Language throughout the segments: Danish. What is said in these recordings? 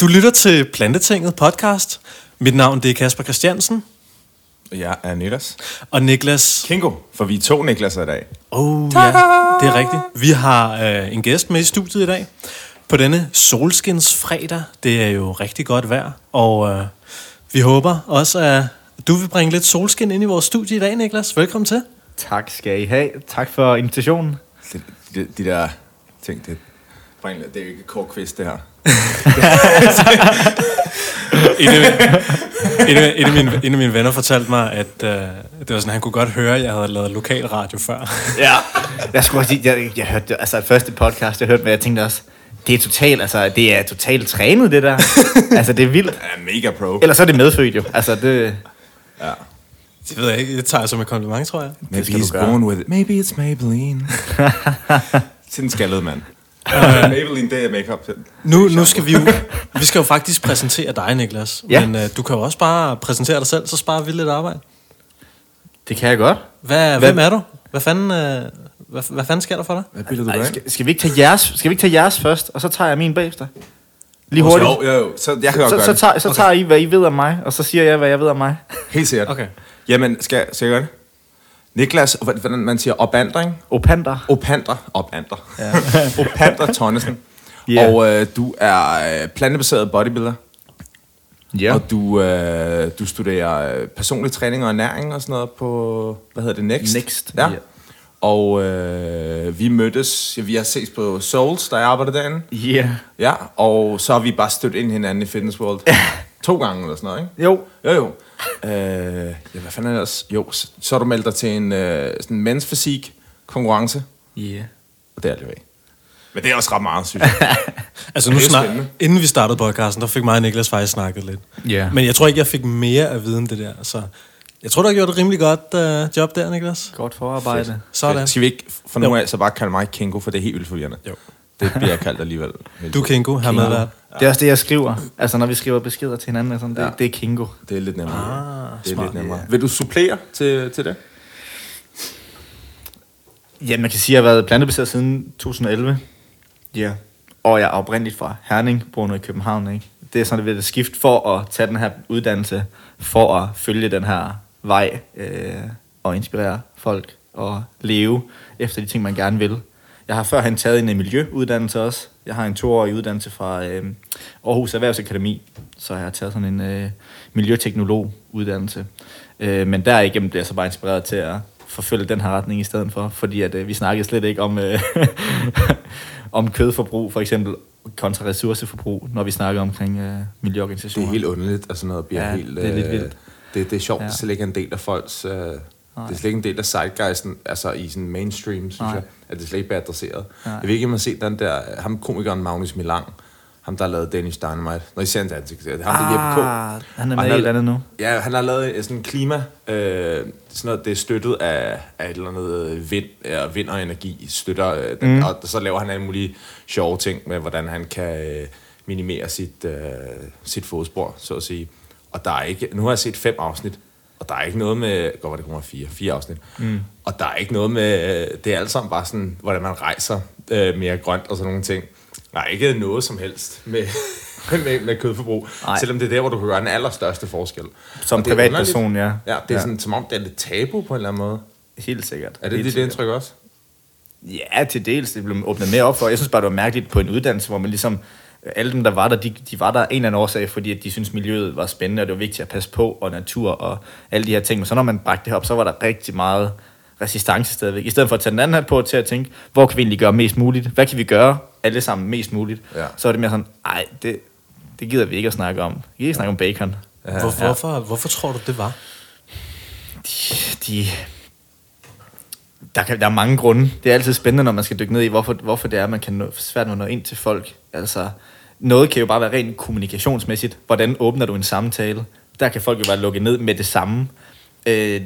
Du lytter til Plantetinget podcast. Mit navn det er Kasper Christiansen. Jeg er Niklas. Og Niklas... Kingo, for vi er to Niklas i dag. Oh, ja, det er rigtigt. Vi har øh, en gæst med i studiet i dag. På denne solskinsfredag. Det er jo rigtig godt vejr. Og øh, vi håber også, at du vil bringe lidt solskin ind i vores studie i dag, Niklas. Velkommen til. Tak skal I have. Tak for invitationen. De, de, de der ting, det, det er jo ikke kort quiz, det her. En, af, en, af, en, af mine, en af mine venner fortalte mig, at uh, det var sådan, han kunne godt høre, at jeg havde lavet lokal radio før. ja, jeg skulle også sige, jeg, jeg hørte, altså det første podcast, jeg hørte med, jeg tænkte også, det er totalt, altså det er totalt trænet, det der. altså det er vildt. Ja, mega pro. Eller så er det medfødt jo. Altså det... Ja. Det ved jeg ikke, det tager jeg som et kompliment, tror jeg. Maybe he's born with it. Maybe it's Maybelline. Til den skaldede mand. Uh, Maybelline, det er make-up. Nu, nu skal vi jo, vi skal jo faktisk præsentere dig, Niklas. Ja. Men uh, du kan jo også bare præsentere dig selv, så sparer vi lidt arbejde. Det kan jeg godt. Hvad, Hvad- Hvem er du? Hvad fanden, uh, hvad, hvad fanden sker der for dig? Hvad bilder du Ej, dig skal, skal, vi ikke tage jeres, skal vi ikke tage jeres først, og så tager jeg min bagefter? Lige hurtigt. Jo, jo, jo. Så jeg kan godt Så, så, det. tager, så tager I, hvad I ved om mig, og så siger jeg, hvad jeg ved om mig. Helt sikkert. Okay. Jamen, skal, skal jeg gøre det? Niklas, og hvordan man siger, opandring? Opander. Opander. Opander. Ja. Opander Tonnesen. Ja. Og øh, du er øh, plantebaseret bodybuilder. Ja. Og du, øh, du studerer øh, personlig træning og ernæring og sådan noget på, hvad hedder det, Next? Next, Ja. ja. Og øh, vi mødtes, ja, vi har set på Souls, der jeg arbejder derinde. Yeah. Ja, og så har vi bare stødt ind hinanden i Fitness World. to gange eller sådan noget, ikke? Jo. Jo, jo. Øh, ja, hvad fanden er det ellers? Jo, så, så har du meldt dig til en øh, sådan en mens fysik konkurrence, Yeah. og det er det jo ikke. Men det er også ret meget, synes jeg. Altså nu spændende. inden vi startede podcasten, der fik mig og Niklas faktisk snakket lidt. Ja. Men jeg tror ikke, jeg fik mere af viden det der. Så jeg tror, du har gjort et rimelig godt uh, job der, Niklas. Godt forarbejde. Sådan. Skal vi ikke for nu af så bare kalde mig Kingo, for det er helt vildt forvirrende. Jo. Det bliver jeg kaldt alligevel. Du, Kingo, har med været. Det er også det, jeg skriver. Altså, når vi skriver beskeder til hinanden, sådan, det, Ja. det er Kingo. Det er lidt nemmere. Ah, det er smart. lidt nemmere. Ja. Vil du supplere til, til det? Ja, man kan sige, at jeg har været plantebaseret siden 2011. Ja. Og jeg er oprindeligt fra Herning, bor nu i København. Ikke? Det er sådan, det et skift for at tage den her uddannelse, for at følge den her vej øh, og inspirere folk og leve efter de ting, man gerne vil. Jeg har førhen taget en miljøuddannelse også. Jeg har en toårig uddannelse fra øh, Aarhus Erhvervsakademi, så jeg har taget sådan en øh, miljøteknolog-uddannelse. Øh, men derigennem blev jeg så bare inspireret til at forfølge den her retning i stedet for, fordi at, øh, vi snakkede slet ikke om, øh, om kødforbrug, for eksempel kontra ressourceforbrug, når vi snakker omkring øh, Det miljøorganisationer. er helt underligt, at sådan noget bliver Ja, helt... det er lidt øh, vildt. Det, det er sjovt, ja. Det er slet ikke en del af folks... Øh, det er slet ikke en del af zeitgeisten, altså i sådan mainstream, synes Nej. jeg, at det slet ikke bliver adresseret. Nej. Jeg ved ikke, om man har set den der, ham komikeren Magnus Milang, ham der har lavet Danish Dynamite, når I ser hans ansigt, det er ham der Jeppe K. Ah, han er med i et andet nu. Ja, han har lavet et sådan klima, øh, sådan noget, det er støttet af, af et eller andet vind, ja, vind og energi, støtter, øh, den, mm. og så laver han alle mulige sjove ting med, hvordan han kan øh, minimere sit, øh, sit fodspor, så at sige. Og der er ikke, nu har jeg set fem afsnit, og der er ikke noget med, godt var det kommer fire, fire afsnit, mm. og der er ikke noget med, øh, det er alt sammen bare sådan, hvordan man rejser øh, mere grønt og sådan nogle ting. Er ikke noget som helst med, med, med kødforbrug, Nej. selvom det er der, hvor du kan gøre den allerstørste forskel. Som Og er privatperson, ja. Ja, det er Ja. sådan, som om det er lidt tabu på en eller anden måde. Helt sikkert. Er det Helt dit sikkert. indtryk også? Ja, til dels. Det blev åbnet mere op for. Jeg synes bare, det var mærkeligt på en uddannelse, hvor man ligesom... Alle dem, der var der, de, de var der af en eller anden årsag, fordi at de synes miljøet var spændende, og det var vigtigt at passe på, og natur og alle de her ting. Men så når man bragte det op, så var der rigtig meget resistance stadigvæk. I stedet for at tage den anden hat på til at tænke, hvor kan vi egentlig gøre mest muligt? Hvad kan vi gøre alle sammen mest muligt? Ja. Så var det mere sådan, nej, det, det gider vi ikke at snakke om. Vi kan ikke snakke om bacon. Hvor, hvorfor, hvorfor tror du, det var? de, de der, kan, der er mange grunde. Det er altid spændende, når man skal dykke ned i, hvorfor, hvorfor det er, man kan nå, svært at nå ind til folk. Altså, noget kan jo bare være rent kommunikationsmæssigt. Hvordan åbner du en samtale? Der kan folk jo bare lukke ned med det samme. Øh,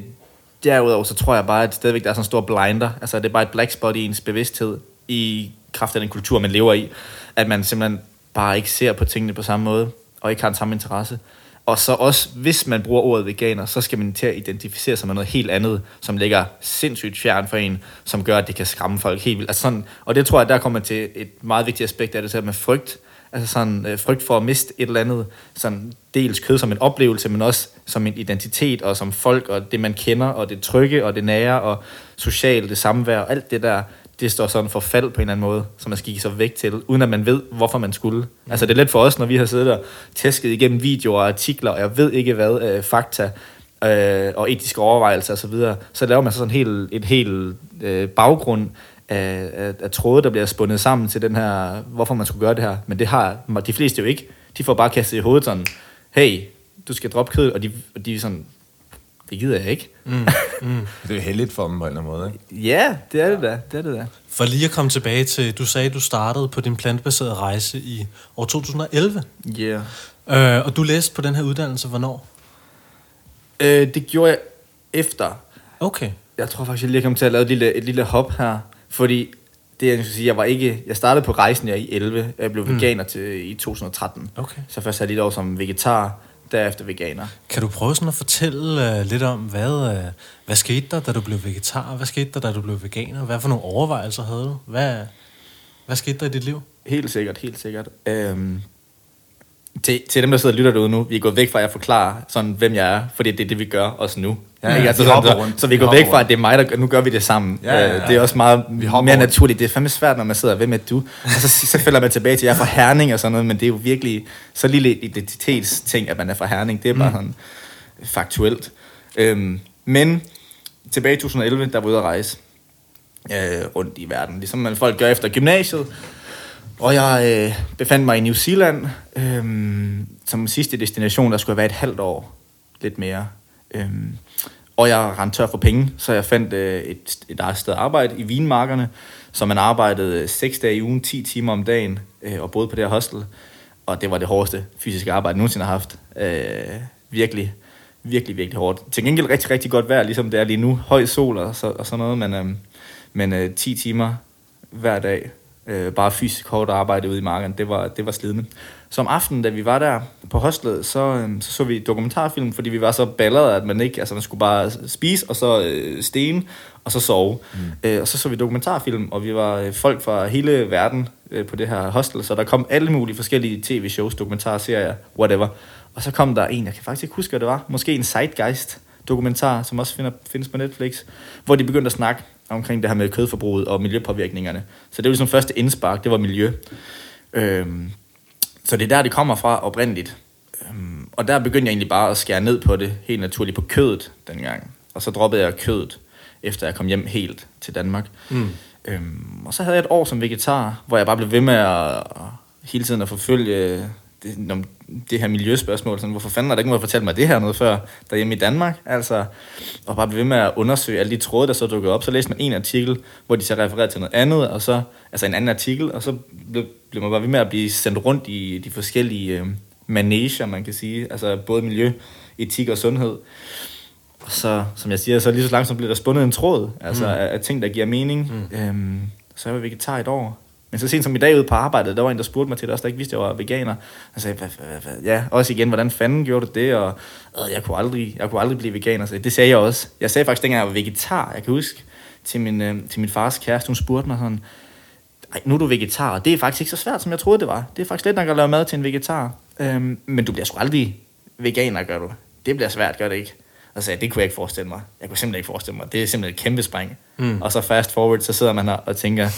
derudover så tror jeg bare, at stadigvæk der er sådan en stor blinder. Altså, det er bare et black spot i ens bevidsthed i kraft af den kultur, man lever i. At man simpelthen bare ikke ser på tingene på samme måde, og ikke har den samme interesse. Og så også, hvis man bruger ordet veganer, så skal man til at identificere sig med noget helt andet, som ligger sindssygt fjern for en, som gør, at det kan skræmme folk helt vildt. Altså sådan, og det tror jeg, der kommer til et meget vigtigt aspekt af det, så med frygt. Altså sådan øh, frygt for at miste et eller andet, sådan dels kød som en oplevelse, men også som en identitet, og som folk, og det man kender, og det trygge, og det nære, og socialt, det samvær, og alt det der, det står sådan for fald på en eller anden måde, som man skal give sig væk til, uden at man ved, hvorfor man skulle. Mm. Altså det er let for os, når vi har siddet og tæsket igennem videoer og artikler, og jeg ved ikke hvad, øh, fakta, øh, og etiske overvejelser osv., så, videre. så laver man så sådan en helt, et helt øh, baggrund af, af, af tråde, der bliver spundet sammen til den her, hvorfor man skulle gøre det her. Men det har de fleste jo ikke. De får bare kastet i hovedet sådan, hey, du skal droppe kød, og de, og de er sådan, det gider jeg ikke. Mm, mm. det er heldigt for dem på en eller anden måde, ikke? Ja, det er det da. Det er det da. For lige at komme tilbage til, du sagde, at du startede på din plantbaserede rejse i år 2011. Ja. Yeah. Øh, og du læste på den her uddannelse, hvornår? Øh, det gjorde jeg efter. Okay. Jeg tror faktisk, jeg lige kom til at lave et lille, et lille hop her. Fordi det, jeg skal sige, jeg var ikke... Jeg startede på rejsen jeg i 11. Jeg blev mm. veganer til, i 2013. Okay. Så først havde jeg lidt år som vegetar, derefter veganer. Kan du prøve sådan at fortælle uh, lidt om, hvad, uh, hvad skete der, da du blev vegetar? Hvad skete der, da du blev veganer? Hvad for nogle overvejelser havde du? Hvad, hvad skete der i dit liv? Helt sikkert, helt sikkert. Øhm, til, til dem, der sidder og lytter derude nu, vi er gået væk fra at forklare, sådan, hvem jeg er, fordi det er det, vi gør også nu. Ja, ja, altså, sådan, så, så vi går væk fra, at det er mig, der nu gør vi det sammen. Ja, ja, ja. Øh, det er også meget vi mere rundt. naturligt. Det er fandme svært, når man sidder, hvem er du? Og så, så falder man tilbage til, at jeg er fra Herning og sådan noget, men det er jo virkelig så lille identitetsting, at man er fra Herning. Det er bare mm. sådan faktuelt. Øhm, men tilbage i 2011, der var ude at rejse øh, rundt i verden, ligesom man folk gør efter gymnasiet. Og jeg øh, befandt mig i New Zealand øh, som sidste destination, der skulle være et halvt år, lidt mere. Øh, og jeg rendte tør for penge, så jeg fandt øh, et, et sted at arbejde i vinmarkerne, så man arbejdede øh, 6 dage i ugen, 10 timer om dagen, øh, og boede på det her hostel. Og det var det hårdeste fysiske arbejde, jeg nogensinde har haft. Øh, virkelig, virkelig, virkelig hårdt. Til gengæld rigtig, rigtig godt vejr, ligesom det er lige nu. Høj sol og, så, og sådan noget, men, øh, men øh, 10 timer hver dag øh, bare fysisk hårdt arbejde ude i marken, det var, det var slidende. Så om aftenen, da vi var der på hostlet, så, øh, så så vi dokumentarfilm, fordi vi var så ballede, at man ikke, altså man skulle bare spise, og så øh, sten, og så sove. Mm. Øh, og så så vi dokumentarfilm, og vi var øh, folk fra hele verden øh, på det her hostel, så der kom alle mulige forskellige tv-shows, dokumentarserier, whatever. Og så kom der en, jeg kan faktisk ikke huske, hvad det var, måske en Zeitgeist dokumentar, som også finder, findes på Netflix, hvor de begyndte at snakke omkring det her med kødforbruget og miljøpåvirkningerne. Så det var ligesom første indspark, det var miljø. Øhm, så det er der, det kommer fra oprindeligt. Øhm, og der begyndte jeg egentlig bare at skære ned på det, helt naturligt på kødet dengang. Og så droppede jeg kødet, efter jeg kom hjem helt til Danmark. Mm. Øhm, og så havde jeg et år som vegetar, hvor jeg bare blev ved med at, at hele tiden at forfølge det, det her miljøspørgsmål, sådan, hvorfor fanden har der ikke noget fortalt mig det her noget før, derhjemme i Danmark, altså, og bare ved med at undersøge alle de tråde, der så dukkede op, så læste man en artikel, hvor de så refererede til noget andet, og så, altså en anden artikel, og så blev, blev man bare ved med at blive sendt rundt i de forskellige øh, manager, man kan sige, altså både miljø, etik og sundhed. Og så, som jeg siger, så lige så langsomt blev der spundet en tråd, altså mm. af, af ting, der giver mening. Mm. Øhm, så jeg var vegetar et år, men så sent som i dag ude på arbejdet, der var en, der spurgte mig til det også, der ikke vidste, at jeg var veganer. Han sagde, hvad, hvad, hvad, ja, også igen, hvordan fanden gjorde du det? Og øh, jeg, kunne aldrig, jeg kunne aldrig blive veganer. Så det sagde jeg også. Jeg sagde faktisk, dengang jeg var vegetar, jeg kan huske, til min, øh, til min fars kæreste, hun spurgte mig sådan, Ej, nu er du vegetar, og det er faktisk ikke så svært, som jeg troede, det var. Det er faktisk let nok at lave mad til en vegetar. Øhm, men du bliver sgu aldrig veganer, gør du. Det bliver svært, gør det ikke. Og så sagde jeg, det kunne jeg ikke forestille mig. Jeg kunne simpelthen ikke forestille mig. Det er simpelthen et kæmpe spring. Mm. Og så fast forward, så sidder man her og tænker,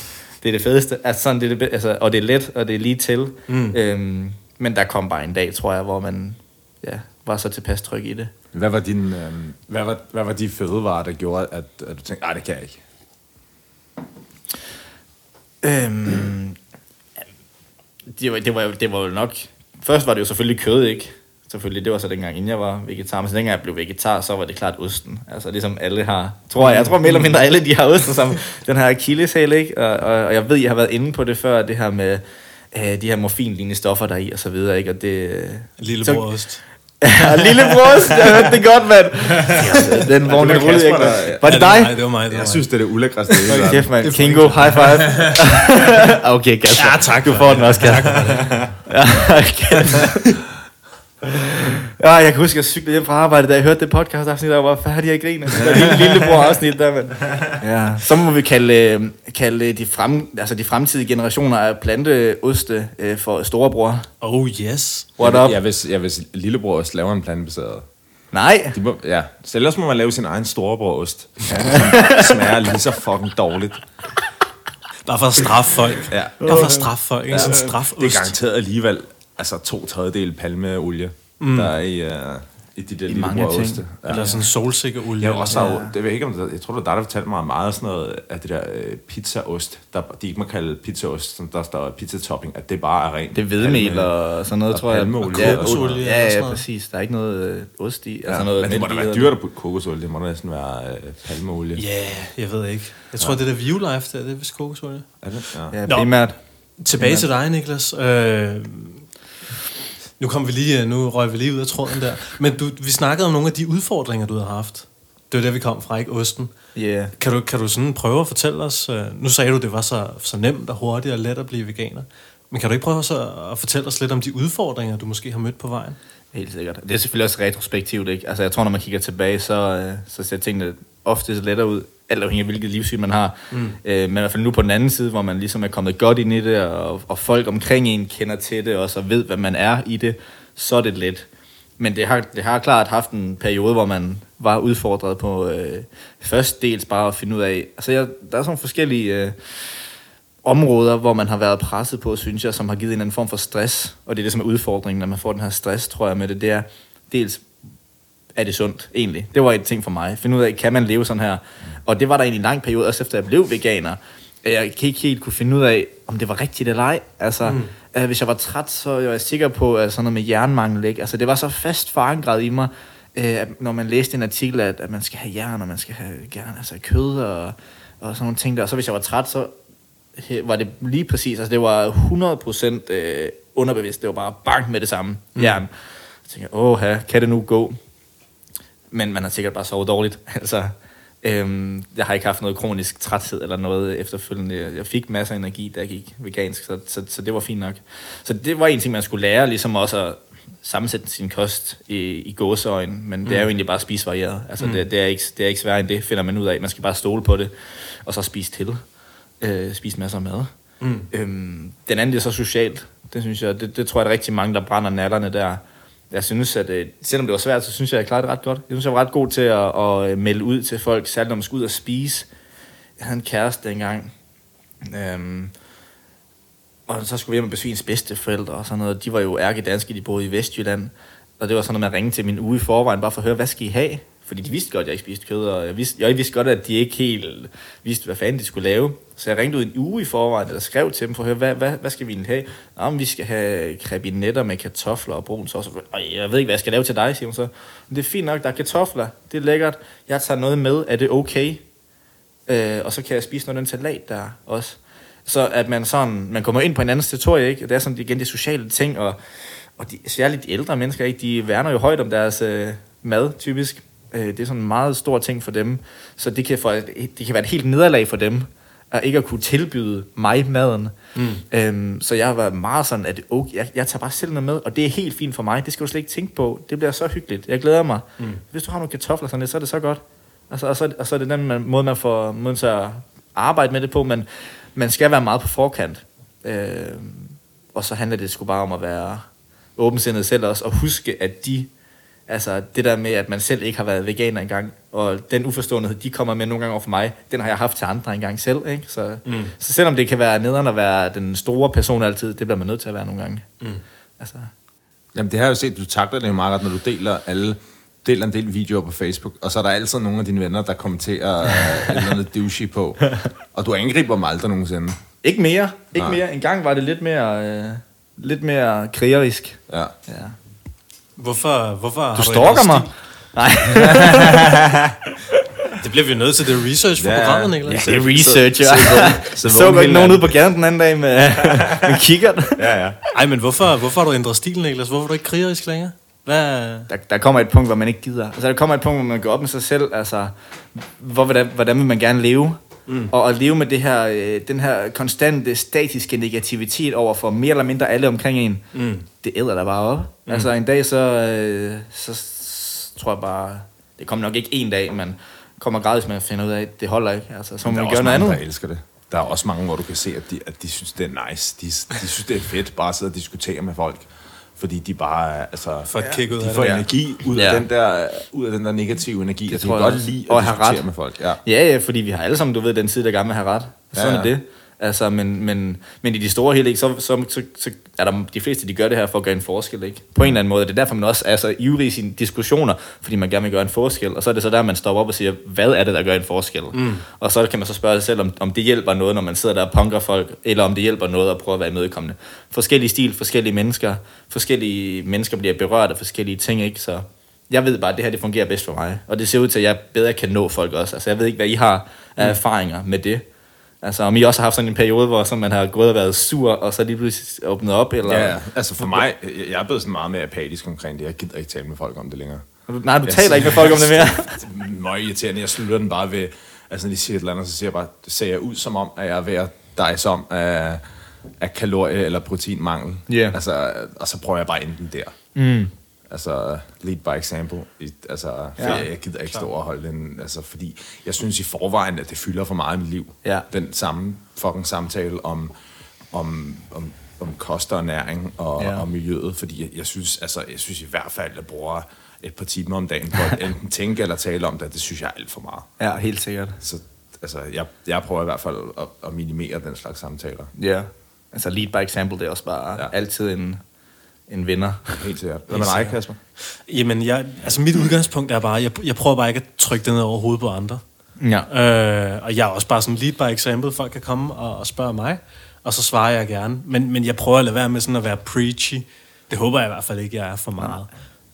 det er det fedeste. Altså, sådan, det er det, altså, og det er let, og det er lige til. Mm. Øhm, men der kom bare en dag, tror jeg, hvor man ja, var så tilpas tryg i det. Hvad var, din, øh, hvad var, hvad var de fødevarer, der gjorde, at, at du tænkte, nej, det kan jeg ikke? Øhm, det, var, det, var, det var jo nok... Først var det jo selvfølgelig kød, ikke? Selvfølgelig, det var så dengang, inden jeg var vegetar, men så dengang jeg blev vegetar, så var det klart osten. Altså ligesom alle har, tror jeg, jeg tror mere eller mindre alle, de har osten som den her akilleshæl, ikke? Og, og, og, jeg ved, jeg har været inde på det før, det her med øh, de her morfinlignende stoffer der i, og så videre, ikke? Og det, Lille så, ost. ja, lille bros, jeg hørte det godt, mand. Ja, den vogn, den rullede ikke. Var det dig? Nej, det var mig. Det var jeg synes, det er det ulækreste. Hold kæft, mand. Kingo, high five. okay, Kasper. Ja, tak. Du får den også, Kasper. ja, okay. Ja, jeg kan huske, at jeg cyklede hjem fra arbejde, da jeg hørte det podcast afsnit, og jeg var færdig at grine. Det var lille, lillebror afsnit der, men... Ja, så må vi kalde, øh, kalde de, frem, altså de fremtidige generationer af planteoste øh, for storebror. Oh yes. What jeg, up? Jeg, hvis, jeg, hvis lillebror også laver en plantebaseret. Nej, De må, ja, så ellers må man lave sin egen storebrorost. Ja. Som smager lige så fucking dårligt. Bare for at straffe folk. Ja. Bare for at straffe folk. Ikke? Sådan en strafost. Det er garanteret alligevel altså to tredjedel palmeolie, mm. der er i, uh, i de der I mange lillebroroste. ting. Ja. Eller sådan solsikkeolie. Jeg, også, ja. det ved jeg ikke, om det, jeg tror, det var dig, der fortalte mig meget sådan noget af det der øh, pizzaost, der de ikke må kalde pizzaost, som der står pizza-topping, at det bare er rent. det er hvedemel og sådan noget, og tror jeg. ja, og sådan noget. ja, og ja, sådan noget. præcis. Der er ikke noget øh, ost i. Ja, Altså noget men det må da være dyrt at putte kokosolie, det må da næsten være øh, palmeolie. Ja, yeah, jeg ved ikke. Jeg tror, det der View Life, der, det er vist kokosolie. Er det? Ja. Ja, primært. Tilbage til dig, Niklas. Øh, nu kom vi lige, nu røg vi lige ud af tråden der. Men du, vi snakkede om nogle af de udfordringer, du har haft. Det var der, vi kom fra, ikke? Osten. Ja. Kan du, kan du sådan prøve at fortælle os... Øh, nu sagde du, det var så, så nemt og hurtigt og let at blive veganer. Men kan du ikke prøve så at fortælle os lidt om de udfordringer, du måske har mødt på vejen? Helt sikkert. Det er selvfølgelig også retrospektivt, ikke? Altså, jeg tror, når man kigger tilbage, så, øh, så ser tingene ofte lettere ud, alt afhængig af hvilket livssyn man har. Mm. Øh, men i hvert fald nu på den anden side, hvor man ligesom er kommet godt ind i det, og, og folk omkring en kender til det, og så ved, hvad man er i det, så er det let. Men det har, det har klart haft en periode, hvor man var udfordret på øh, først dels bare at finde ud af... Altså, jeg, der er sådan forskellige... Øh, områder, hvor man har været presset på, synes jeg, som har givet en anden form for stress. Og det er det, som er udfordringen, når man får den her stress, tror jeg, med det. Det er dels, er det sundt, egentlig? Det var et ting for mig. Finde ud af, kan man leve sådan her? Og det var der egentlig en lang periode, også efter jeg blev veganer. Jeg kan ikke helt kunne finde ud af, om det var rigtigt eller ej. Altså, mm. øh, hvis jeg var træt, så var jeg sikker på, at sådan noget med jernmangel, ikke? Altså, det var så fast forankret i mig, øh, at når man læste en artikel, at, at man skal have jern, og man skal have gerne, altså kød og, og sådan nogle ting der. Og så hvis jeg var træt, så var det lige præcis, altså det var 100% øh, underbevidst, det var bare bank med det samme mm. jern. Jeg tænkte, åh, kan det nu gå? Men man har sikkert bare sovet dårligt. Altså, øhm, jeg har ikke haft noget kronisk træthed eller noget efterfølgende. Jeg fik masser af energi, da jeg gik vegansk, så, så, så det var fint nok. Så det var en ting, man skulle lære, ligesom også at sammensætte sin kost i, i gåseøjne, men det er jo egentlig bare at spise varieret. Altså, mm. det, det, er ikke, det er ikke sværere end det, finder man ud af. Man skal bare stole på det, og så spise til. Øh, spise masser af mad. Mm. Øhm, den anden det er så socialt. Det synes jeg, det, det tror jeg, der er rigtig mange, der brænder nallerne der. Jeg synes, at øh, selvom det var svært, så synes jeg, jeg klarede det ret godt. Jeg synes, jeg var ret god til at, at øh, melde ud til folk, særligt når man skulle ud og spise. Jeg havde en kæreste dengang, øhm, og så skulle vi hjem og besøge ens bedsteforældre og sådan noget. De var jo ærke danske, de boede i Vestjylland. Og det var sådan noget med at ringe til min uge i forvejen, bare for at høre, hvad skal I have? Fordi de vidste godt, at jeg ikke spiste kød, og jeg vidste, jeg vidste godt, at de ikke helt vidste, hvad fanden de skulle lave. Så jeg ringte ud en uge i forvejen, eller skrev til dem for at høre, hvad, hvad, hvad skal vi egentlig have? Nå, men vi skal have krebinetter med kartofler og brun sovs. Og jeg ved ikke, hvad jeg skal lave til dig, siger hun så. Men det er fint nok, der er kartofler, det er lækkert. Jeg tager noget med, er det okay? Øh, og så kan jeg spise noget af den salat der også. Så at man sådan, man kommer ind på en anden territorie, ikke? Det er sådan igen de sociale ting, og, og de, særligt de ældre mennesker, ikke? De værner jo højt om deres øh, mad, typisk. Øh, det er sådan en meget stor ting for dem. Så det kan, for, det kan være et helt nederlag for dem, at ikke at kunne tilbyde mig maden. Mm. Øhm, så jeg været meget sådan, at okay, jeg, jeg tager bare selv noget med, og det er helt fint for mig. Det skal du slet ikke tænke på. Det bliver så hyggeligt. Jeg glæder mig. Mm. Hvis du har nogle kartofler sådan lidt, så er det så godt. Altså, og, så, og så er det den man, måde, man får måden til at arbejde med det på, men man skal være meget på forkant. Øh, og så handler det sgu bare om at være åbensindet selv også, og huske, at de, altså det der med, at man selv ikke har været veganer engang, og den uforståenhed, de kommer med nogle gange over for mig, den har jeg haft til andre engang selv, ikke? Så, mm. så selvom det kan være nederen at være den store person altid, det bliver man nødt til at være nogle gange. Mm. Altså, Jamen det har jeg jo set, du takler det jo meget godt, når du deler alle deler en del videoer på Facebook, og så er der altid nogle af dine venner, der kommenterer øh, et eller andet douche på. Og du angriber dem aldrig nogensinde. ikke mere, ikke Nej. mere. En gang var det lidt mere, øh, lidt mere krigerisk. Ja. Ja. Hvorfor, hvorfor har Du stalker mig. Nej, Det bliver vi nødt til. Det er research for Ja, programmet, Niklas. det er research. Så- Jeg så- så så, så ikke nogen ude på gaden den anden dag med, med kikkert. Ja, ja. Ej, men hvorfor, hvorfor har du ændret stil, Niklas? Hvorfor er du ikke krigerisk længere? Hvad? Der, der kommer et punkt, hvor man ikke gider. Altså, der kommer et punkt, hvor man går op med sig selv. Altså, hvor, hvordan, hvordan vil man gerne leve? Mm. Og at leve med det her, øh, den her konstante, statiske negativitet over for mere eller mindre alle omkring en, mm. det æder der bare op. Mm. Altså en dag, så, øh, så tror jeg bare, det kommer nok ikke en dag, men kommer gradvist med at finde ud af, at det holder ikke. Altså, så må man også gøre noget andet. der elsker det. Der er også mange, hvor du kan se, at de, at de synes, det er nice. De, de synes, det er fedt bare at sidde og diskutere med folk. Fordi de bare altså... For et kick ud af de det. får Ja. energi ud af, Ja. den der, ud af den der negative energi. Det, og de tror kan jeg godt lide Og at have diskutere ret. med folk. Ja. Ja, ja, fordi vi har alle sammen, du ved, den side, der gerne vil have ret. Sådan Ja, ja, ja. er det. Altså, men, men, men i de store hele, ikke, så, så, så, så, er der de fleste, de gør det her for at gøre en forskel, ikke? På en eller anden måde. Det er derfor, man også er så ivrig i sine diskussioner, fordi man gerne vil gøre en forskel. Og så er det så der, man stopper op og siger, hvad er det, der gør en forskel? Mm. Og så kan man så spørge sig selv, om, om det hjælper noget, når man sidder der og punker folk, eller om det hjælper noget at prøve at være imødekommende. Forskellige stil, forskellige mennesker, forskellige mennesker bliver berørt af forskellige ting, ikke? Så jeg ved bare, at det her det fungerer bedst for mig. Og det ser ud til, at jeg bedre kan nå folk også. Altså, jeg ved ikke, hvad I har af erfaringer med det. Altså, om I også har haft sådan en periode, hvor så man har gået og været sur, og så lige pludselig åbnet op, eller... Ja, altså for mig, jeg- er blevet sådan meget mere apatisk omkring det. Jeg gider ikke tale med folk om det længere. Nej, du Jeg taler ikke med folk om det mere. det er meget irriterende. Jeg slutter den bare ved, altså når de siger et eller andet, så siger jeg bare, det ser jeg ud som om, at jeg er ved at dejse om af, af kalorie- eller proteinmangel. Ja. Altså, og så prøver jeg bare enten der. Mm. Altså, lead by example. Altså, Ja. jeg, gider ikke stå og holde den, altså, fordi jeg synes i forvejen, at det fylder for meget i mit liv. Ja. Den samme fucking samtale om, om, om, om kost og næring og, Ja. og miljøet, fordi jeg, jeg, synes, altså, jeg synes i hvert fald, at jeg bruger et par timer om dagen på at enten tænke eller tale om det, det synes jeg er alt for meget. Ja, helt sikkert. Så altså, jeg, jeg prøver i hvert fald at, at minimere den slags samtaler. Ja. Altså, lead by example, det er også bare. Ja. altid en, en vinder. Helt sikkert. Hvad med dig, Kasper? Jamen, jeg, altså mit udgangspunkt er bare, jeg, jeg prøver bare ikke at trykke det ned over hovedet på andre. Ja. Øh, og jeg er også bare sådan lead by example. Folk kan komme og, og spørge mig, og så svarer jeg gerne. Men, men jeg prøver at lade være med sådan at være preachy. Det håber jeg i hvert fald ikke, jeg er for meget.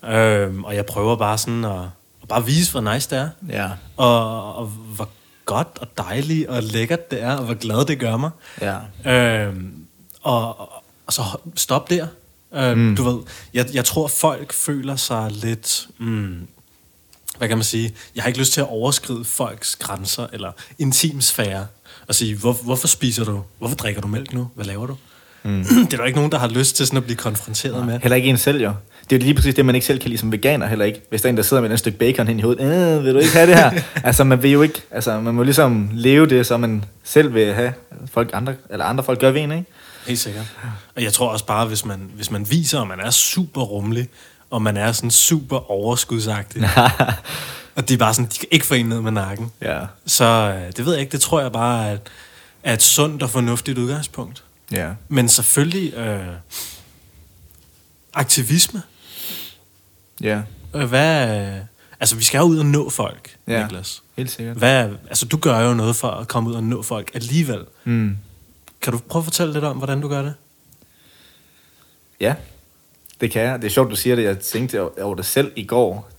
Øh, og jeg prøver bare sådan at, at bare vise, hvor nice det er. Ja. Og, og hvor godt og dejligt og lækkert det er, og hvor glad det gør mig. Ja. Øhm, og, og, og så stop der. Øhm, mm. Du ved, jeg, jeg tror, folk føler sig lidt... Mm, hvad kan man sige? Jeg har ikke lyst til at overskride folks grænser eller intimsfære og sige, hvor, hvorfor spiser du? Hvorfor drikker du mælk nu? Hvad laver du? Mm. det er der ikke nogen, der har lyst til sådan at blive konfronteret med. Heller ikke en selv, jo. Det er jo lige præcis det, man ikke selv kan lide som veganer heller ikke. Hvis der er en, der sidder med et stykke bacon hen i hovedet, øh, vil du ikke have det her? altså, man vil jo ikke, altså, man må ligesom leve det, som man selv vil have. Folk andre, eller andre folk gør ved en, ikke? Helt sikkert. Og jeg tror også bare, hvis man, hvis man viser, at man er super rummelig, og man er sådan super overskudsagtig, og de er bare sådan, de kan ikke få en ned med nakken, Ja. så øh, det ved jeg ikke, det tror jeg bare er, er et sundt og fornuftigt udgangspunkt. Ja. Men selvfølgelig øh, aktivisme. Ja. Øh, Hvad, øh, altså, vi skal jo ud og nå folk, Ja. Niklas. Helt sikkert. Hvad, altså, du gør jo noget for at komme ud og nå folk alligevel. Mm. Kan du prøve at fortælle lidt om, hvordan du gør det? Ja, det kan jeg. Det er sjovt, du siger det. Jeg tænkte over det selv i går,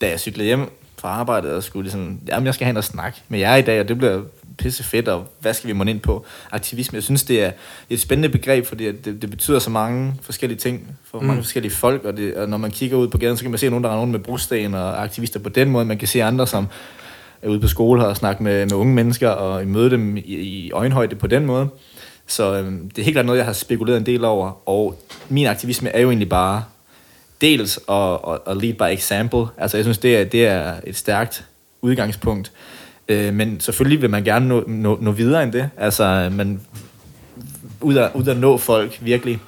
da jeg cyklede hjem fra arbejdet og skulle ligesom, jamen jeg skal hen og snakke med jer i dag, og det bliver pisse fedt, og hvad skal vi måne ind på? Aktivisme, jeg synes, det er et spændende begreb, fordi det, det betyder så mange forskellige ting for mm. mange forskellige folk, og, det, og når man kigger ud på gaden, så kan man se nogen, der er nogen med brosten og aktivister på den måde. Man kan se andre, som er ude på skole og snakke med, med unge mennesker og møde dem i, i øjenhøjde på den måde. Så øhm, det er helt klart noget, jeg har spekuleret en del over, og min aktivisme er jo egentlig bare dels at, at, at lead by example. Altså jeg synes, det er, det er et stærkt udgangspunkt. Øh, men selvfølgelig vil man gerne nå, nå, nå videre end det. Altså man ud at, ud at nå folk virkelig,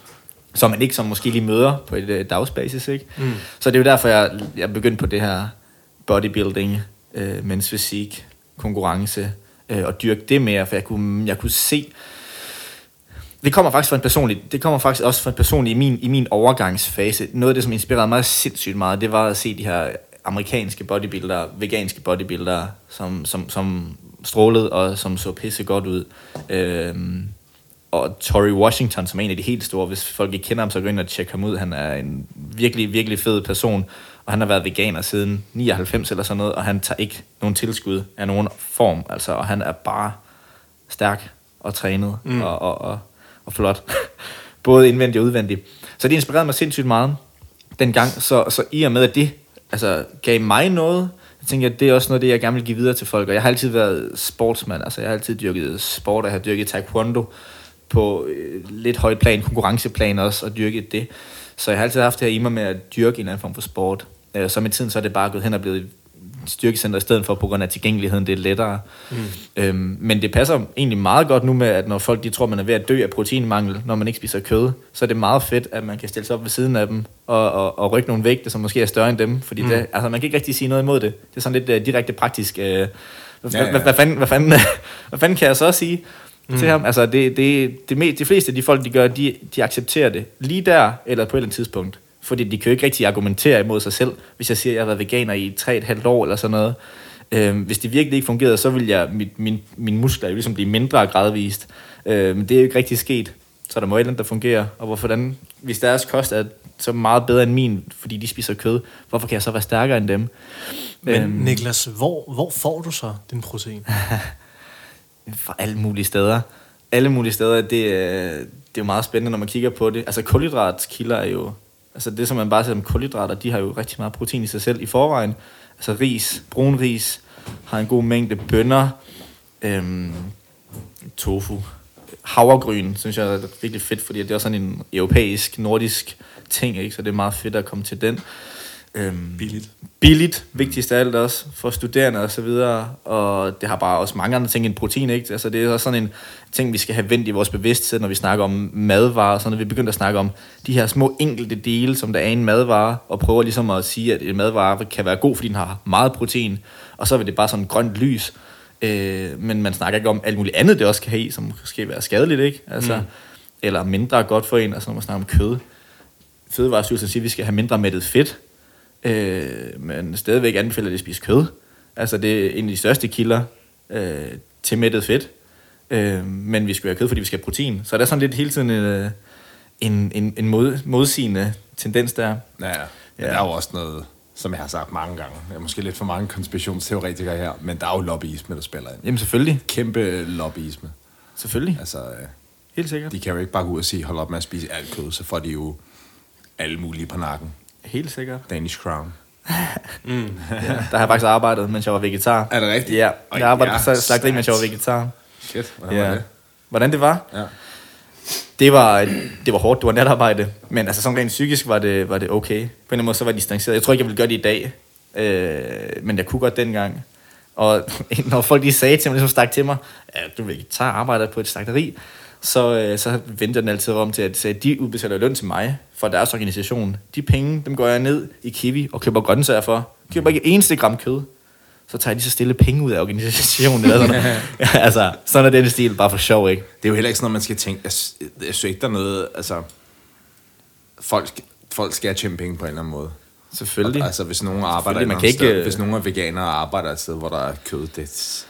som man ikke som måske lige møder på et øh, dagsbasis. Ikke? Mm. Så det er jo derfor, jeg, jeg begyndte på det her bodybuilding, øh, mens fysik, konkurrence, øh, og dyrke det mere, for jeg kunne, jeg kunne se, det kommer faktisk fra en personlig, det kommer faktisk også fra en personlig i min, i min overgangsfase. Noget af det, som inspirerede mig sindssygt meget, det var at se de her amerikanske bodybuildere, veganske bodybuildere, som, som, som strålede og som så pisse godt ud. Øhm, og Tory Washington, som er en af de helt store, hvis folk ikke kender ham, så gå ind og tjekke ham ud. Han er en virkelig, virkelig fed person, og han har været veganer siden 99 eller sådan noget, og han tager ikke nogen tilskud af nogen form, altså, og han er bare stærk og trænet mm. og, og, og, og flot. Både indvendigt og udvendigt. Så det inspirerede mig sindssygt meget dengang. Så, så i og med, at det altså, gav mig noget, Jeg tænker, at det er også noget det, jeg gerne vil give videre til folk. Og jeg har altid været sportsmand. Altså, jeg har altid dyrket sport, og jeg har dyrket taekwondo på øh, lidt højt plan, konkurrenceplan også, og dyrket det. Så jeg har altid haft det her i mig med at dyrke en eller anden form for sport. Øh, så med tiden så er det bare gået hen og blevet styrkecenter i stedet for, på grund af tilgængeligheden, det er lettere. Mm. Øhm, men det passer egentlig meget godt nu med, at når folk de tror, man er ved at dø af proteinmangel, når man ikke spiser kød, så er det meget fedt, at man kan stille sig op ved siden af dem og, og, og rykke nogle vægte, som måske er større end dem. Fordi mm. det, altså, man kan ikke rigtig sige noget imod det. Det er sådan lidt uh, direkte praktisk. Uh, hvad, ja, ja. Hvad, hvad, fanden, hvad, fanden, hvad fanden kan jeg så sige? mm. til ham. Altså, det, det, det, det, de fleste af de folk, de gør, de, de accepterer det lige der, eller på et eller andet tidspunkt. Fordi de kan jo ikke rigtig argumentere imod sig selv, hvis jeg siger, at jeg har været veganer i 3,5 år eller sådan noget. Øhm, hvis det virkelig ikke fungerede, så vil jeg, mit, min, mine muskler jo ligesom blive mindre gradvist. Øhm, det er jo ikke rigtig sket. Så der må et eller andet, der fungerer. Og hvorfor den, hvis deres kost er så meget bedre end min, fordi de spiser kød, hvorfor kan jeg så være stærkere end dem? Men øhm, Niklas, hvor, hvor får du så din protein? fra alle mulige steder. Alle mulige steder, det, det er jo meget spændende, når man kigger på det. Altså kulhydratskilder er jo, altså det som man bare ser som kulhydrater, de har jo rigtig meget protein i sig selv i forvejen. Altså ris, brun ris, har en god mængde bønner, øhm, tofu, havregryn, synes jeg er virkelig fedt, fordi det er sådan en europæisk, nordisk ting, ikke? så det er meget fedt at komme til den. Øhm, billigt. Billigt, vigtigst af alt også, for studerende og så videre, og det har bare også mange andre ting end protein, ikke? Altså det er også sådan en ting, vi skal have vendt i vores bevidsthed, når vi snakker om madvarer, så når vi begynder at snakke om de her små enkelte dele, som der er i en madvare, og prøver ligesom at sige, at en madvare kan være god, fordi den har meget protein, og så vil det bare sådan grønt lys, øh, men man snakker ikke om alt muligt andet, det også kan have i, som måske være skadeligt, ikke? Altså, mm. Eller mindre godt for en, altså når man snakker om kød. Fødevarestyrelsen siger, at vi skal have mindre mættet fedt, øh, men stadigvæk anbefaler det at spise kød. Altså det er en af de største kilder øh, til mættet fedt. Øh, men vi skal have kød, fordi vi skal have protein. Så der er sådan lidt hele tiden øh, en, en, en mod, modsigende tendens der. Ja, ja. Men ja. der er jo også noget, som jeg har sagt mange gange. Jeg er måske lidt for mange konspirationsteoretikere her, men der er jo lobbyisme, der spiller ind. Jamen selvfølgelig. Kæmpe lobbyisme. Selvfølgelig. Altså, øh, Helt sikkert. De kan jo ikke bare gå ud og sige, hold op med at spise alt kød, så får de jo alle mulige på nakken. Helt sikkert. Danish Crown. mm. ja, der har jeg faktisk arbejdet, mens jeg var vegetar. Er det rigtigt? Ja, jeg arbejdede på slagteri, mens jeg var vegetar. Shit, hvordan ja. var det? Hvordan det var? Ja. Det var, det var hårdt, det var natarbejde, men altså sådan rent psykisk var det, var det okay. På en eller anden måde så var det distanceret. Jeg tror ikke, jeg ville gøre det i dag, øh, men jeg kunne godt dengang. Og når folk de sagde til mig, ligesom stak til mig, at du er vegetar, arbejder på et slagteri, så, øh, så venter den altid om til, at, at de udbetaler løn til mig for deres organisation. De penge, dem går jeg ned i Kiwi og køber grøntsager for. Køber ikke eneste gram kød. Så tager de så stille penge ud af organisationen. Eller sådan ja, altså, sådan er den stil, bare for sjov, ikke? Det er jo heller ikke sådan noget, man skal tænke. Jeg, jeg, jeg synes ikke, der er noget... Altså, folk, folk skal tjene penge på en eller anden måde. Selvfølgelig. Og, altså, hvis nogen arbejder man kan ikke, sted, hvis nogen er veganere og arbejder et sted, hvor der er kød, det,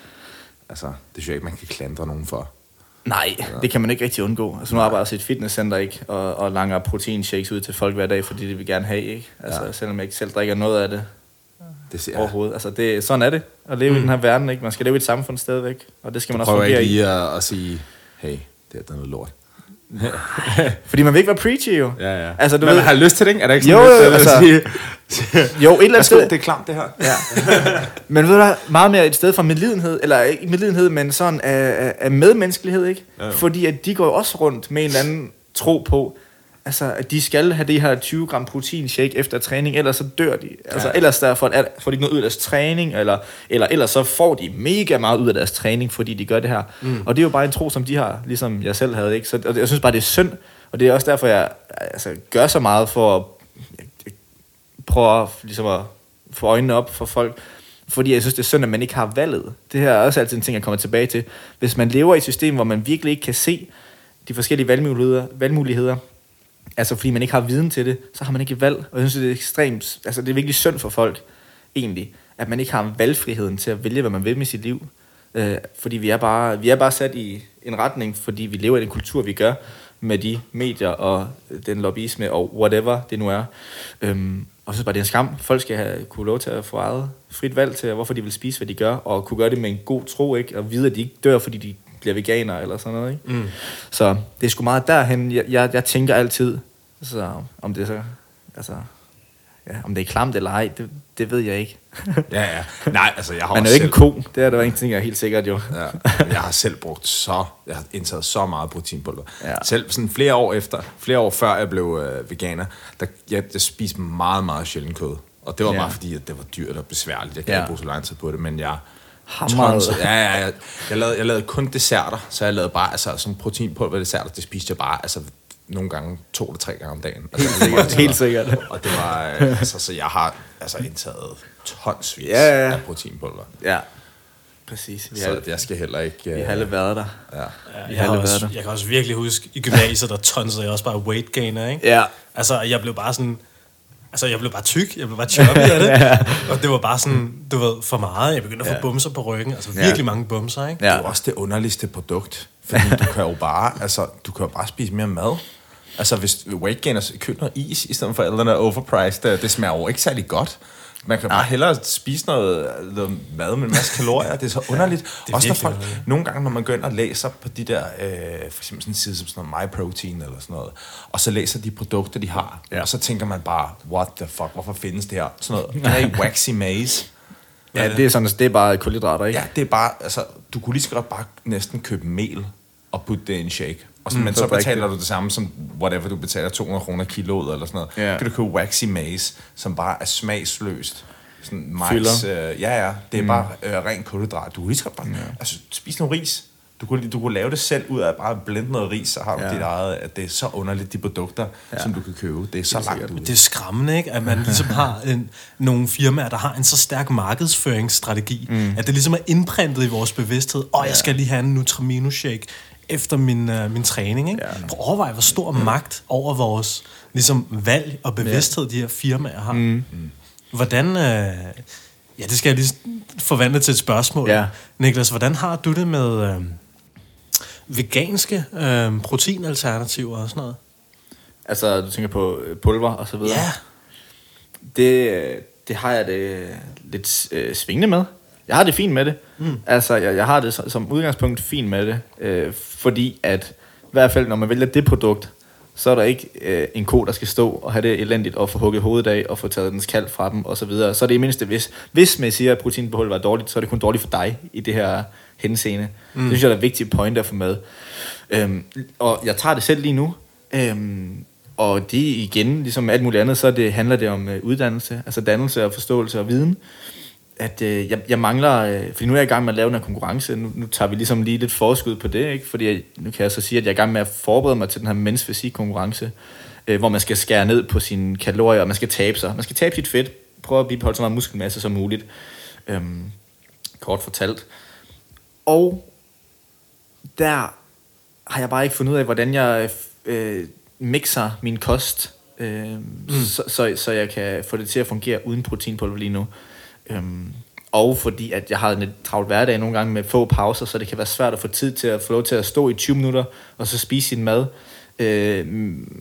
altså, det synes jeg ikke, man kan klandre nogen for. Nej, ja. det kan man ikke rigtig undgå. Altså nu arbejder jeg i et fitnesscenter, ikke? Og, og langer proteinshakes ud til folk hver dag, fordi de vil gerne have, ikke? Altså, ja. selvom jeg ikke selv drikker noget af det. Det ser overhovedet. Altså, det, sådan er det at leve mm. i den her verden, ikke? Man skal leve i et samfund stadigvæk, og det skal du man også fungere i. lige at, at sige, hey, det er noget lort. Fordi man vil ikke være preachy jo. Ja, ja. Altså, du Men ved, man har lyst til det, ikke? Er der ikke sådan jo, lidt, altså, sige, jo, et eller andet sted. Det er klamt, det her. Ja. men ved du meget mere et sted for medlidenhed, eller ikke medlidenhed, men sådan af, af medmenneskelighed, ikke? Ja, jo. Fordi at de går jo også rundt med en eller anden tro på, altså, at de skal have det her 20 gram protein shake efter træning, ellers så dør de. Altså, ja. ellers der får, får de ikke noget ud af deres træning, eller, eller ellers så får de mega meget ud af deres træning, fordi de gør det her. Mm. Og det er jo bare en tro, som de har, ligesom jeg selv havde. Ikke? Så og jeg synes bare, det er synd, og det er også derfor, jeg altså, gør så meget for at prøver at, ligesom at få øjnene op for folk, fordi jeg synes, det er synd, at man ikke har valget. Det her er også altid en ting, jeg kommer tilbage til. Hvis man lever i et system, hvor man virkelig ikke kan se de forskellige valgmuligheder, valgmuligheder altså fordi man ikke har viden til det, så har man ikke valg. Og jeg synes, det er ekstremt, altså det er virkelig synd for folk, egentlig, at man ikke har valgfriheden til at vælge, hvad man vil med sit liv. Øh, fordi vi er, bare, vi er bare sat i en retning, fordi vi lever i den kultur, vi gør, med de medier og den lobbyisme og whatever det nu er. Øhm, og så bare, det en skam. Folk skal have, kunne lov til at få eget frit valg til, hvorfor de vil spise, hvad de gør, og kunne gøre det med en god tro, ikke? og vide, at de ikke dør, fordi de bliver veganer eller sådan noget. Ikke? Mm. Så det er sgu meget derhen, jeg, jeg, jeg tænker altid, så om det så, altså, Ja, om det er klamt eller ej, det, det ved jeg ikke. Ja, ja. Nej, altså jeg har Man er jo ikke en selv, ko, det er der jo ingenting, jeg er helt sikkert jo. ja, jeg har selv brugt så, jeg har indtaget så meget proteinpulver. Ja. Selv sådan flere år efter, flere år før jeg blev øh, veganer, der jeg, jeg spiste meget, meget sjældent kød. Og det var Ja. bare fordi, at det var dyrt og besværligt. Jeg kan Ja. ikke bruge så lang tid på det, men jeg... Hamrede. Ja, ja, ja. Jeg lavede, jeg lavede kun desserter, så jeg lavede bare, altså sådan proteinpulver desserter, det spiste jeg bare, altså nogle gange to eller tre gange om dagen. Altså, Helt sikkert, helt sikkert. Og det var, øh, altså, så jeg har altså indtaget tonsvis Ja, ja, ja. af proteinpulver. Ja, præcis. Vi Så har, jeg skal heller ikke... vi har alle været der. Ja. Ja, Vi jeg, har alle også, været der. jeg kan også virkelig huske, i gymnasiet, der tonsede jeg også bare weight gainer, ikke? Ja. Altså, jeg blev bare sådan... Altså, jeg blev bare tyk, jeg blev bare chubby af det. Og det var bare sådan, du ved, for meget. Jeg begyndte at få Ja. bumser på ryggen. Altså, Ja. virkelig mange bumser, ikke? Det er Ja. også det underligste produkt. Fordi du kan jo bare, altså, du kan jo bare spise mere mad. Altså, hvis weight gainers køb noget is, i stedet for alt den der overpriced, det, det smager jo ikke særlig godt. Man kan bare hellere spise noget, noget mad med en masse kalorier. Det er så underligt. det er også når folk, underligt. nogle gange, når man går ind og læser på de der, øh, for eksempel sådan en side som sådan noget MyProtein eller sådan noget, og så læser de produkter, de har, Ja. og så tænker man bare, what the fuck, hvorfor findes det her? Sådan noget, det er ikke waxy maize. Ja, det er, sådan, det er bare kulhydrater, ikke? Ja, det er bare, altså, du kunne lige så godt bare næsten købe mel og putte det i en shake. Og så, mm, men så så er det betaler rigtigt. du det samme som, whatever du betaler 200 kroner kiloet eller sådan noget. Ja. kan du købe waxy maize, som bare er smagsløst. Sådan majs, Fylder. øh, ja, ja, det er mm. bare øh, ren kulhydrat. Du kunne lige bare, ja. altså, spise noget ris. Du kunne, du kunne lave det selv ud af bare at blende noget ris, så har du Ja. dit eget, at det er så underligt, de produkter, Ja. som du kan købe. Det er så langt sikkert. ud. Det er skræmmende, ikke? At man ligesom har en, nogle firmaer, der har en så stærk markedsføringsstrategi, mm. at det ligesom er indprintet i vores bevidsthed. Og jeg skal lige have en Nutramino shake efter min, uh, min træning, ikke? Ja. Prøv at overveje, hvor stor magt over vores ligesom, valg og bevidsthed, de her firmaer har. Mm. Hvordan... Uh, ja, det skal jeg lige forvandle til et spørgsmål. Ja. Niklas, hvordan har du det med uh, veganske uh, proteinalternativer og sådan noget? Altså, du tænker på øh, pulver og så videre? Ja. Det, øh, det har jeg det lidt øh, svingende med. Jeg har det fint med det. Mm. Altså, jeg, jeg har det som, som udgangspunkt fint med det. Øh, fordi at, i hvert fald når man vælger det produkt, så er der ikke øh, en ko, der skal stå og have det elendigt og få hugget hovedet af og få taget dens kald fra dem og så videre. Så er det i mindste, hvis, hvis man siger, at proteinbehold var dårligt, så er det kun dårligt for dig i det her henseende. Mm. Det synes jeg er et vigtigt point at få med. Øhm, og jeg tager det selv lige nu. Øhm, og det igen, ligesom alt muligt andet, så det, handler det om øh, uddannelse, altså dannelse og forståelse og viden. At øh, jeg, jeg mangler, øh, fordi nu er jeg i gang med at lave en konkurrence, nu, nu tager vi ligesom lige lidt forskud på det, ikke? fordi jeg, nu kan jeg så sige, at jeg er i gang med at forberede mig til den her mens fysik konkurrence, øh, hvor man skal skære ned på sine kalorier, og man skal tabe sig. Man skal tabe sit fedt, prøve at bibeholde så meget muskelmasse som muligt, øhm, kort fortalt. Og der har jeg bare ikke fundet ud af, hvordan jeg øh, mixer min kost, øh, mm. så, så, så jeg kan få det til at fungere uden proteinpulver lige nu. Øhm, og fordi at jeg har en lidt travlt hverdag nogle gange med få pauser, så det kan være svært at få tid til at få lov til at stå i 20 minutter, og så spise sin mad. Øh,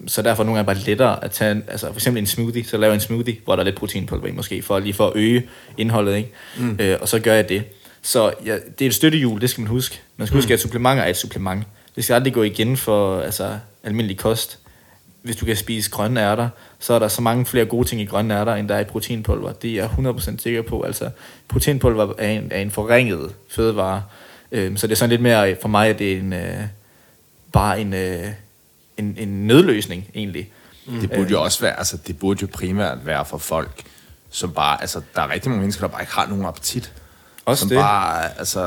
så derfor er nogle gange bare lettere at tage, en, altså for eksempel en smoothie, så laver jeg en smoothie, hvor der er lidt proteinpulver i måske, for lige for at øge indholdet, ikke? Mm. Øh, og så gør jeg det. Så ja, det er et støttehjul, det skal man huske. Man skal mm. huske, at supplementer er et supplement. Det skal aldrig gå igen for altså, almindelig kost. Hvis du kan spise grønne ærter, så er der så mange flere gode ting i grønne ærter, end der er i proteinpulver. Det er jeg 100% sikker på. Altså, proteinpulver er en, er en forringet fødevare. Øhm, så det er sådan lidt mere for mig, at det er en, øh, bare en, øh, en, en nødløsning, egentlig. Det burde jo også være, altså det burde jo primært være for folk, som bare, altså der er rigtig mange mennesker, der bare ikke har nogen appetit. Også som det. bare, altså,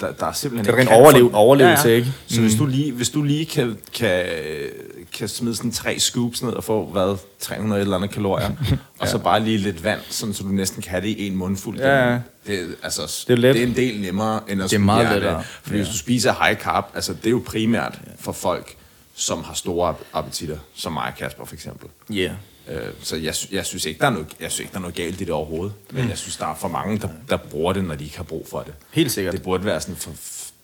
der, der er simpelthen Det er ikke ren kan overlev- få- overlevelse, ikke? Så hvis du lige, hvis du lige kan, kan, kan smide sådan tre scoops ned og få, hvad, 300 eller andet kalorier, og så bare lige lidt vand, sådan, så du næsten kan have det i en mundfuld. Ja, ja. Det, altså, Det er let. det er en del nemmere, end at Det er meget lettere. Det. Fordi hvis du spiser high carb, altså det er jo primært for folk, som har store appetitter, som mig og Kasper for eksempel. Ja. Yeah. Øh, så jeg, jeg, synes ikke, der er noget, jeg synes ikke, der er noget galt i det overhovedet. Men jeg synes, der er for mange, der, der bruger det, når de ikke har brug for det. Helt sikkert. Det burde være sådan for,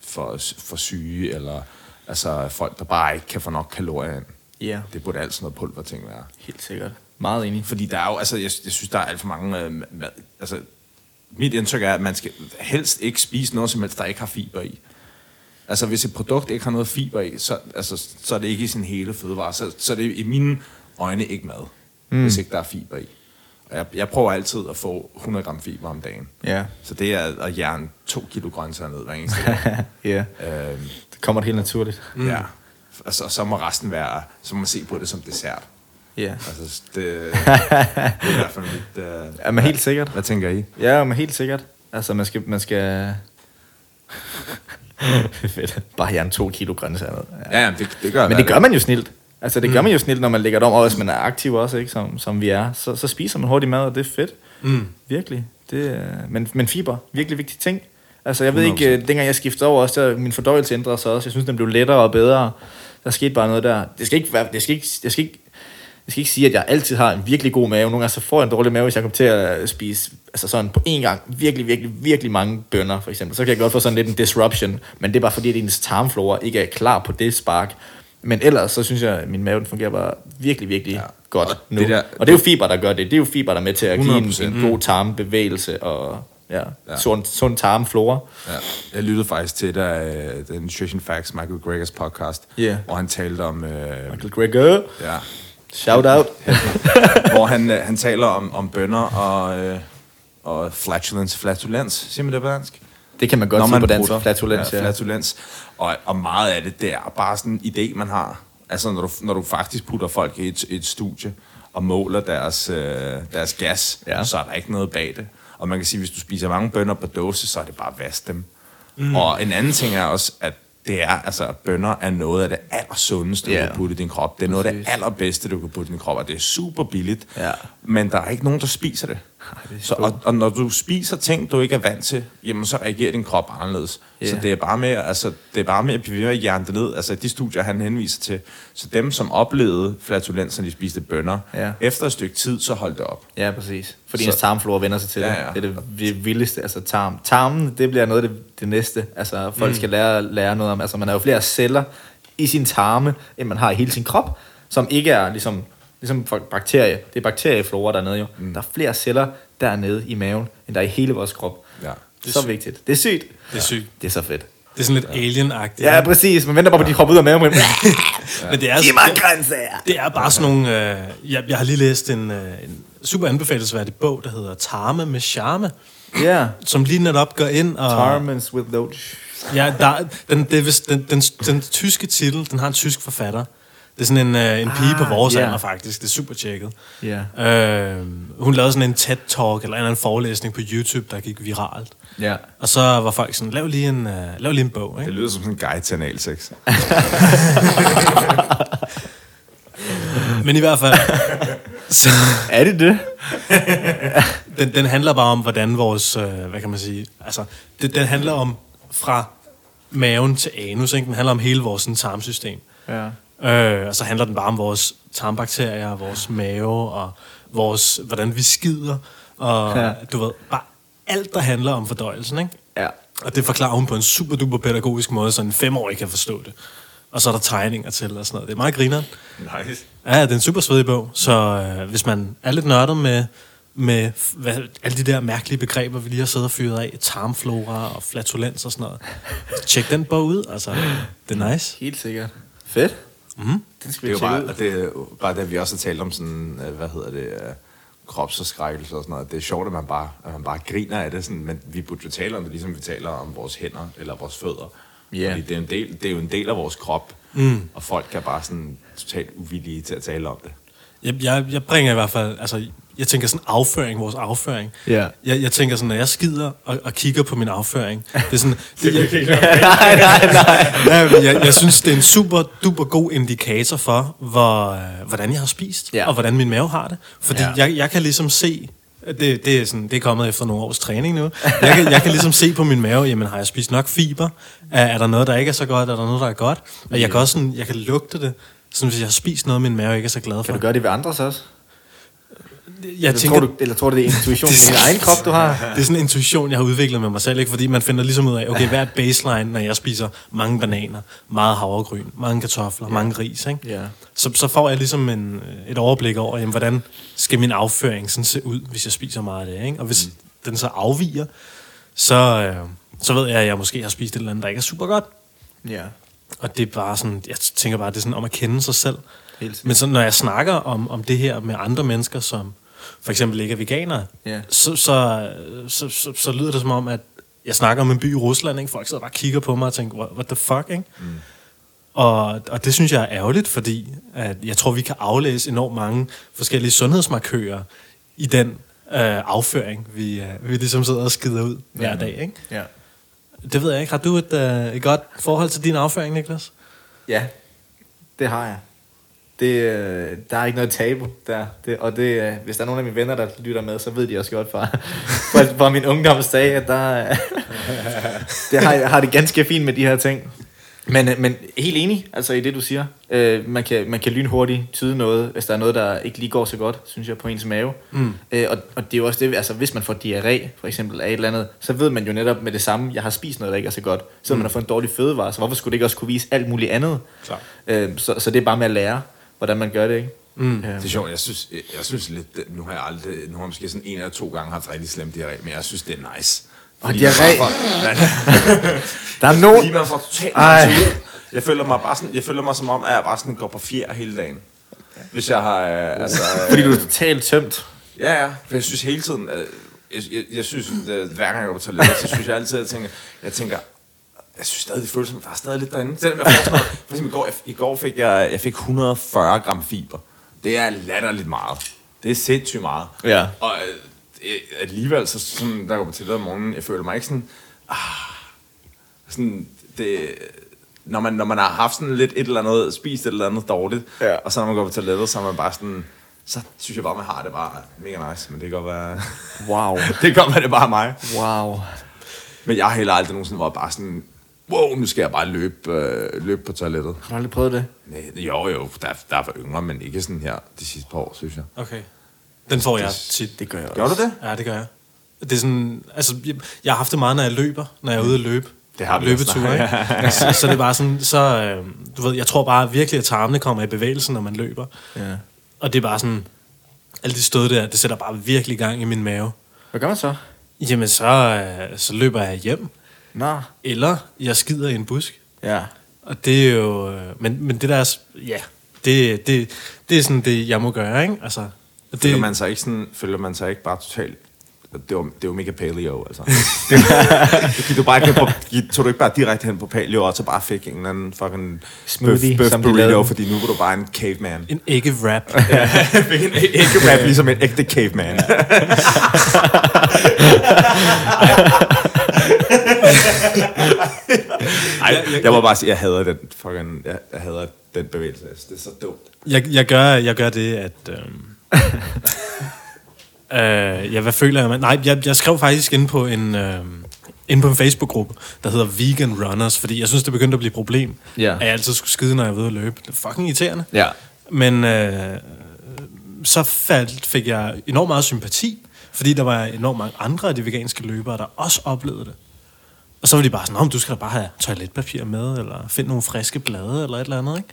for, for syge, eller altså folk, der bare ikke kan få nok kalorier ind. Ja. Det burde alt sådan noget pulverting være. Helt sikkert. Meget enig. Fordi der er jo, altså, jeg, jeg synes, der er alt for mange, øh, mad, altså, mit indtryk er, at man skal helst ikke spise noget som helst, der ikke har fiber i. Altså, hvis et produkt ikke har noget fiber i, så, altså, så er det ikke i sin hele fødevare. Så, så er det i mine øjne ikke mad, mm. hvis ikke der er fiber i. Jeg, jeg prøver altid at få 100 gram fiber om dagen. Ja. Så det er at jern 2 kilo grøntsager ned hver eneste dag. ja. øhm, Det kommer helt naturligt. mm. Ja. Altså, og så må resten være, så må man se på det som dessert. Ja. Altså, det, det er i hvert fald mit... Uh, Ja, men helt sikkert. hvad tænker I? Ja, men helt sikkert. Altså, man skal... Man skal... Fedt. Bare jern to kilo grøntsager ned. Ja, ja det, det gør Men det gør man jo snilt. Altså, det gør man jo snilt, når man lægger det om, og hvis man er aktiv også, ikke, som, som vi er, så, så spiser man hurtigt mad, og det er fedt. Mm. Virkelig. Det, er- men, men fiber, virkelig vigtig ting. Altså, jeg ved ikke, øh, dengang jeg skiftede over, også, der, min fordøjelse ændrede sig også. Jeg synes, den blev lettere og bedre. Der skete bare noget der. Det skal ikke være, det skal ikke, det skal ikke, jeg skal ikke sige, at jeg altid har en virkelig god mave. Nogle gange så får jeg en dårlig mave, hvis jeg kommer til at spise altså sådan på én gang virkelig, virkelig, virkelig mange bønner, for eksempel. Så kan jeg godt få sådan lidt en disruption, men det er bare fordi, at ens tarmflora ikke er klar på det spark. Men ellers, så synes jeg, at min mave den fungerer bare virkelig, virkelig ja. godt Og nu. det der- og det er jo fiber, der gør det. Det er jo fiber, der er med til at give en, 100%. en god tarmbevægelse og ja, Ja. Sund, sund tarmflora. Ja. Jeg lyttede faktisk til der, uh, The Nutrition Facts, Michael Gregors podcast, Ja. hvor han talte om... Uh, Michael Greger, ja, shout out. hvor han, uh, han taler om, om bønder og, uh, og flatulence. Flatulens, siger man det på dansk? Det kan man godt Når sige man på dansk. bruger- Flatulens, ja. Flatulens. Og, og meget af det, det er bare sådan en idé, man har. Altså, når du, når du faktisk putter folk i et, et studie og måler deres, øh, deres gas. Ja. så er der ikke noget bag det. Og man kan sige, hvis du spiser mange bønner på dåse, så er det bare at vaske dem. Mm. Og en anden ting er også, at det er, altså, at bønner er noget af det allersundeste, du Ja. kan putte i din krop. Det er noget af det allerbedste, du kan putte i din krop, og det er super billigt. Ja. Men der er ikke nogen, der spiser det. Det så, og, og når du spiser ting, du ikke er vant til, jamen så reagerer din krop anderledes. Ja. Så det er bare med, altså, det er bare med at blive ved med at hjerne det ned. Altså de studier, han henviser til. Så dem, som oplevede flatulens, når de spiste bønner, Ja. efter et stykke tid, så holdt det op. Ja, præcis. Fordi Så- ens tarmflora vender sig til Ja, det. ja. Det er det vi- vildeste. Altså tarm. Tarmen, det bliver noget af det, det næste. Altså folk mm. skal lære, lære noget om. Altså man har jo flere celler i sin tarme, end man har i hele sin krop, som ikke er ligesom, ligesom for bakterie. Det er bakterieflora dernede jo. Mm. Der er flere celler dernede i maven, end der er i hele vores krop. Ja. Det er så vigtigt. Det er sygt. Det er sygt. Det er så fedt. Det er sådan lidt alien-agtigt. Ja, præcis. Man venter bare på, at de hopper ud af maven. Men... Men det er, Giv mig det, grøntsager! det er bare sådan nogle... Øh, jeg, jeg har lige læst en, øh, en super anbefalesværdig bog, der hedder Tarme med charme, Ja. som lige netop går ind og... Tarmens with no... Ja, der, den, det er vist, den, den, den, tyske titel, den har en tysk forfatter. Det er sådan en, øh, en pige Ah, på vores ja. alder, faktisk. Det er super tjekket. Ja. Øh, hun lavede sådan en TED-talk, eller en eller anden forelæsning på YouTube, der gik viralt. Ja. Og så var folk sådan, lav lige en, uh, lav lige en bog, Det ikke? lyder som sådan en guide til analsex. Men i hvert fald, så, Er det det? den, den handler bare om, hvordan vores, øh, hvad kan man sige, altså, det, den handler om fra maven til anus, ikke? Den handler om hele vores sådan, tarmsystem. Ja. Øh, og så handler den bare om vores tarmbakterier, vores mave, og vores, hvordan vi skider, og Ja. du ved, bare alt, der handler om fordøjelsen, ikke? Ja. Og det forklarer hun på en super duper pædagogisk måde, så en femårig kan forstå det. Og så er der tegninger til og sådan noget. Det er meget grineren. Nice. Ja, det er en super svedig bog, så øh, hvis man er lidt nørdet med, med hvad, alle de der mærkelige begreber, vi lige har siddet og fyret af, tarmflora og flatulens og sådan noget, tjek den bog ud, altså, det er nice. Helt sikkert. Fedt. Mm. Den skal Det er jo bare, ud. det er bare det, vi også har talt om sådan, øh, hvad hedder det, øh, kropsforskrækkelse og sådan noget. Det er sjovt, at man bare, at man bare griner af det, sådan, men vi burde jo tale om det, ligesom vi taler om vores hænder eller vores fødder. Ja. Fordi det er, en del, det er jo en del af vores krop, mm. og folk er bare sådan totalt uvillige til at tale om det. Jeg, jeg, jeg bringer i hvert fald, altså, jeg tænker sådan afføring, vores afføring. Ja. Jeg, jeg tænker sådan, når jeg skider og, og kigger på min afføring, det er sådan, det, jeg, nej, nej, nej. Ja, jeg, jeg synes, det er en super duper god indikator for, hvor, øh, hvordan jeg har spist, Ja. og hvordan min mave har det. Fordi Ja. jeg, jeg kan ligesom se, det, det, er sådan, det er kommet efter nogle års træning nu, jeg kan, jeg kan ligesom se på min mave, jamen har jeg spist nok fiber? Er, er der noget, der ikke er så godt? Er der noget, der er godt? Og jeg kan også sådan, jeg kan lugte det, sådan hvis jeg har spist noget, min mave ikke er så glad for. Kan du gøre det ved andres også? Jeg Eller, tænker, tror du, eller tror du, det er intuition i din egen krop, du har? det er sådan en intuition, jeg har udviklet med mig selv, ikke? fordi man finder ligesom ud af, okay, hvad er baseline, når jeg spiser mange bananer, meget havregryn, mange kartofler, ja. mange ris, ikke? Ja. Så, så får jeg ligesom en, et overblik over, jamen, hvordan skal min afføring sådan se ud, hvis jeg spiser meget af det, ikke? Og hvis mm. den så afviger, så, øh, så ved jeg, at jeg måske har spist et eller andet, der ikke er super godt. Ja. Og det er bare sådan, jeg tænker bare, det er sådan om at kende sig selv. Men så når jeg snakker om, om det her med andre mennesker, som, for eksempel ikke er veganere, Ja. så, så, så, så, så lyder det som om, at jeg snakker om en by i Rusland, ikke? folk sidder bare og kigger på mig og tænker, what, what the fuck, ikke? Mm. Og, og det synes jeg er ærgerligt, fordi at jeg tror, vi kan aflæse enormt mange forskellige sundhedsmarkører i den øh, afføring, vi, øh, vi ligesom sidder og skider ud hver dag. Ikke? Ja. Det ved jeg ikke. Har du et, øh, et godt forhold til din afføring, Niklas? Ja, det har jeg. Det, øh, der er ikke noget tabu der. Det, og det, øh, hvis der er nogen af mine venner, der lytter med, så ved de også godt fra, fra, fra min ungdomsdag, at der, det har, har det ganske fint med de her ting. Men, øh, men helt enig altså i det, du siger. Øh, man, kan, man kan lynhurtigt tyde noget, hvis der er noget, der ikke lige går så godt, synes jeg, på ens mave. Mm. Øh, og, og det er jo også det, altså hvis man får diarré, for eksempel, af et eller andet, så ved man jo netop med det samme, jeg har spist noget, der ikke er så godt. Så mm. man har fået en dårlig fødevare, så hvorfor skulle det ikke også kunne vise alt muligt andet? Klar. Øh, så, så det er bare med at lære, hvordan man gør det, ikke? Mm. Øh, Det er sjovt, jeg synes, jeg, jeg synes lidt, nu har jeg aldrig, nu har jeg måske sådan en eller to gange haft rigtig slemt diarré, men jeg synes, det er nice. Og diarré? der er nogen... Fordi man får totalt. Jeg føler mig bare sådan, jeg føler mig som om, at jeg bare sådan går på fjer hele dagen. Hvis jeg har, øh, altså... Øh, Fordi du er totalt tømt. Ja, ja. For jeg synes hele tiden, øh, jeg, jeg, jeg synes, øh, hver gang jeg går på toilettet, så synes jeg altid, at jeg tænker, jeg tænker, jeg synes stadig, det føles som, der er stadig lidt derinde. Selvom jeg noget, for eksempel i går, jeg, i går fik jeg, jeg fik 140 gram fiber. Det er latterligt meget. Det er sindssygt meget. Ja. Og øh, alligevel, så sådan, der går på toilettet om morgenen, jeg føler mig ikke sådan, ah, sådan, det, når man, når man har haft sådan lidt et eller andet, spist et eller andet dårligt, Ja. og så når man går på toilettet, så er man bare sådan, så synes jeg bare, man har det bare mega nice, men det kan godt være, Wow. det kan godt være, det er bare mig. Wow. Men jeg har heller aldrig nogensinde været bare sådan, wow, nu skal jeg bare løbe, øh, løbe på toilettet. Har du aldrig prøvet det? Nej, jo, jo, der, der var yngre, men ikke sådan her de sidste par år, synes jeg. Okay. Den får jeg tit. Det gør jeg også. Gør du det? Ja, det gør jeg. Det er sådan, altså, jeg, jeg har haft det meget, når jeg løber, når jeg er ude at løbe. Det har vi Løbeture, ikke? så, så, det er bare sådan, så, øh, du ved, jeg tror bare virkelig, at tarmene kommer i bevægelse, når man løber. Ja. Og det er bare sådan, alle de stød der, det sætter bare virkelig gang i min mave. Hvad gør man så? Jamen, så, øh, så løber jeg hjem, Nå. eller jeg skider i en busk. Ja. Og det er jo, øh, men, men det der, er ja, det, det, det er sådan det, jeg må gøre, ikke? Altså, og Føler det, man sig ikke, sådan, føler man sig ikke bare totalt... Det var, det var mega paleo, altså. Det- Gik du bare ikke på, gik, tog du ikke bare direkte hen på paleo, og så bare fik en eller anden fucking Smoothie, bøf, bøf burrito, fordi nu var du bare en caveman. en ikke rap. Jeg fik en ægge rap, ligesom en ægte caveman. Ej, jeg må bare sige, jeg hader den fucking, jeg, jeg hader den bevægelse. Jeg synes, Det er så dumt. Jeg, jeg, gør, jeg gør det, at... Øh, øh, ja, hvad føler jeg? Nej, jeg, jeg skrev faktisk ind på en... Øh, inde på en Facebook-gruppe, der hedder Vegan Runners, fordi jeg synes, det begyndte at blive et problem, Ja. at jeg altid skulle skide, når jeg var ude at løbe. Det er fucking irriterende. Ja. Men øh, så faldt, fik jeg enormt meget sympati, fordi der var enormt mange andre af de veganske løbere, der også oplevede det. Og så var de bare sådan, "Nå, men du skal da bare have toiletpapir med, eller finde nogle friske blade, eller et eller andet, ikke?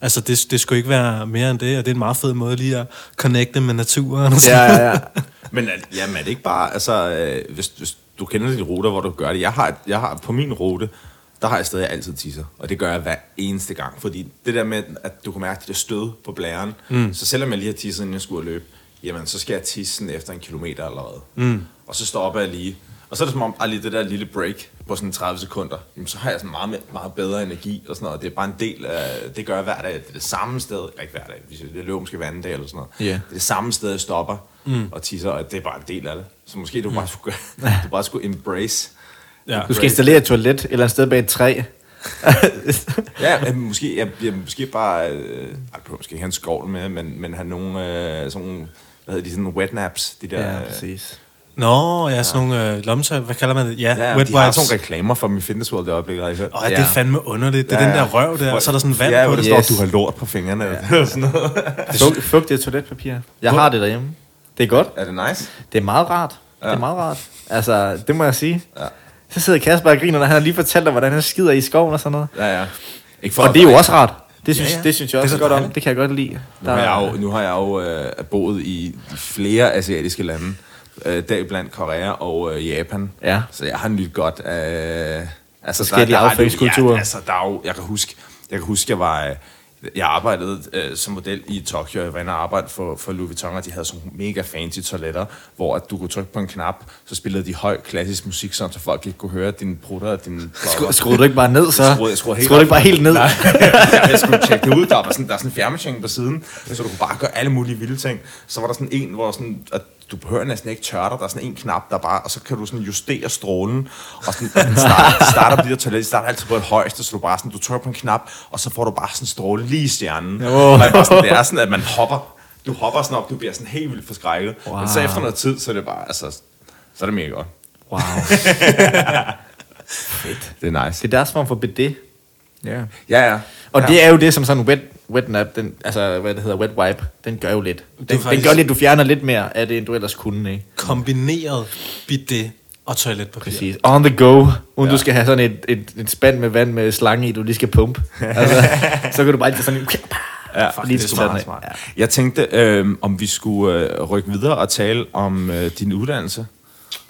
Altså, det, det skulle ikke være mere end det, og det er en meget fed måde lige at connecte med naturen. Og Ja, ja, ja. Men jamen, er det ikke bare, altså, øh, hvis, hvis du kender de ruter, hvor du gør det. Jeg har, jeg har på min rute, der har jeg stadig altid tisser. Og det gør jeg hver eneste gang. Fordi det der med, at du kan mærke det der stød på blæren. Mm. Så selvom jeg lige har tisset, inden jeg skulle løbe, jamen, så skal jeg tisse sådan efter en kilometer allerede. Mm. Og så stopper jeg lige. Og så er det som om, at lige det der lille break på sådan 30 sekunder, jamen, så har jeg sådan meget, meget bedre energi og sådan noget. Det er bare en del af, det gør jeg hver dag. Det er det samme sted, eller ikke hver dag, hvis jeg det løber måske hver anden dag eller sådan noget. Ja. Det er det samme sted, jeg stopper mm. og tisser, og det er bare en del af det. Så måske du bare skulle, du bare skulle embrace. Ja. Du skal installere et toilet et eller andet sted bag et træ. Ja, men måske, jeg, jeg, måske bare, øh, jeg prøver måske ikke have en skovl med, men, men have nogle, øh, sådan hvad hedder de, sådan wet naps, de der. Ja, øh, præcis. Nå, ja, sådan nogle øh, lommetøj, hvad kalder man det? Ja, Ja, wet de har wipes. sådan nogle reklamer for min Fitness World, det øjeblik, har I hørt? Åh, det er fandme underligt. Det er Ja, den ja. der røv der, og så er der sådan vand ja, på det. der Yes. står, du har lort på fingrene. Ja. sådan noget. Fug, fugtigt toiletpapir. Jeg har det derhjemme. Det er godt. Er det nice? Det er meget rart. Ja. Det Ja. er meget rart. Altså, det må jeg sige. Ja. Så sidder Kasper og griner, når han har lige fortalt dig, hvordan han skider i skoven og sådan noget. Ja, ja. Ikke for Og det er jo også rart. Det synes, Ja, ja, ja. ja. Det synes jeg Det er også så godt om. Det kan jeg godt lide. Nu har jeg jo, nu har jeg jo øh, boet i flere asiatiske lande, øh, deriblandt Korea og øh, Japan. Ja. Så jeg har nydt godt af... Altså, Forskellige er affaldskulturer. Ja, altså, der er jo, jeg kan huske, jeg kan huske, jeg var, øh, Jeg arbejdede øh, som model i Tokyo. Jeg var inde og arbejdede for, for Louis Vuitton, og de havde sådan mega fancy toiletter, hvor at du kunne trykke på en knap, så spillede de høj klassisk musik, sådan, så folk ikke kunne høre dine prutter og dine Skru, skruede du ikke bare ned, så? skruede, jeg skruede helt skruede du ikke bare helt ned? Nej, jeg, jeg skulle tjekke det ud. Der var sådan, der er sådan en fjernbetjening på siden, så du kunne bare gøre alle mulige vilde ting. Så var der sådan en, hvor sådan, at du behøver næsten ikke tørre dig. Der er sådan en knap, der bare, og så kan du sådan justere strålen, og sådan, den starter, starter på de der toiletter, de starter altid på et højeste, så du bare sådan, du trykker på en knap, og så får du bare sådan en stråle lige i stjernen. Åh. Og det er bare sådan, det er sådan, at man hopper, du hopper sådan op, du bliver sådan helt vildt forskrækket. Wow. Men så efter noget tid, så er det bare, altså, så er det mega godt. Wow. Det er nice. Det er deres form for bidet. Ja. Ja, ja. Og ja. det er jo det, som sådan en wet, wet nap, den, altså hvad det hedder, wet wipe, den gør jo lidt. Den, faktisk- den gør lidt, du fjerner lidt mere af det, end du ellers kunne, ikke? Kombineret bidet og toiletpapir. Præcis. On the go, uden ja. du skal have sådan et, et, et spand med vand med slange i, du lige skal pumpe. altså, så kan du bare lige sådan en... Ja, Fuck, lige det er smart, smart, smart. Jeg tænkte, øh, om vi skulle øh, rykke videre og tale om øh, din uddannelse.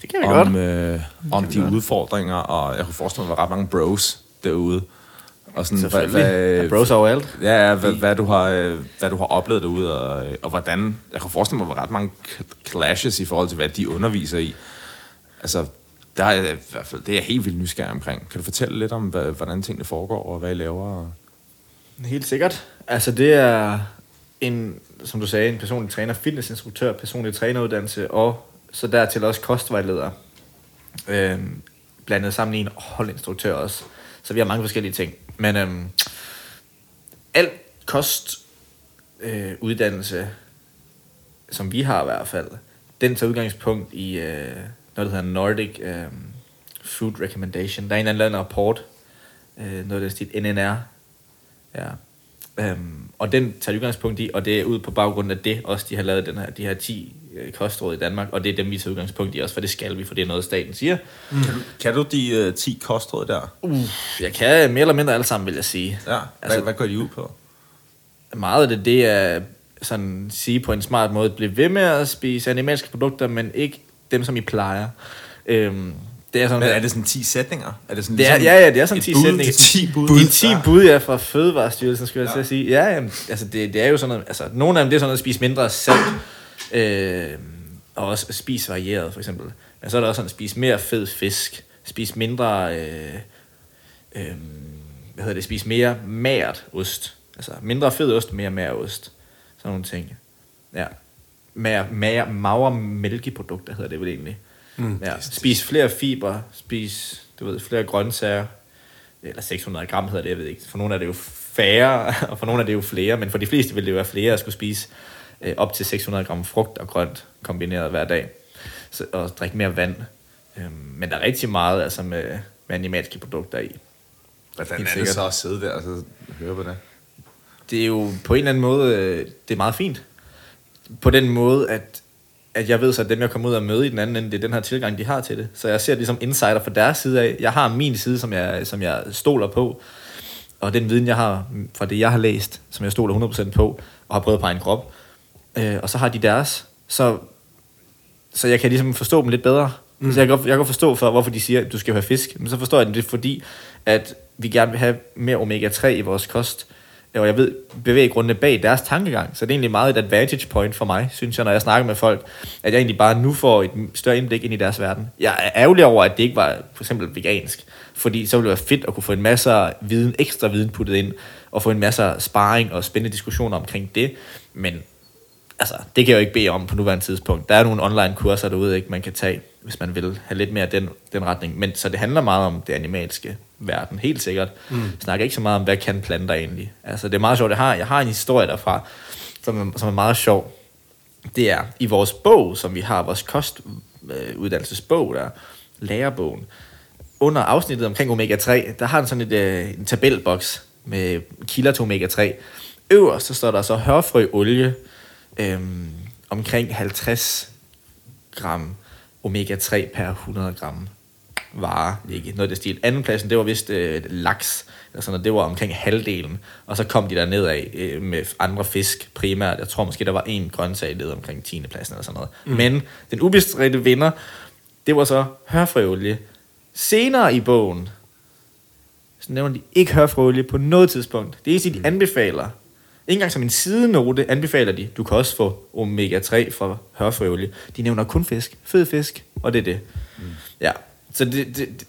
Det kan vi godt. Om, øh, om de udfordringer, og jeg kunne forestille mig, at der var ret mange bros derude. Og sådan, Selvfølgelig. Ja, bros overalt. Ja, hvad, hvad, du har, øh, hvad du har oplevet derude, og, øh, og hvordan... Jeg kan forestille mig, var ret mange clashes i forhold til, hvad de underviser i. Altså, der er, i hvert fald, det er jeg helt vildt nysgerrig omkring. Kan du fortælle lidt om, hvad, hvordan tingene foregår, og hvad I laver? Helt sikkert. Altså det er en, som du sagde, en personlig træner, fitnessinstruktør, personlig træneruddannelse, og så dertil også kostvejleder. Øhm, blandet sammen i en holdinstruktør også. Så vi har mange forskellige ting. Men øhm, alt kost, øh, uddannelse, som vi har i hvert fald, den tager udgangspunkt i øh, noget, der hedder Nordic øh, Food Recommendation. Der er en eller anden rapport, øh, noget der stil NNR, Ja. Øhm, og den tager udgangspunkt i, og det er ud på baggrund af det, også de har lavet den her, de her 10 kostråd i Danmark, og det er dem, vi tager udgangspunkt i også, for det skal vi, for det er noget, staten siger. Mm. Kan, du, kan du de øh, 10 kostråd der? Uh, jeg kan mere eller mindre alle sammen, vil jeg sige. Ja. Hvad, Altså- hvad går de ud på? Meget af det, det er sådan sige på en smart måde, blive ved med at spise animalske produkter, men ikke dem, som I plejer. Øhm, det er sådan, Men er det sådan 10 sætninger? Er det sådan Det er, ligesom ja, ja, det er sådan et 10 bud? sætninger. Det er 10 bud. De 10 Ja. bud, ja, fra Fødevarestyrelsen, skulle jeg ja. til at sige. Ja, jamen, altså det, det er jo sådan noget, altså nogle af dem, det er sådan noget, at spise mindre salt, øh, og også spise varieret, for eksempel. Men så er der også sådan at spise mere fed fisk, spise mindre, øh, øh, hvad hedder det, spise mere mært ost. Altså mindre fed ost, mere mær ost. Sådan nogle ting. Ja. Mere, mere, magre mælkeprodukter hedder det vel egentlig. Mm, ja. Spis flere fiber, spis, du ved, flere grøntsager, eller 600 gram hedder det, jeg ved ikke. For nogle er det jo færre, og for nogle er det jo flere, men for de fleste vil det jo være flere, at skulle spise øh, op til 600 gram frugt og grønt kombineret hver dag, så, og drikke mere vand. Øhm, men der er rigtig meget altså med, med animalske produkter i. Hvordan er det så at sidde der og så høre på det? det er jo på en eller anden måde, øh, det er meget fint. På den måde, at, at jeg ved så, at dem, jeg kommer ud og møde i den anden ende, det er den her tilgang, de har til det. Så jeg ser det ligesom insider fra deres side af. Jeg har min side, som jeg, som jeg stoler på. Og den viden, jeg har fra det, jeg har læst, som jeg stoler 100% på, og har prøvet på egen krop. Øh, og så har de deres. Så, så jeg kan ligesom forstå dem lidt bedre. Mm. Så jeg kan, jeg kan godt forstå, for, hvorfor de siger, at du skal have fisk. Men så forstår jeg det, det fordi, at vi gerne vil have mere omega-3 i vores kost. Og jeg ved bevæggrundene bag deres tankegang. Så det er egentlig meget et advantage point for mig, synes jeg, når jeg snakker med folk, at jeg egentlig bare nu får et større indblik ind i deres verden. Jeg er ærgerlig over, at det ikke var for eksempel vegansk. Fordi så ville det være fedt at kunne få en masse viden, ekstra viden puttet ind, og få en masse sparring og spændende diskussioner omkring det. Men altså, det kan jeg jo ikke bede om på nuværende tidspunkt. Der er nogle online kurser derude, ikke, man kan tage, hvis man vil have lidt mere den, den retning. Men så det handler meget om det animalske verden, helt sikkert. Mm. Jeg snakker ikke så meget om, hvad kan planter egentlig. Altså, det er meget sjovt. Jeg har, jeg har en historie derfra, som er, som er meget sjov. Det er i vores bog, som vi har, vores kostuddannelsesbog, der lærerbogen, under afsnittet omkring omega-3, der har den sådan et, øh, en tabelboks med kilder til omega-3. Øverst så står der så hørfrøolie, øhm, omkring 50 gram omega-3 per 100 gram vare. Ikke noget af det stil. Anden pladsen, det var vist øh, laks, eller sådan noget, det var omkring halvdelen. Og så kom de der nedad øh, med andre fisk primært. Jeg tror måske, der var en grøntsag ned omkring 10. pladsen eller sådan noget. Mm. Men den ubestridte vinder, det var så hørfrøolie. Senere i bogen, så nævner de ikke hørfrøolie på noget tidspunkt. Det eneste, de anbefaler, ikke engang som en sidenote, anbefaler de, du kan også få omega-3 fra hørfrøolie. De nævner kun fisk, fed fisk, og det er det. Mm. Ja, så det, det, det,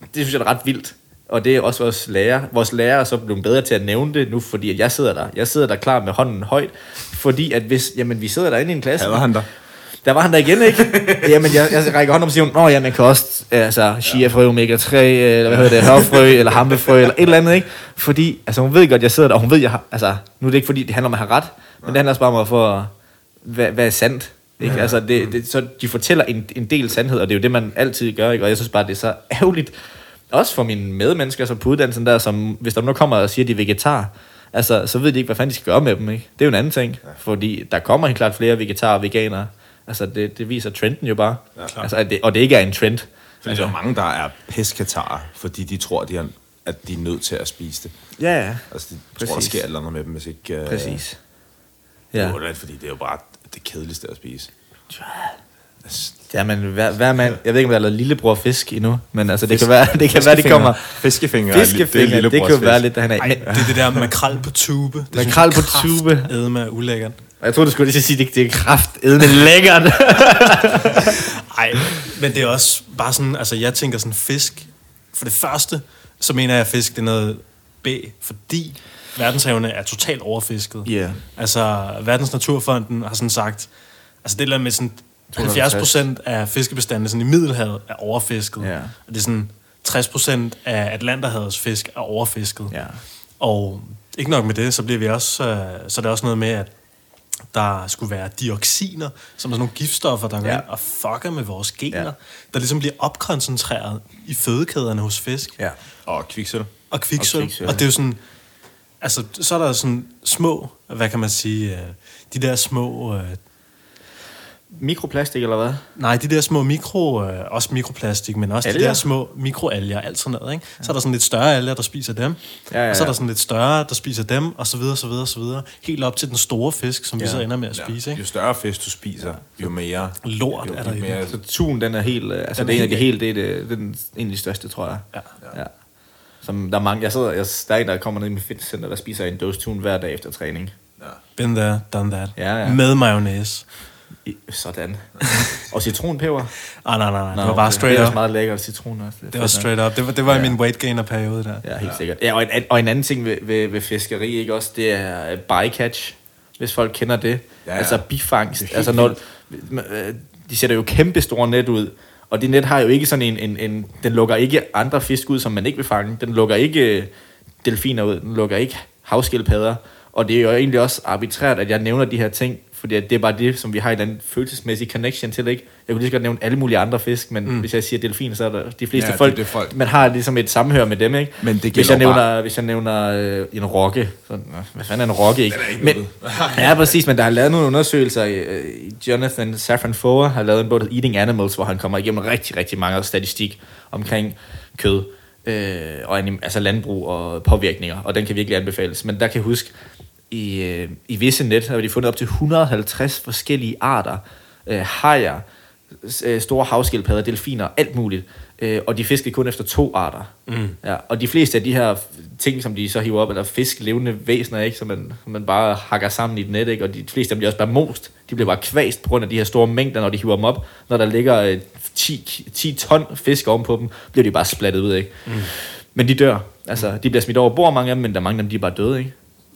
det synes jeg er ret vildt. Og det er også vores lærer. Vores lærer er så blevet bedre til at nævne det nu, fordi at jeg sidder der. Jeg sidder der klar med hånden højt, fordi at hvis, jamen vi sidder derinde i en klasse. Ja, han der? Der var han der igen, ikke? Jamen, jeg, jeg rækker hånden om og siger, Nå ja, man kan også, altså, chia-frø, omega-3, eller hvad hedder det, hørfrø, eller hampefrø, eller et eller andet, ikke? Fordi, altså, hun ved godt, jeg sidder der, og hun ved, jeg har, altså, nu er det ikke fordi, det handler om at have ret, men det handler også bare om at få, hvad, hvad er sandt, ikke? Altså, det, det, så de fortæller en, en del sandhed, og det er jo det, man altid gør, ikke? Og jeg synes bare, det er så ærgerligt, også for mine medmennesker, som på uddannelsen der, som, hvis der nu kommer og siger, at de er vegetar, altså, så ved de ikke, hvad fanden de skal gøre med dem, ikke? Det er jo en anden ting, fordi der kommer helt klart flere vegetarer og veganere, Altså, det, det viser trenden jo bare. Ja, altså, det, og det ikke er en trend. Fordi altså, der er mange, der er peskatarer, fordi de tror, de er, at de er nødt til at spise det. Ja, ja. Altså, de Præcis. tror, der sker et eller andet med dem, hvis ikke... Uh, Præcis. Ja. Det er fordi det er jo bare det kedeligste at spise. Ja, men hver, hver mand, jeg ved ikke, om der er lavet lillebror fisk endnu, men altså, det kan være, det kan være, de kommer... Fiskefinger, Fiskefinger, det, det kan jo være lidt derhen af. Ej, det er det der makrel på tube. Det makrel på tube. Æde med ulækkert. Jeg troede, du skulle lige sige, at det er kraftedende lækkert. Nej, men det er også bare sådan, altså jeg tænker sådan fisk. For det første, så mener jeg, at fisk det er noget B, fordi verdenshavene er totalt overfisket. Yeah. Altså, Verdens Naturfonden har sådan sagt, altså det der med sådan 70 procent af fiskebestandene sådan i Middelhavet er overfisket. Yeah. Og det er sådan 60 procent af Atlanterhavets fisk er overfisket. Yeah. Og ikke nok med det, så bliver vi også, øh, så er det også noget med, at der skulle være dioxiner, som er sådan nogle giftstoffer, der går ja. ind og fucker med vores gener, ja. der ligesom bliver opkoncentreret i fødekæderne hos fisk. Ja. Og kviksøl. Og kviksøl. Og, kviksøl. og det er jo sådan, altså så er der sådan små, hvad kan man sige, øh, de der små... Mikroplastik, eller hvad? Nej, de der små mikro, øh, også mikroplastik, men også alger? de der små mikroalger, alt sådan noget, ikke? Så er der sådan lidt større alger, der spiser dem, ja, ja, ja. og så er der sådan lidt større, der spiser dem, og så videre, så videre, så videre. Helt op til den store fisk, som ja. vi så ender med at spise, ikke? Jo større fisk du spiser, jo mere... Lort jo, er der jo mere, Så tun, den er helt... Øh, altså, den det er en af de helt... Det er, det, det er den, en af de største, tror jeg. Ja. ja. ja. Som der er mange... Jeg sidder, jeg, der er en, der kommer ned i mit fitnesscenter, der spiser en dåse tun hver dag efter træning. Ja. Been there, done that. Ja, ja. Med mayonnaise. I, sådan. og citronpeber? Ah, nej, nej, nej. Det var bare straight up. Det også meget lækkert citron også. Det, det var straight up. Det var, det var ja. i min weight gainer periode der. Ja, helt ja. sikkert. Ja, og, en, og en anden ting ved, ved, ved fiskeri, ikke også, det er øh, bycatch, hvis folk kender det. Ja, ja. Altså bifangst. Altså når, øh, de sætter jo kæmpe store net ud, og det net har jo ikke sådan en, en, en, den lukker ikke andre fisk ud, som man ikke vil fange. Den lukker ikke øh, delfiner ud, den lukker ikke havskildpadder. Og det er jo egentlig også arbitrært, at jeg nævner de her ting, fordi det er bare det, som vi har i den følelsesmæssige connection til, ikke? Jeg kunne lige så godt nævne alle mulige andre fisk, men mm. hvis jeg siger delfin, så er der de fleste ja, folk, det, det folk, man har ligesom et sammenhør med dem, ikke? Men det hvis jeg nævner, bare... hvis jeg nævner øh, en rokke, så, hvad fanden er en rokke, ikke? ikke men, ja, præcis, men der har lavet nogle undersøgelser, øh, Jonathan Safran Foer har lavet en bog, Eating Animals, hvor han kommer igennem rigtig, rigtig mange statistik omkring kød øh, og altså landbrug og påvirkninger, og den kan virkelig anbefales. Men der kan jeg huske, i, øh, i visse net har de fundet op til 150 forskellige arter. Øh, hajer, øh, store havskildpadder, delfiner, alt muligt. Øh, og de fisker kun efter to arter. Mm. Ja, og de fleste af de her ting, som de så hiver op, eller fisk, levende væsener, ikke, som man, man bare hakker sammen i et net, ikke, og de fleste af dem bliver også bare most. De bliver bare kvæst på grund af de her store mængder, når de hiver dem op. Når der ligger øh, 10, 10 ton fisk ovenpå dem, bliver de bare splattet ud. Ikke? Mm. Men de dør. Altså, de bliver smidt over bord, mange af dem, men der er mange af dem, de er bare døde. Ikke?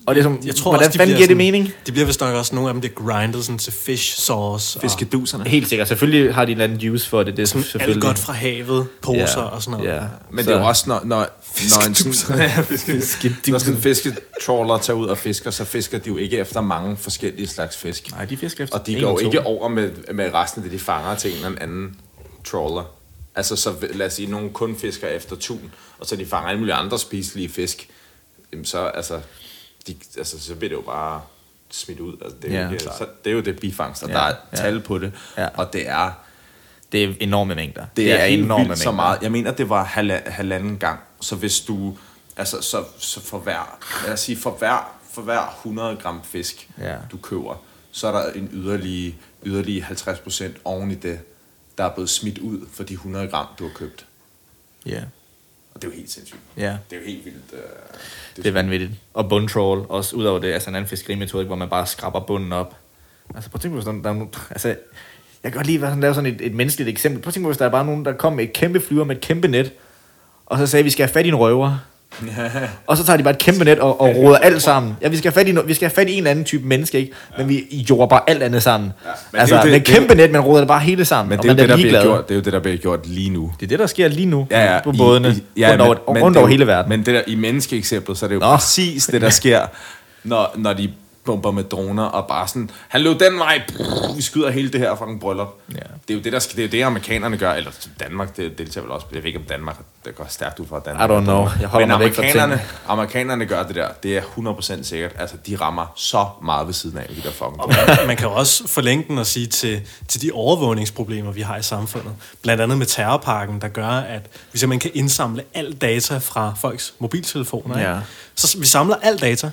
Og det er som, jeg tror hvordan også, fanden giver det mening? De bliver vist nok også nogle af dem, det grindet sådan til fish sauce. Fiskeduserne. Helt sikkert. Selvfølgelig har de en anden juice for det. Det er sådan selvfølgelig. Alt godt fra havet, poser ja. og sådan noget. Ja. Men så. det er jo også, når, når, når en sådan, når sådan en fisketrawler tager ud og fisker, så fisker de jo ikke efter mange forskellige slags fisk. Nej, de fisker efter Og de går ikke over med, med resten af det, de fanger til en eller anden trawler. Altså, så lad os sige, nogen kun fisker efter tun, og så de fanger alle mulige andre spiselige fisk. Jamen så, altså, de, altså, så bliver det jo bare smidt ud. Altså, det, er Ja. ikke, så, det er jo det bifangst, og Ja, der er ja. tal på det. Ja. Og det er, Det er enorme mængder. det, det er, er enorme vildt så mængder. meget. Jeg mener, det var halva, halvanden gang. Så hvis du, altså så, så for hver, lad os sige, for hver, for hver 100 gram fisk, Ja. du køber, så er der en yderligere, yderligere 50% oven i det, der er blevet smidt ud for de 100 gram, du har købt. Ja. Og det er jo helt sindssygt. Ja. Det er jo helt vildt. Øh, Det er vanvittigt. Og bund troll, også ud over det, altså en anden fiskerimetode, hvor man bare skraber bunden op. Altså prøv at tænke på, sådan, der er nogen, altså, jeg kan godt lide at lave sådan et, et menneskeligt eksempel. Prøv at tænke på, hvis der er bare nogen, der kom med et kæmpe flyver med et kæmpe net, og så sagde, vi skal have fat i en røver. Og så tager de bare et kæmpe net og, og roder alt sammen. Ja, vi skal, have fat i, no- vi skal have fat i en eller anden type menneske, ikke? Men vi jorder bare alt andet sammen. Ja, Ja, men altså, det med det- et kæmpe net, men roder det bare hele sammen. Men det er, jo man det, der bliver gjort, det er jo det, der bliver gjort lige nu. Det er det, der sker lige nu Ja, ja, på bådene I, ja, rundt, over, men, rundt det er over hele verden. Men det der, i menneskeeksemplet, så er det jo. Nå. præcis det, der sker, når, når de bomber med droner, og bare sådan, han løb den vej, brrr, vi skyder hele det her fra en bryllup. Ja. Det er jo det, der skal, det, er jo det amerikanerne gør, eller Danmark, det, det er vel også, jeg ved ikke om Danmark, det går stærkt ud fra Danmark. I don't know. Jeg holder Men mig væk fra amerikanerne, amerikanerne gør det der, det er 100% sikkert. Altså, de rammer så meget ved siden af, de der fucking droner. Man kan jo også forlænge den og sige til, til de overvågningsproblemer, vi har i samfundet. Blandt andet med terrorparken, der gør, at vi simpelthen kan indsamle al data fra folks mobiltelefoner. Ja. Ikke? Så vi samler al data,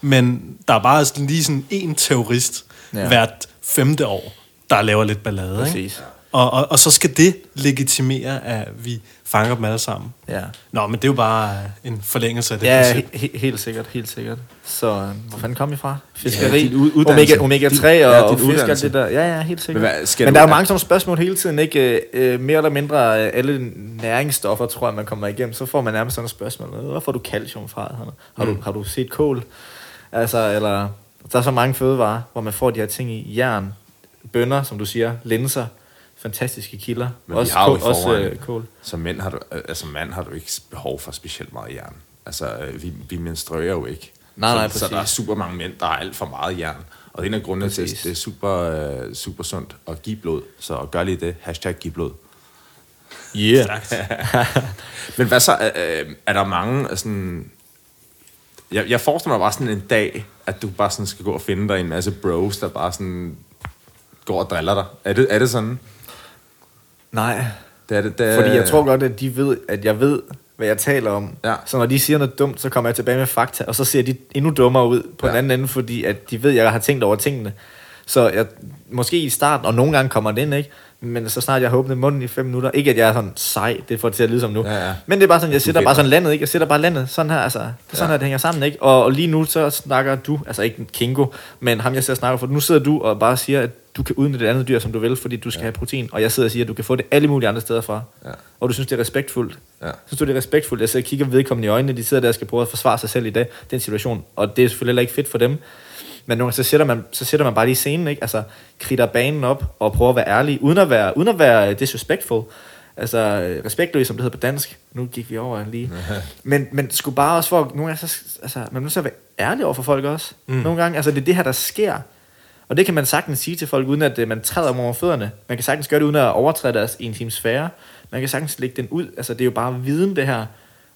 men der er bare sådan- lige sådan en terrorist Ja. ja. hvert femte år, der laver lidt ballade. Ikke? Præcis. Og, og, og så skal det legitimere, at vi fanger dem alle sammen. Ja. Nå, men det er jo bare en forlængelse af det Ja, he- he- helt sikkert, helt sikkert. Så øh, hvor fanden kom I fra? Ja, Fiskeri, din ud- uddannelse. omega, omega 3 Din- og, ja, ja, og fisk og det der. Ja, ja, helt sikkert. Men hvad, Men der er jo mange sådan spørgsmål hele tiden, ikke? Øh, mere eller mindre øh, alle næringsstoffer, tror jeg, man kommer igennem. Så får man nærmest sådan nogle spørgsmål. Hvor får du calcium fra? Har du, har du set kål? Altså, eller... Der er så mange fødevarer, hvor man får de her ting i. Jern, bønner, som du siger, linser, fantastiske kilder. Men vi også har jo kål, også øh, kål. Som mænd har du, øh, altså mand har du ikke behov for specielt meget jern. Altså, øh, vi, vi menstruerer jo ikke. Nej, nej, så, så der er præcis. super mange mænd, der har alt for meget jern. Og det er en af grundene til, at Præcis. det er super, øh, super sundt at give blod. Så gør lige det. Hashtag giv blod. Yeah. Men hvad så? Øh, er der mange sådan... Jeg, jeg forestiller mig bare sådan en dag, at du bare sådan skal gå og finde dig en masse bros, der bare sådan går og driller dig. Er det, er det sådan? Nej, Det er det, det, Fordi jeg tror godt, at de ved, at jeg ved, hvad jeg taler om. Ja. Så når de siger noget dumt, så kommer jeg tilbage med fakta, og så ser de endnu dummere ud på ja. Ja. en anden ende, fordi at de ved, at jeg har tænkt over tingene. Så jeg, måske i starten, og nogle gange kommer det ind, ikke? Men så snart jeg har åbnet munden i fem minutter, ikke at jeg er sådan sej, det får det til at lyde som nu. Ja, ja. Men det er bare sådan, jeg sætter bare sådan landet, ikke? Jeg sætter bare landet, sådan her, altså. Det er sådan Ja. her, det hænger sammen, ikke? Og, og lige nu, så snakker du, altså ikke Kingo, men ham jeg sidder og snakker for, nu sidder du og bare siger, at du kan udnytte et andet dyr, som du vil, fordi du skal ja. have protein. Og jeg sidder og siger, at du kan få det alle mulige andre steder fra. Ja. Og du synes, det er respektfuldt. Ja. Synes du, det er respektfuldt? Jeg sidder og kigger vedkommende i øjnene, de sidder der og skal prøve at forsvare sig selv i det, den situation. Og det er selvfølgelig heller ikke fedt for dem. Men nogle gange, så sætter man, så sætter man bare lige scenen, ikke? Altså, kritter banen op og prøver at være ærlig, uden at være, uden at være disrespectful. Altså, respektløs, som det hedder på dansk. Nu gik vi over lige. men, men skulle bare også for, nogle gange, så, altså, man til at være ærlig over for folk også. Mm. Nogle gange, altså, det er det her, der sker. Og det kan man sagtens sige til folk, uden at øh, man træder dem over fødderne. Man kan sagtens gøre det, uden at overtræde deres intim sfære. Man kan sagtens lægge den ud. Altså, det er jo bare viden, det her.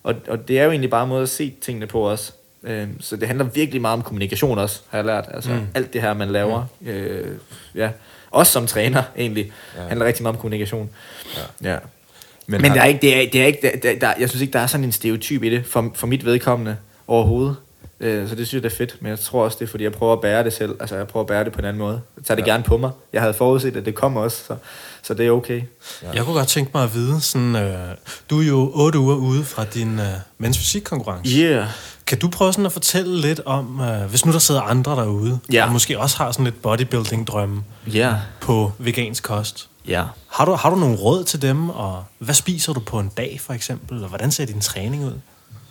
Og, og det er jo egentlig bare en måde at se tingene på også. Øhm, så det handler virkelig meget om kommunikation også, har jeg lært. Altså, mm. alt det her, man laver. Mm. Øh, ja. Også som træner, egentlig. Ja. handler rigtig meget om kommunikation. Ja. ja. Men, Men der er ikke, det er, det er ikke, der, der, der, jeg synes ikke, der er sådan en stereotyp i det, for, for mit vedkommende overhovedet. Øh, så det synes jeg, det er fedt, men jeg tror også, det er, fordi jeg prøver at bære det selv. Altså, jeg prøver at bære det på en anden måde. Jeg tager det ja. gerne på mig. Jeg havde forudset, at det kommer også, så, så det er okay. Ja. Jeg kunne godt tænke mig at vide, sådan, øh, du er jo otte uger ude fra din øh, mænds fysikkonkurrence. Yeah. Kan du prøve sådan at fortælle lidt om, øh, hvis nu der sidder andre derude, Ja. og måske også har sådan lidt bodybuilding-drømme Ja. på vegansk kost. Ja. Har du, har du nogle råd til dem, og hvad spiser du på en dag for eksempel, og hvordan ser din træning ud?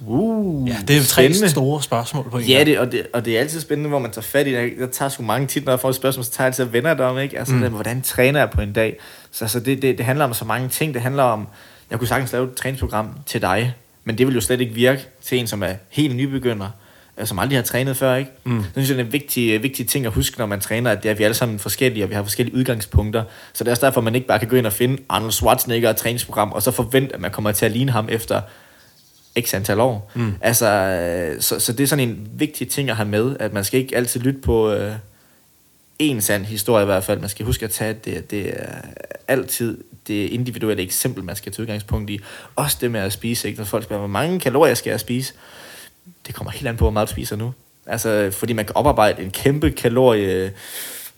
Uh, Ja, det er jo tre spændende. store spørgsmål på en Ja, det, og, det, og det er altid spændende, hvor man tager fat i det. Jeg tager sgu mange tit, når jeg får et spørgsmål, så tager jeg altid og vender det om, ikke? Altså, mm. hvordan træner jeg på en dag? Så altså, det, det, det handler om så mange ting. Det handler om, jeg kunne sagtens lave et træningsprogram til dig, men det vil jo slet ikke virke til en, som er helt nybegynder, øh, som aldrig har trænet før, ikke? Mm. Så synes jeg, det er en vigtig, vigtig ting at huske, når man træner, at det er, at vi er alle sammen forskellige, og vi har forskellige udgangspunkter. Så det er også derfor, man ikke bare kan gå ind og finde Arnold Schwarzenegger og træningsprogram, og så forvente, at man kommer til at ligne ham efter x antal år. Mm. Altså, øh, så, så det er sådan en vigtig ting at have med, at man skal ikke altid lytte på øh, en sand historie i hvert fald. Man skal huske at tage, at det, det er altid det individuelle eksempel, man skal tage udgangspunkt i. Også det med at spise, ikke? Når folk spørger, hvor mange kalorier skal jeg spise? Det kommer helt an på, hvor meget du spiser nu. Altså, fordi man kan oparbejde en kæmpe kalorie...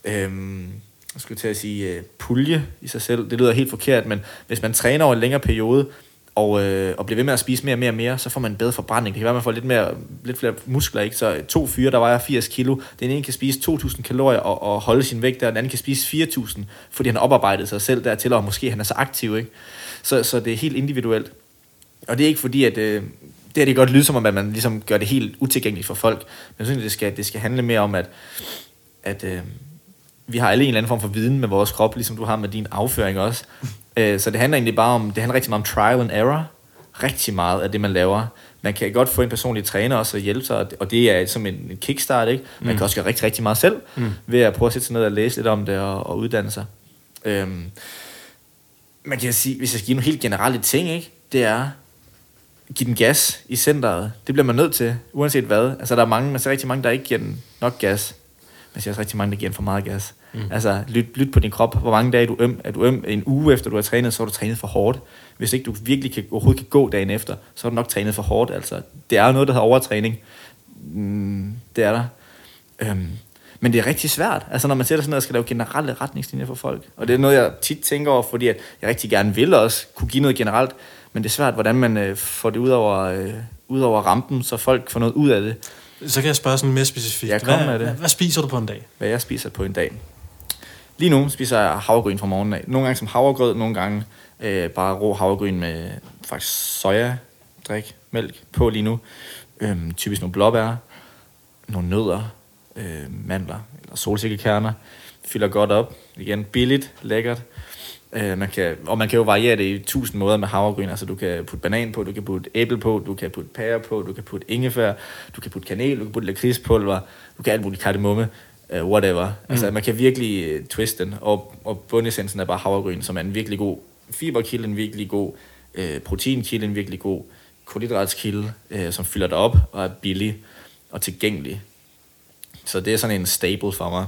Øhm, jeg skulle til at sige øh, pulje i sig selv. Det lyder helt forkert, men hvis man træner over en længere periode, og, øh, og bliver ved med at spise mere og mere og mere, så får man en bedre forbrænding. Det kan være, at man får lidt, mere, lidt flere muskler, ikke? Så to fyre, der vejer 80 kilo, den ene kan spise 2.000 kalorier og, og holde sin vægt der, den anden kan spise 4.000, fordi han har oparbejdet sig selv dertil, og måske han er så aktiv, ikke? Så, så det er helt individuelt. Og det er ikke fordi, at øh, det er det godt lyde som om, at man ligesom gør det helt utilgængeligt for folk. Men jeg synes, det skal, det skal handle mere om, at, at øh, vi har alle en eller anden form for viden med vores krop, ligesom du har med din afføring også. Øh, så det handler egentlig bare om, det handler rigtig meget om trial and error. Rigtig meget af det, man laver. Man kan godt få en personlig træner også og hjælpe sig, og det er som en kickstart, ikke? Man mm. kan også gøre rigtig, rigtig meget selv, mm. ved at prøve at sætte sig ned og læse lidt om det og, og uddanne sig. Øhm, man kan sige, hvis jeg skal give nogle helt generelle ting, ikke? det er, give den gas i centret. Det bliver man nødt til, uanset hvad. Altså, der er mange, man ser rigtig mange, der ikke giver den nok gas. Ser også rigtig mange, der giver den for meget gas. Mm. Altså, lyt, lyt på din krop. Hvor mange dage er du øm? Er du øm en uge efter, du har trænet, så har du trænet for hårdt. Hvis ikke du virkelig kan, overhovedet kan gå dagen efter, så har du nok trænet for hårdt. Altså, det er jo noget, der hedder overtræning. Mm, det er der. Øhm, men det er rigtig svært, altså når man sætter ned og skal lave generelle retningslinjer for folk. Og det er noget, jeg tit tænker over, fordi at jeg rigtig gerne vil også kunne give noget generelt, men det er svært, hvordan man øh, får det ud over, øh, ud over rampen, så folk får noget ud af det. Så kan jeg spørge sådan mere specifikt. Kom hvad, med det. Hvad, hvad spiser du på en dag? Hvad jeg spiser på en dag. Lige nu spiser jeg havregryn fra morgenen af. Nogle gange som havregrød, nogle gange øh, bare rå havregryn med faktisk soja, drik, mælk på lige nu. Øhm, typisk nogle blåbær, nogle nødder, øh, mandler eller solsikkekerner. Fylder godt op. Igen, billigt, lækkert. Øh, man kan, og man kan jo variere det i tusind måder med havregryn. Altså du kan putte banan på, du kan putte æble på, du kan putte pære på, du kan putte ingefær, du kan putte kanel, du kan putte lakridspulver, du kan alt muligt kardemomme, uh, whatever. Mm. Altså man kan virkelig uh, twiste den, og, og bundessensen er bare havregryn, som er en virkelig god fiberkilde, en virkelig god uh, proteinkilde, en virkelig god kulhydratskilde, uh, som fylder dig op og er billig og tilgængelig. Så det er sådan en staple for mig.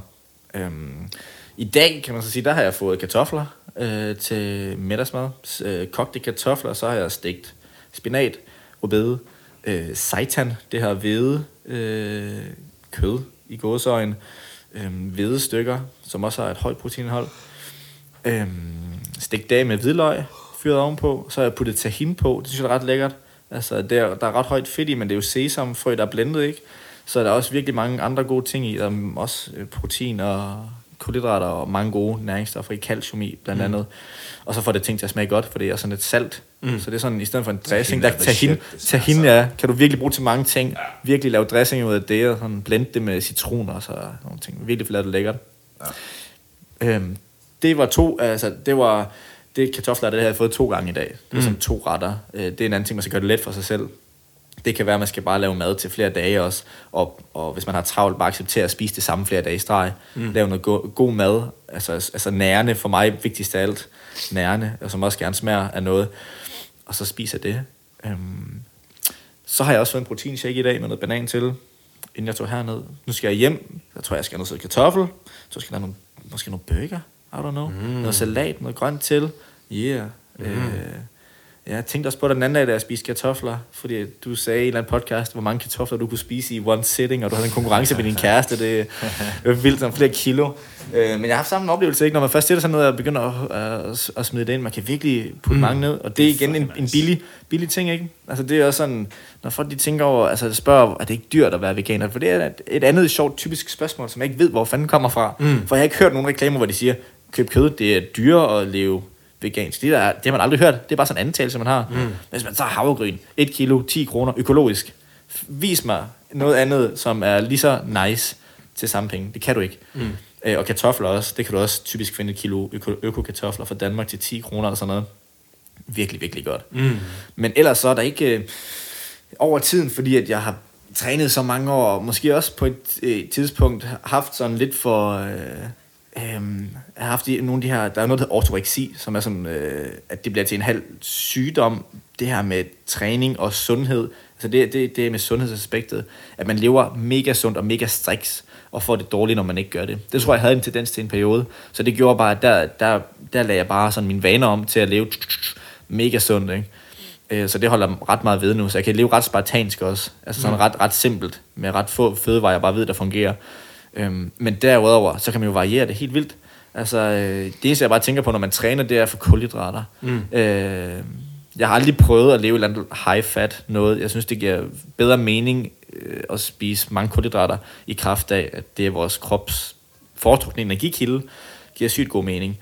Um, i dag, kan man så sige, der har jeg fået kartofler øh, til middagsmad. Øh, kogte kartofler, så har jeg stegt spinat, rødbede, øh, seitan, det her hvede øh, kød i gåsøjen, øh, hvede stykker, som også har et højt proteinindhold. Øh, stegt dag med hvidløg, fyret ovenpå, så har jeg puttet tahin på, det synes jeg er ret lækkert. Altså, der, der er ret højt fedt i, men det er jo sesamfrø, der er blendet, ikke? Så der er også virkelig mange andre gode ting i. Der er også øh, protein og kulhydrater og mange gode næringsstoffer i calcium i, blandt andet. Mm. Og så får det ting til at smage godt, for det er sådan lidt salt. Mm. Så det er sådan, i stedet for en dressing, der tahin, tahin ja, kan du virkelig bruge til mange ting. Ja. Virkelig lave dressing ud af det, og sådan blende det med citron og så nogle ting. Virkelig få det lækkert. Ja. Øhm, det var to, altså det var, det kartofler, det har jeg fået to gange i dag. Det er mm. sådan to retter. Øh, det er en anden ting, man skal gøre det let for sig selv det kan være, at man skal bare lave mad til flere dage også, og, og hvis man har travlt, bare acceptere at spise det samme flere dage i streg. Mm. Lave noget go- god mad, altså, altså nærende, for mig vigtigst af alt, nærende, og som også gerne smager af noget, og så spiser det. Øhm, så har jeg også fået en proteinshake i dag med noget banan til, inden jeg tog herned. Nu skal jeg hjem, jeg tror, jeg skal have noget kartoffel, så skal have nogle, måske nogle burger, I don't know, mm. noget salat, noget grønt til, yeah. Mm. Øh, jeg tænkte også på den anden dag, da jeg spiste kartofler, fordi du sagde i en eller anden podcast, hvor mange kartofler du kunne spise i one sitting, og du havde en konkurrence med din kæreste. Det er vildt, som flere kilo. Øh, men jeg har haft samme oplevelse, ikke? når man først sætter sig ned og begynder at, at, smide det ind. Man kan virkelig putte mm. mange ned, og det er igen en, en billig, billig ting. Ikke? Altså, det er også sådan, når folk de tænker over, altså spørger, er det ikke dyrt at være veganer? For det er et, et andet sjovt typisk spørgsmål, som jeg ikke ved, hvor fanden kommer fra. Mm. For jeg har ikke hørt nogen reklamer, hvor de siger, køb kød, det er dyrere at leve vegansk. Det, der, det har man aldrig hørt. Det er bare sådan en antagelse, man har. Mm. Hvis man tager havregryn, 1 kilo, 10 kroner, økologisk. Vis mig noget andet, som er lige så nice til samme penge. Det kan du ikke. Mm. Øh, og kartofler også. Det kan du også typisk finde et kilo øko-kartofler fra Danmark til 10 kroner eller sådan noget. Virkelig, virkelig godt. Mm. Men ellers så er der ikke øh, over tiden, fordi at jeg har trænet så mange år, måske også på et øh, tidspunkt haft sådan lidt for... Øh, jeg har haft de, nogle af de her, der er noget, der hedder ortoreksi, som er sådan, øh, at det bliver til en halv sygdom, det her med træning og sundhed, altså det, det, det er med sundhedsaspektet, at man lever mega sundt og mega striks, og får det dårligt, når man ikke gør det. Det tror jeg, jeg havde en tendens til en periode, så det gjorde bare, at der, der, der lagde jeg bare sådan mine vaner om til at leve mega sundt, ikke? Øh, så det holder ret meget ved nu, så jeg kan leve ret spartansk også, altså sådan mm. ret, ret simpelt, med ret få fødevarer, jeg bare ved, der fungerer. Øhm, men derudover, så kan man jo variere det helt vildt. Altså, øh, det eneste, jeg bare tænker på, når man træner, det er for kulhydrater. Mm. Øh, jeg har aldrig prøvet at leve et eller andet high fat noget. Jeg synes, det giver bedre mening øh, at spise mange kulhydrater i kraft af, at det er vores krops foretrukne energikilde. giver sygt god mening.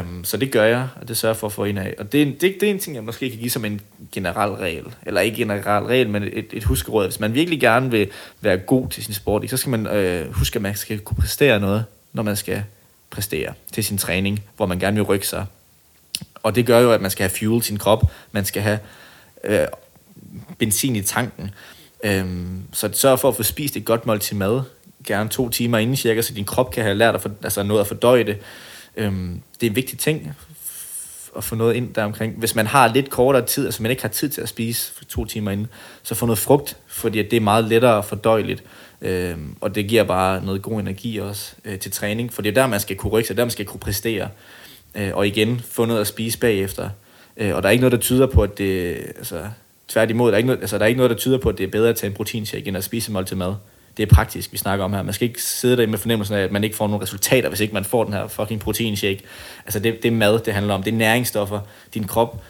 Um, så det gør jeg, og det sørger for at få en af. Og det er, en, det, det er en ting, jeg måske kan give som en generel regel. Eller ikke generel regel, men et, et huskeråd. Hvis man virkelig gerne vil være god til sin sport, så skal man øh, huske, at man skal kunne præstere noget, når man skal præstere til sin træning, hvor man gerne vil rykke sig. Og det gør jo, at man skal have fuel sin krop. Man skal have øh, benzin i tanken. Øhm, så sørg for at få spist et godt måltid mad, gerne to timer inden cirka, så din krop kan have lært at for, altså noget at fordøje det. Øhm, det er en vigtig ting at få noget ind der omkring. Hvis man har lidt kortere tid, altså man ikke har tid til at spise for to timer inden, så få noget frugt, fordi det er meget lettere fordøjeligt. Øh, og det giver bare noget god energi også øh, til træning, for det er der, man skal kunne rykke sig, der man skal kunne præstere. Øh, og igen, få noget at spise bagefter. Øh, og der er ikke noget, der tyder på, at det... Altså, tværtimod, der er, ikke noget, altså, der er ikke noget, der tyder på, at det er bedre at tage en proteinshake, end at spise en måltid mad det er praktisk, vi snakker om her. Man skal ikke sidde der med fornemmelsen af, at man ikke får nogle resultater, hvis ikke man får den her fucking proteinshake. Altså det, det er mad, det handler om. Det er næringsstoffer. Din krop,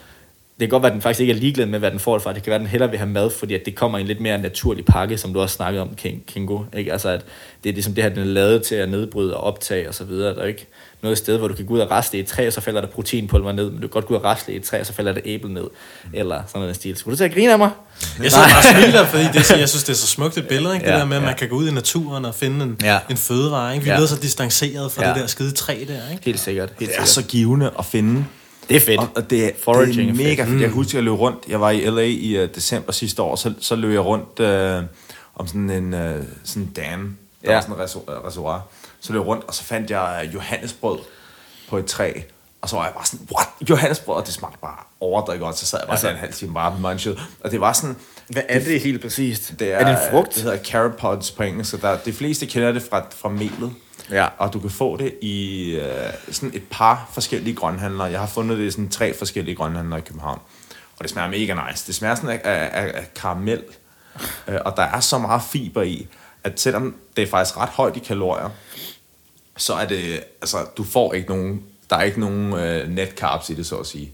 det kan godt være, at den faktisk ikke er ligeglad med, hvad den får fra. Det kan være, at den hellere vil have mad, fordi at det kommer i en lidt mere naturlig pakke, som du også snakkede om, Kingo. Ikke? Altså, at det er ligesom det her, den er lavet til at nedbryde og optage osv. Der er ikke noget sted, hvor du kan gå ud og rasle i et træ, og så falder der proteinpulver ned, men du kan godt gå ud og rasle i et træ, og så falder der æble ned, eller sådan noget stil. Skulle du til at grine af mig? Jeg sidder bare smiler, fordi det, jeg synes, det er så smukt et billede, ikke? det Ja, der med, at man ja. kan gå ud i naturen og finde en, Ja. en fødevare. Ikke? Vi Ja. er så distanceret fra Ja. det der skide træ der. Ikke? Helt sikkert. Helt Det er sikkert. så givende at finde. Det er fedt. Og, og det, er, Foraging det er er fedt. mega fedt. Jeg husker, jeg løb rundt. Jeg var i LA i uh, december sidste år, så, så løb jeg rundt uh, om sådan en uh, sådan en dam. Der Ja. var sådan en reser- reservoir. Så løb jeg rundt, og så fandt jeg uh, Johannesbrød på et træ. Og så var jeg bare sådan, what? Johannesbrød? Og det smagte bare overdrevet godt. Så sad jeg bare Altså- en halv time bare munchet. Og det var sådan... Hvad er det helt præcist? Det er, er det en frugt? Det hedder carrot pods på engelsk, så der, de fleste kender det fra, fra melet. Ja. Og du kan få det i øh, sådan et par forskellige grønhandlere. Jeg har fundet det i sådan tre forskellige grønhandlere i København. Og det smager mega nice. Det smager sådan af, af, af, af karamel. Øh, og der er så meget fiber i, at selvom det er faktisk ret højt i kalorier, så er det, altså, du får ikke nogen, der er ikke nogen øh, net carbs i det, så at sige.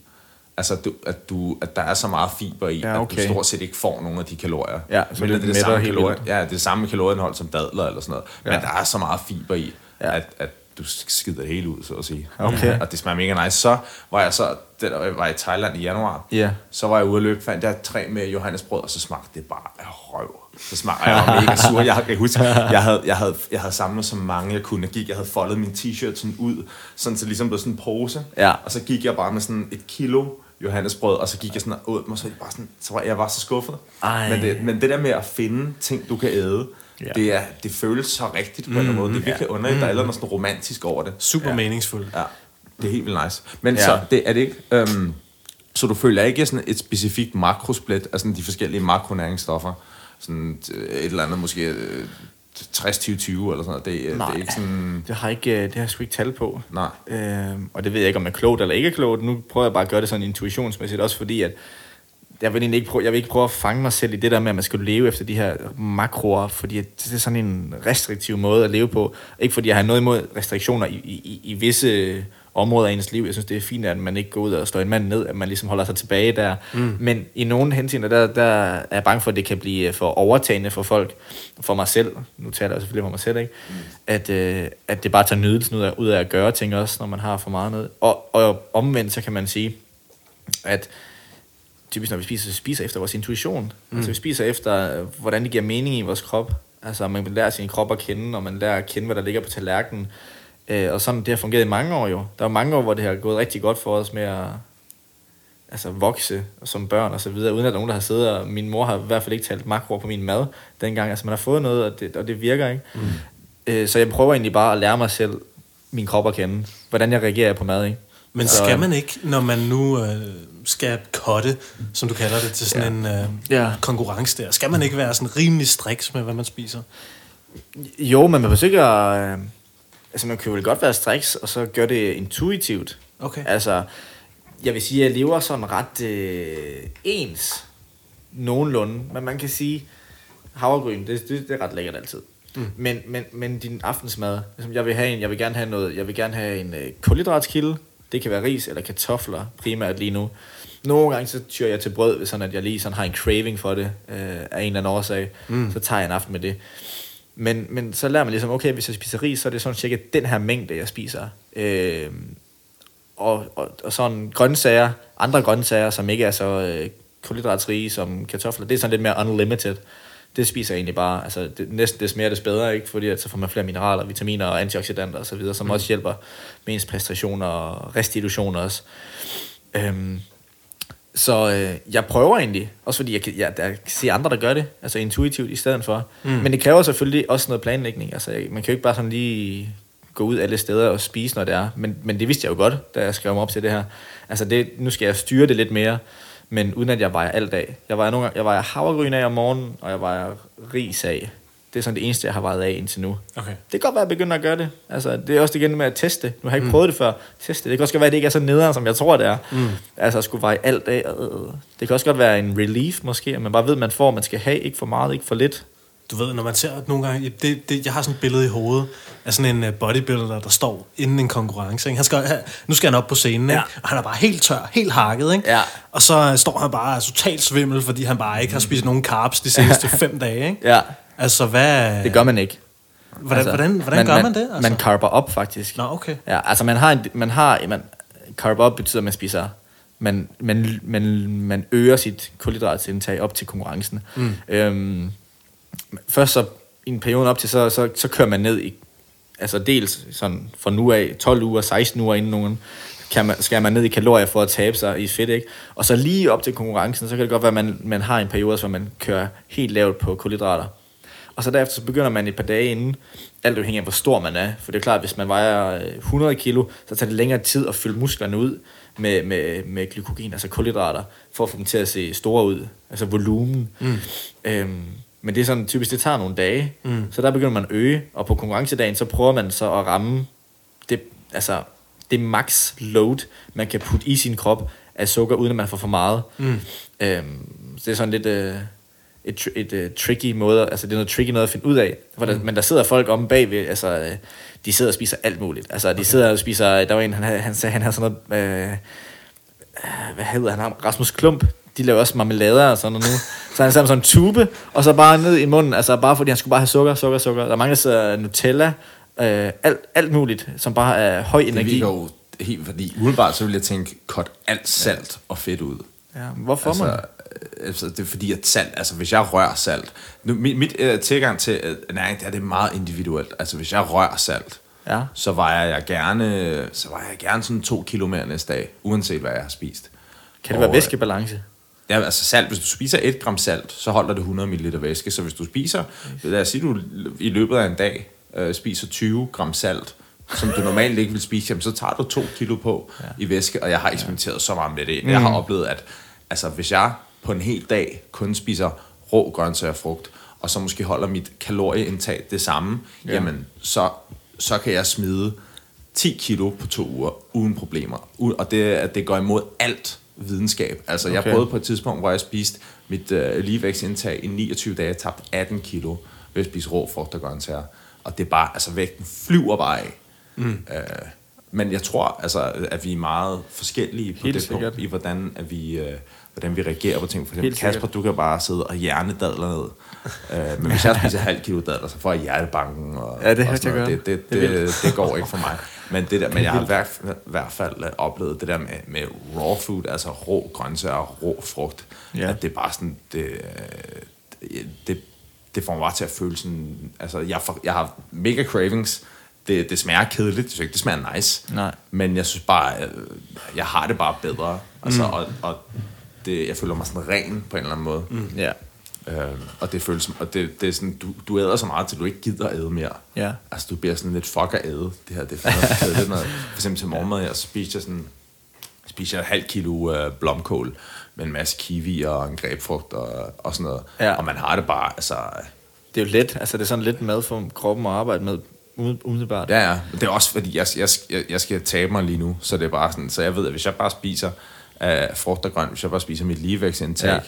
Altså, du, at, du, at der er så meget fiber i, Ja, at okay. du stort set ikke får nogen af de kalorier. Ja, så Men det det, er det, samme kalorier, ja, det er det samme kalorieindhold som dadler eller sådan noget. Men Ja. der er så meget fiber i, Ja. at, at du skider det hele ud, så at sige. Okay. Og det smager mega nice. Så var jeg så, jeg var i Thailand i januar, Ja. så var jeg ude at løbe, fandt jeg træ med Johannesbrød, og så smagte det bare af røv. Så smagte jeg var mega sur. Jeg kan huske, jeg havde, jeg, havde, jeg havde samlet så mange, jeg kunne. Jeg gik, jeg havde foldet min t-shirt sådan ud, sådan så ligesom blev sådan en pose. Ja. Og så gik jeg bare med sådan et kilo Johannesbrød, og så gik jeg sådan ud, og så, var jeg bare sådan, så var jeg var så skuffet. Ej. Men det, men det der med at finde ting, du kan æde, Ja. det, er, det føles så rigtigt på en eller anden måde. Det er virkelig ja. underligt, der er noget sådan romantisk over det. Super ja. meningsfuldt. Ja, det er helt vildt nice. Men Ja. så, det, er det ikke... Øhm, så du føler ikke sådan et specifikt makrosplit af sådan de forskellige makronæringsstoffer? Sådan øh, et eller andet måske øh, 60-20-20 eller sådan noget. Det, øh, det er ikke sådan... Det har, ikke, øh, det har jeg sgu ikke tal på. Nej. Øhm, og det ved jeg ikke, om det er klogt eller ikke er klogt. Nu prøver jeg bare at gøre det sådan intuitionsmæssigt, også fordi, at jeg vil, ikke prøve, jeg vil ikke prøve at fange mig selv i det der med, at man skal leve efter de her makroer, fordi det er sådan en restriktiv måde at leve på. Ikke fordi jeg har noget imod restriktioner i, i, i visse områder af ens liv. Jeg synes, det er fint, at man ikke går ud og slår en mand ned, at man ligesom holder sig tilbage der. Mm. Men i nogle henseender, der, der er jeg bange for, at det kan blive for overtagende for folk, for mig selv, nu taler jeg selvfølgelig for mig selv, ikke? Mm. At, øh, at det bare tager nydelsen ud af, ud af at gøre ting også, når man har for meget noget. Og, og omvendt, så kan man sige, at typisk når vi spiser, så spiser efter vores intuition. Mm. Altså vi spiser efter, hvordan det giver mening i vores krop. Altså man lærer sin krop at kende, og man lærer at kende, hvad der ligger på tallerkenen. Øh, og sådan det har fungeret i mange år jo. Der er mange år, hvor det har gået rigtig godt for os med at altså, vokse som børn og så videre, uden at nogen der har siddet, og min mor har i hvert fald ikke talt makro på min mad dengang. Altså man har fået noget, og det, og det virker ikke. Mm. Øh, så jeg prøver egentlig bare at lære mig selv min krop at kende. Hvordan jeg reagerer på mad, ikke? Men Så, skal man ikke, når man nu øh, skal kotte, som du kalder det, til sådan ja. en øh, Ja. konkurrence der, skal man ikke være sådan rimelig striks med, hvad man spiser? Jo, men man behøver ikke at... Øh, altså, man kan jo vel godt være striks, og så gøre det intuitivt. Okay. Altså, jeg vil sige, at jeg lever sådan ret øh, ens. Nogenlunde. Men man kan sige, havregryn, det, det, det er ret lækkert altid. Mm. Men, men, men din aftensmad, jeg vil have en, jeg vil gerne have noget, jeg vil gerne have en øh, kulhydratskilde. Det kan være ris eller kartofler primært lige nu. Nogle gange så tyrer jeg til brød, hvis sådan at jeg lige sådan har en craving for det, øh, af en eller anden årsag. Mm. Så tager jeg en aften med det. Men, men så lærer man ligesom, okay, hvis jeg spiser ris, så er det sådan cirka den her mængde, jeg spiser. Øh, og, og, og sådan grøntsager, andre grøntsager, som ikke er så øh, kulhydratsrige som kartofler, det er sådan lidt mere unlimited. Det spiser jeg egentlig bare, altså det, næsten des mere, des bedre, ikke? fordi at så får man flere mineraler, vitaminer og antioxidanter osv., som mm. også hjælper med ens præstationer og restitution også. Øhm, så øh, jeg prøver egentlig, også fordi jeg kan, jeg, jeg kan se andre, der gør det, altså intuitivt i stedet for. Mm. Men det kræver selvfølgelig også noget planlægning. Altså, jeg, man kan jo ikke bare sådan lige gå ud alle steder og spise, når det er. Men, men det vidste jeg jo godt, da jeg skrev mig op til det her. Altså, det, nu skal jeg styre det lidt mere, men uden at jeg vejer alt af. Jeg vejer, nogle gange, jeg vejer havregryn af om morgenen, og jeg vejer ris af. Det er sådan det eneste, jeg har vejet af indtil nu. Okay. Det kan godt være, at jeg begynder at gøre det. Altså, det er også igen med at teste. Nu har jeg ikke mm. prøvet det før. Teste. Det kan også godt være, at det ikke er så nederen, som jeg tror, det er. Mm. Altså, at skulle veje alt af. Det kan også godt være en relief, måske. At man bare ved, at man får, at man skal have. Ikke for meget, ikke for lidt. Du ved, når man ser nogle gange... Det, det, jeg har sådan et billede i hovedet af sådan en øh, bodybuilder, der står inden en konkurrence. Ikke? Han skal, nu skal han op på scenen, ikke? og han er bare helt tør, helt hakket. Ikke? Ja. Og så står han bare totalt svimmel, fordi han bare ikke har spist nogen carbs de seneste fem dage. Ikke? Ja. Altså, hvad... Det gør man ikke. Hvordan, altså, hvordan, hvordan man, gør man det? Altså? Man carber op, faktisk. Nå, okay. Ja, altså man har, en, man har man, carb op betyder, at man spiser man, man, man, man øger sit kulhydratindtag op til konkurrencen. Mm. Øhm, først så i en periode op til, så, så, så kører man ned i, altså dels sådan fra nu af, 12 uger, 16 uger inden nogen, kan man, skal man ned i kalorier for at tabe sig i fedt, ikke? Og så lige op til konkurrencen, så kan det godt være, at man, man har en periode, hvor man kører helt lavt på kulhydrater. Og så derefter så begynder man et par dage inden, alt afhængig af hvor stor man er. For det er klart, at hvis man vejer 100 kilo, så tager det længere tid at fylde musklerne ud med, med, med glykogen, altså kulhydrater, for at få dem til at se store ud, altså volumen. Mm. Øhm, men det er sådan typisk, det tager nogle dage, mm. så der begynder man at øge, og på konkurrencedagen, så prøver man så at ramme det, altså, det max load, man kan putte i sin krop af sukker, uden at man får for meget. Mm. Øhm, så det er sådan lidt... Øh, et, et, et uh, tricky måde, altså det er noget tricky noget at finde ud af, for der, mm. men der sidder folk om bagved, altså øh, de sidder og spiser alt muligt, altså de okay. sidder og spiser, der var en, han, han sagde, han har sådan noget, øh, hvad hedder han, Rasmus Klump, de laver også marmelader og sådan noget nu. Så han sådan en tube, og så bare ned i munden, altså bare fordi han skulle bare have sukker, sukker, sukker. Der er der sidder Nutella, øh, alt, alt muligt, som bare er høj energi. Det jo helt, fordi umiddelbart så vil jeg tænke, cut alt salt og fedt ud. Ja, hvorfor altså, man? Altså, det er fordi, at salt, altså hvis jeg rører salt, nu, mit, mit uh, tilgang til uh, næring, det er det meget individuelt. Altså hvis jeg rører salt, ja. så vejer jeg gerne, så vejer jeg gerne sådan to kilo mere næste dag, uanset hvad jeg har spist. Kan det og, være væskebalance? Ja, altså salt, hvis du spiser 1 gram salt, så holder det 100 ml væske. Så hvis du spiser, lad os sige, du i løbet af en dag øh, spiser 20 gram salt, som du normalt ikke vil spise, jamen, så tager du 2 kilo på ja. i væske, og jeg har eksperimenteret ja. så meget med det. Jeg har mm. oplevet, at altså, hvis jeg på en hel dag kun spiser rå grøntsager og frugt, og så måske holder mit kalorieindtag det samme, ja. jamen så, så kan jeg smide 10 kilo på to uger uden problemer. Og det, det går imod alt, videnskab. Altså, okay. jeg prøvede på et tidspunkt, hvor jeg spiste mit øh, ligevægtsindtag i 29 dage, tabt 18 kilo ved at spise rå frugt og grøntsager. Og det er bare, altså vægten flyver bare af. Mm. Øh, men jeg tror, altså, at vi er meget forskellige på Helt det sikkert. punkt, i hvordan at vi... Øh, hvordan vi reagerer på ting. For eksempel, Kasper, du kan bare sidde og hjernedadler ned. Uh, men hvis jeg spiser halv kilo dadler, så får jeg hjertebanken. Og, ja, det og jeg gøre. Det, det, det, det, det, går ikke for mig. Men, det der, men jeg har i hvert, hvert fald oplevet det der med, med raw food, altså rå grøntsager og rå frugt. Ja. At det er bare sådan, det, det, det får mig bare til at føle sådan, altså jeg, får, jeg har mega cravings, det, det smager kedeligt, det, ikke, det smager nice, Nej. men jeg synes bare, jeg, jeg har det bare bedre, altså, mm. og, og det, jeg føler mig sådan ren på en eller anden måde. Mm. Ja. Øh, og det føles og det, det er sådan, du, du æder så meget, til du ikke gider at æde mere. Ja. Altså, du bliver sådan lidt fuck at æde. Det her, det er fandme. Noget. For eksempel til morgenmad, jeg spiser sådan, spiser jeg halv kilo uh, blomkål med en masse kiwi og en grebfrugt og, og sådan noget. Ja. Og man har det bare, altså... Det er jo let, altså det er sådan lidt mad for kroppen at arbejde med umiddelbart. Ja, ja. Det er også fordi, jeg, jeg, jeg skal tabe mig lige nu, så det er bare sådan, så jeg ved, at hvis jeg bare spiser af frugt og grønt, hvis jeg bare spiser mit ligevægtsindtag, ja.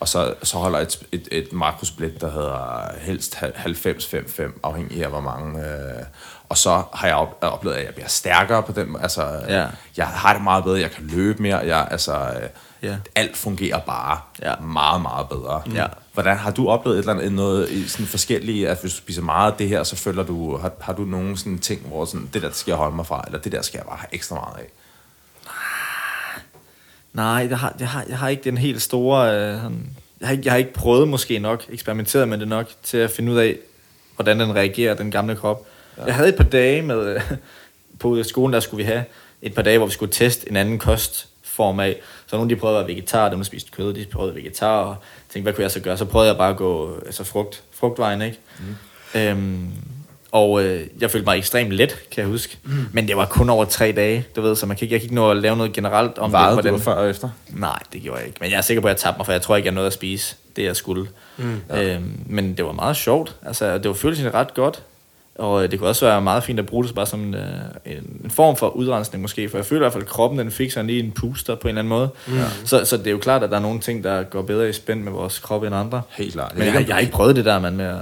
Og så, så holder et, et, et makrosplit, der hedder helst 90-5-5, afhængig af hvor mange. Øh, og så har jeg op, oplevet, at jeg bliver stærkere på den. Altså, Ja. jeg har det meget bedre, jeg kan løbe mere. Jeg, altså, øh, Ja. Alt fungerer bare Ja. meget, meget bedre. Ja. Hvordan har du oplevet et eller andet noget i sådan forskellige, at hvis du spiser meget af det her, så føler du, har, har du nogle sådan ting, hvor sådan, det der skal jeg holde mig fra, eller det der skal jeg bare have ekstra meget af? Nej, jeg har, jeg har, jeg har ikke den helt store... Øh, jeg, har ikke, jeg har ikke prøvet måske nok, eksperimenteret med det nok, til at finde ud af, hvordan den reagerer, den gamle krop. Ja. Jeg havde et par dage med... Øh, på skolen, der skulle vi have et par dage, hvor vi skulle teste en anden kostform af. Så nogle de prøvede at være vegetar, dem der spiste kød, de prøvede vegetar, og tænkte, hvad kunne jeg så gøre? Så prøvede jeg bare at gå altså frugt, frugtvejen, ikke? Mm. Øhm, og øh, jeg følte mig ekstremt let, kan jeg huske. Mm. Men det var kun over tre dage, du ved, så man kan ikke, jeg kan ikke nå at lave noget generelt om Vejede det. du før og efter? Nej, det gjorde jeg ikke. Men jeg er sikker på, at jeg tabte mig, for jeg tror ikke, jeg nåede at spise det, jeg skulle. Mm, ja. øhm, men det var meget sjovt. Altså, det var følelsen ret godt. Og øh, det kunne også være meget fint at bruge det bare som en, øh, en, en form for udrensning måske. For jeg føler i hvert fald, at kroppen den fik sådan lige en puster på en eller anden måde. Mm. Så, så det er jo klart, at der er nogle ting, der går bedre i spænd med vores krop end andre. Helt klart. Men jeg, jeg har ikke prøvet det der, man, med at...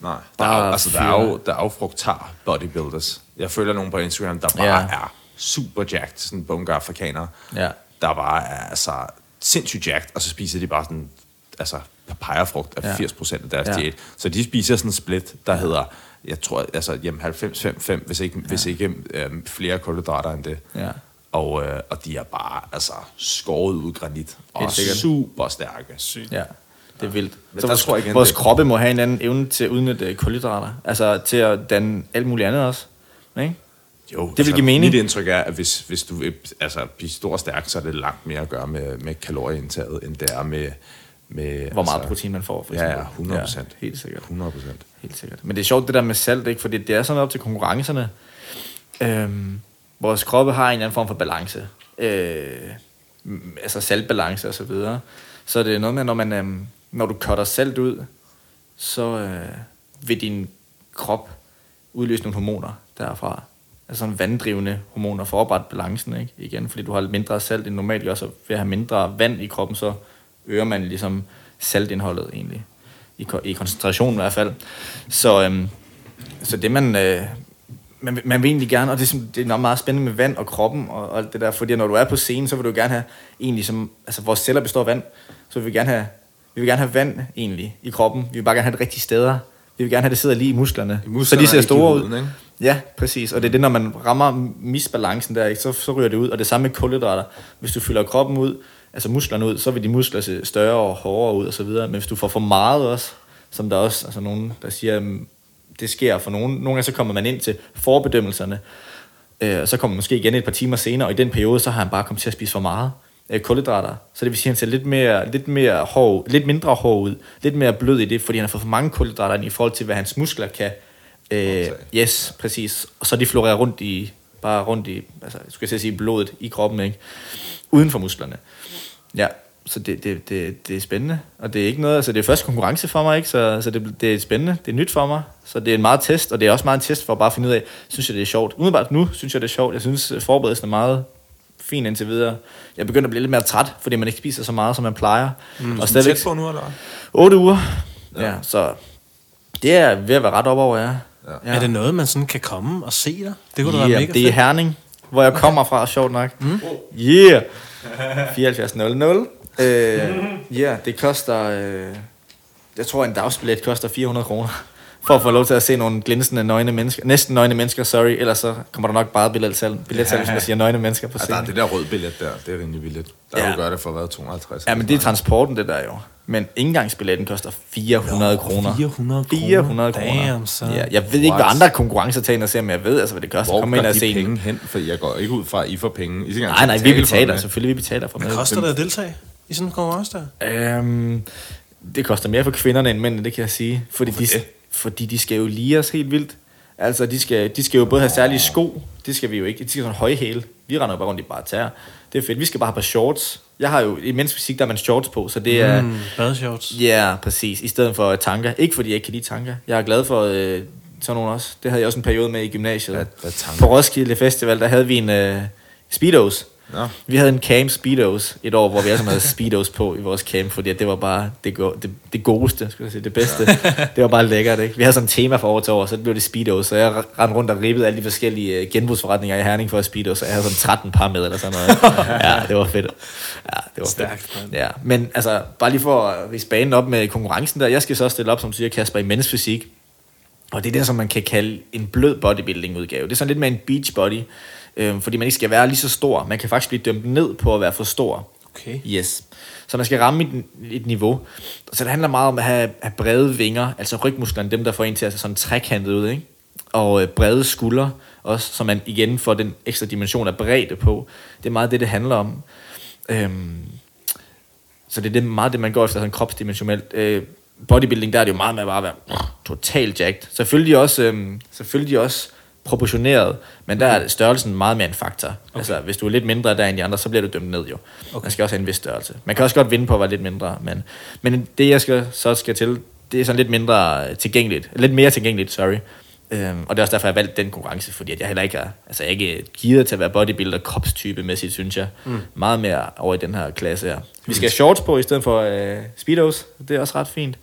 Nej, der er, Bare altså, der, er jo, der er jo frugtar bodybuilders. Jeg følger nogen på Instagram, der bare ja. Er super jacked, sådan bunker afrikanere, Ja. der bare er altså, sindssygt jacked, og så spiser de bare sådan, altså papayafrugt af Ja. ja. 80% af deres Ja. diæt. Så de spiser sådan en split, der ja. hedder, jeg tror, altså jamen 90-5-5, hvis ikke, ja. hvis ikke øhm, flere kulhydrater end det. Ja. Og, øh, og de er bare altså skåret ud granit, og super stærke. Sygt. Ja, det er vildt. Men Så vores, tror jeg igen, vores det- kroppe må have en anden evne til at udnytte øh, kulhydrater. Altså til at danne alt muligt andet også. Ikke? Jo, vil give mening. Mit indtryk er, at hvis, hvis du vil altså, blive stor og stærk, så er det langt mere at gøre med, med kalorieindtaget, end det er med... med Hvor meget protein man får, for eksempel. ja, 100 procent. Ja, helt sikkert. 100 procent. Helt sikkert. Men det er sjovt det der med salt, ikke? Fordi det er sådan op til konkurrencerne. Øhm, vores kroppe har en eller anden form for balance. Øh, altså saltbalance og så videre. Så det er noget med, når, man, øhm, når du cutter salt ud, så øh, vil din krop udløse nogle hormoner derfra. Altså sådan vanddrivende hormoner for at oprette balancen, ikke? Igen, fordi du har mindre salt end normalt gør, så ved at have mindre vand i kroppen, så øger man ligesom saltindholdet egentlig. I, i koncentrationen i hvert fald. Så, øhm, så det man, øh, man, man vil egentlig gerne, og det er, det er nok meget spændende med vand og kroppen og, og alt det der, fordi når du er på scenen, så vil du gerne have egentlig som, altså vores celler består af vand, så vil vi gerne have, vi vil gerne have vand egentlig i kroppen. Vi vil bare gerne have det rigtige steder. Vi vil gerne have, det sidder lige i musklerne. I musklerne så de ser store ud. ikke? Ja, præcis. Og det er det, når man rammer misbalancen der, ikke, så, så ryger det ud. Og det samme med kulhydrater. Hvis du fylder kroppen ud, altså musklerne ud, så vil de muskler se større og hårdere ud og så videre. Men hvis du får for meget også, som der også altså nogen, der siger, det sker for nogen. Nogle gange så kommer man ind til forbedømmelserne, øh, og så kommer man måske igen et par timer senere, og i den periode, så har han bare kommet til at spise for meget øh, kulhydrater. Så det vil sige, at han ser lidt, mere, lidt, mere hård, lidt mindre hård ud, lidt mere blød i det, fordi han har fået for mange kulhydrater ind i forhold til, hvad hans muskler kan. Øh, yes, præcis. Og så de florerer rundt i, bare rundt i, altså, skulle jeg sige, blodet i kroppen, ikke? Uden for musklerne. Ja, så det, det, det, det er spændende. Og det er ikke noget, altså det er først konkurrence for mig, ikke? Så, så det, det er spændende, det er nyt for mig. Så det er en meget test, og det er også meget en test for at bare finde ud af, synes jeg det er sjovt. Umiddelbart nu synes jeg det er sjovt. Jeg synes forberedelsen er meget fin indtil videre. Jeg begynder at blive lidt mere træt, fordi man ikke spiser så meget, som man plejer. Mm, og stadigvæk Tæt på nu, eller hvad? 8 uger. Ja. ja, så det er ved at være ret op over, ja. Ja. Er det noget, man sådan kan komme og se dig? Det kunne da yeah, være mega det er. Herning, hvor jeg kommer fra, sjovt nok. Mm. Yeah! 7400. Øh, ja, det koster... Øh, jeg tror, en dagsbillet koster 400 kroner. For at få lov til at se nogle glinsende nøgne mennesker. Næsten nøgne mennesker, sorry. Ellers så kommer der nok bare billetsalg, billetsalg hvis man siger nøgne mennesker på Ja, der er scenen. det der rød billet der, det er rimelig billigt. Der Ja. ja. du gør det for hvad, 250? Ja, men det er transporten, det der jo. Men indgangsbilletten koster 400 kroner. 400 kroner? 400 kroner. Damn, son. Ja, jeg ved ikke, hvad andre konkurrencer tager ind og ser, men jeg ved altså, hvad det koster. Hvor Kom ind og se en. penge hen? For jeg går ikke ud fra, at I får penge. I Nej, nej, vi betaler. det. Selvfølgelig, vi betaler for Hvad med. koster det at deltage i sådan en konkurrence der? Øhm, det koster mere for kvinderne end mændene, det kan jeg sige. Fordi, de, det? Fordi de skal jo lige os helt vildt. Altså, de skal, de skal jo både have særlige sko. Det skal vi jo ikke. De skal have sådan højhæle. Vi render jo bare rundt i bare tær. Det er fedt. Vi skal bare have på shorts. Jeg har jo i menneskefysik, der har man shorts på, så det er... Mm, badeshorts. Ja, præcis. I stedet for tanker. Ikke fordi jeg ikke kan lide tanker. Jeg er glad for øh, sådan nogle også. Det havde jeg også en periode med i gymnasiet. Hvad- hvad tanker? På Roskilde Festival, der havde vi en øh, Speedos. Nå. Vi havde en camp Speedos et år, hvor vi alle sammen havde Speedos på i vores camp, fordi det var bare det, go- det, det godeste, skulle jeg sige, det bedste. det var bare lækkert, ikke? Vi havde sådan en tema for år til år, så det blev det Speedos, så jeg rendte rundt og ribbede alle de forskellige øh, genbrugsforretninger i Herning for at Speedos, så jeg havde sådan 13 par med, eller sådan noget. ja, det var fedt. Ja, det var Stærkt, fedt. Ja, men altså, bare lige for at rise banen op med konkurrencen der, jeg skal så stille op, som siger, Kasper, i mænds fysik. Og det er det, som man kan kalde en blød bodybuilding-udgave. Det er sådan lidt med en beach body, øh, fordi man ikke skal være lige så stor. Man kan faktisk blive dømt ned på at være for stor. Okay. Yes. Så man skal ramme et, et niveau. Så det handler meget om at have, have brede vinger, altså rygmusklerne, dem der får en til at se sådan trekantet ud, ikke? Og øh, brede skuldre også, så man igen får den ekstra dimension af bredde på. Det er meget det, det handler om. Øhm, så det er det, meget det, man går efter sådan kropsdimensionelt. Øh, bodybuilding, der er det jo meget med at bare være totalt jacked. Selvfølgelig også, øhm, selvfølgelig også proportioneret, men der er størrelsen meget mere en faktor. Okay. Altså, hvis du er lidt mindre der end de andre, så bliver du dømt ned jo. Okay. Man skal også have en vis størrelse. Man kan også godt vinde på at være lidt mindre, men, men det, jeg skal, så skal til, det er sådan lidt mindre tilgængeligt. Lidt mere tilgængeligt, sorry. Øhm, og det er også derfor, jeg har valgt den konkurrence, fordi at jeg heller ikke er, altså jeg er ikke gearet til at være bodybuilder kropstype mæssigt, synes jeg. Mm. Meget mere over i den her klasse her. Vi skal have shorts på i stedet for øh, speedos. Det er også ret fint.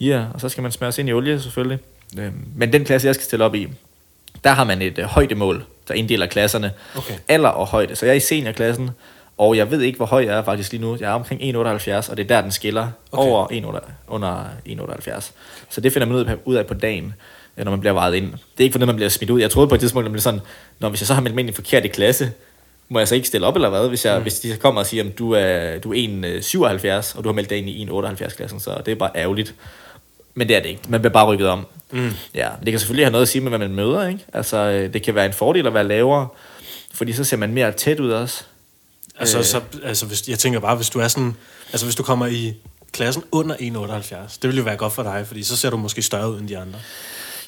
Ja, yeah, og så skal man smøre sig ind i olie selvfølgelig. Øhm, men den klasse, jeg skal stille op i, der har man et øh, højdemål, der inddeler klasserne. Okay. Alder og højde. Så jeg er i seniorklassen, og jeg ved ikke, hvor høj jeg er faktisk lige nu. Jeg er omkring 1,78, og det er der, den skiller Okay. over 1,8 under 1,78. Så det finder man ud af, ud af på dagen, øh, når man bliver vejet ind. Det er ikke for noget, man bliver smidt ud. Jeg troede på et tidspunkt, at man blev sådan, når hvis jeg så har meldt mig ind i en forkert i klasse, må jeg så ikke stille op eller hvad? Hvis, jeg, mm. hvis de kommer og siger, at du er, du er 1,77, og du har meldt dig ind i 1,78-klassen, så det er bare ærgerligt. Men det er det ikke. Man bliver bare rykket om. Mm. Ja, det kan selvfølgelig have noget at sige med, hvad man møder. Ikke? Altså, øh, det kan være en fordel at være lavere, fordi så ser man mere tæt ud også. Altså, Øh. så, altså hvis, jeg tænker bare, hvis du er sådan... Altså, hvis du kommer i klassen under 1,78, det vil jo være godt for dig, fordi så ser du måske større ud end de andre.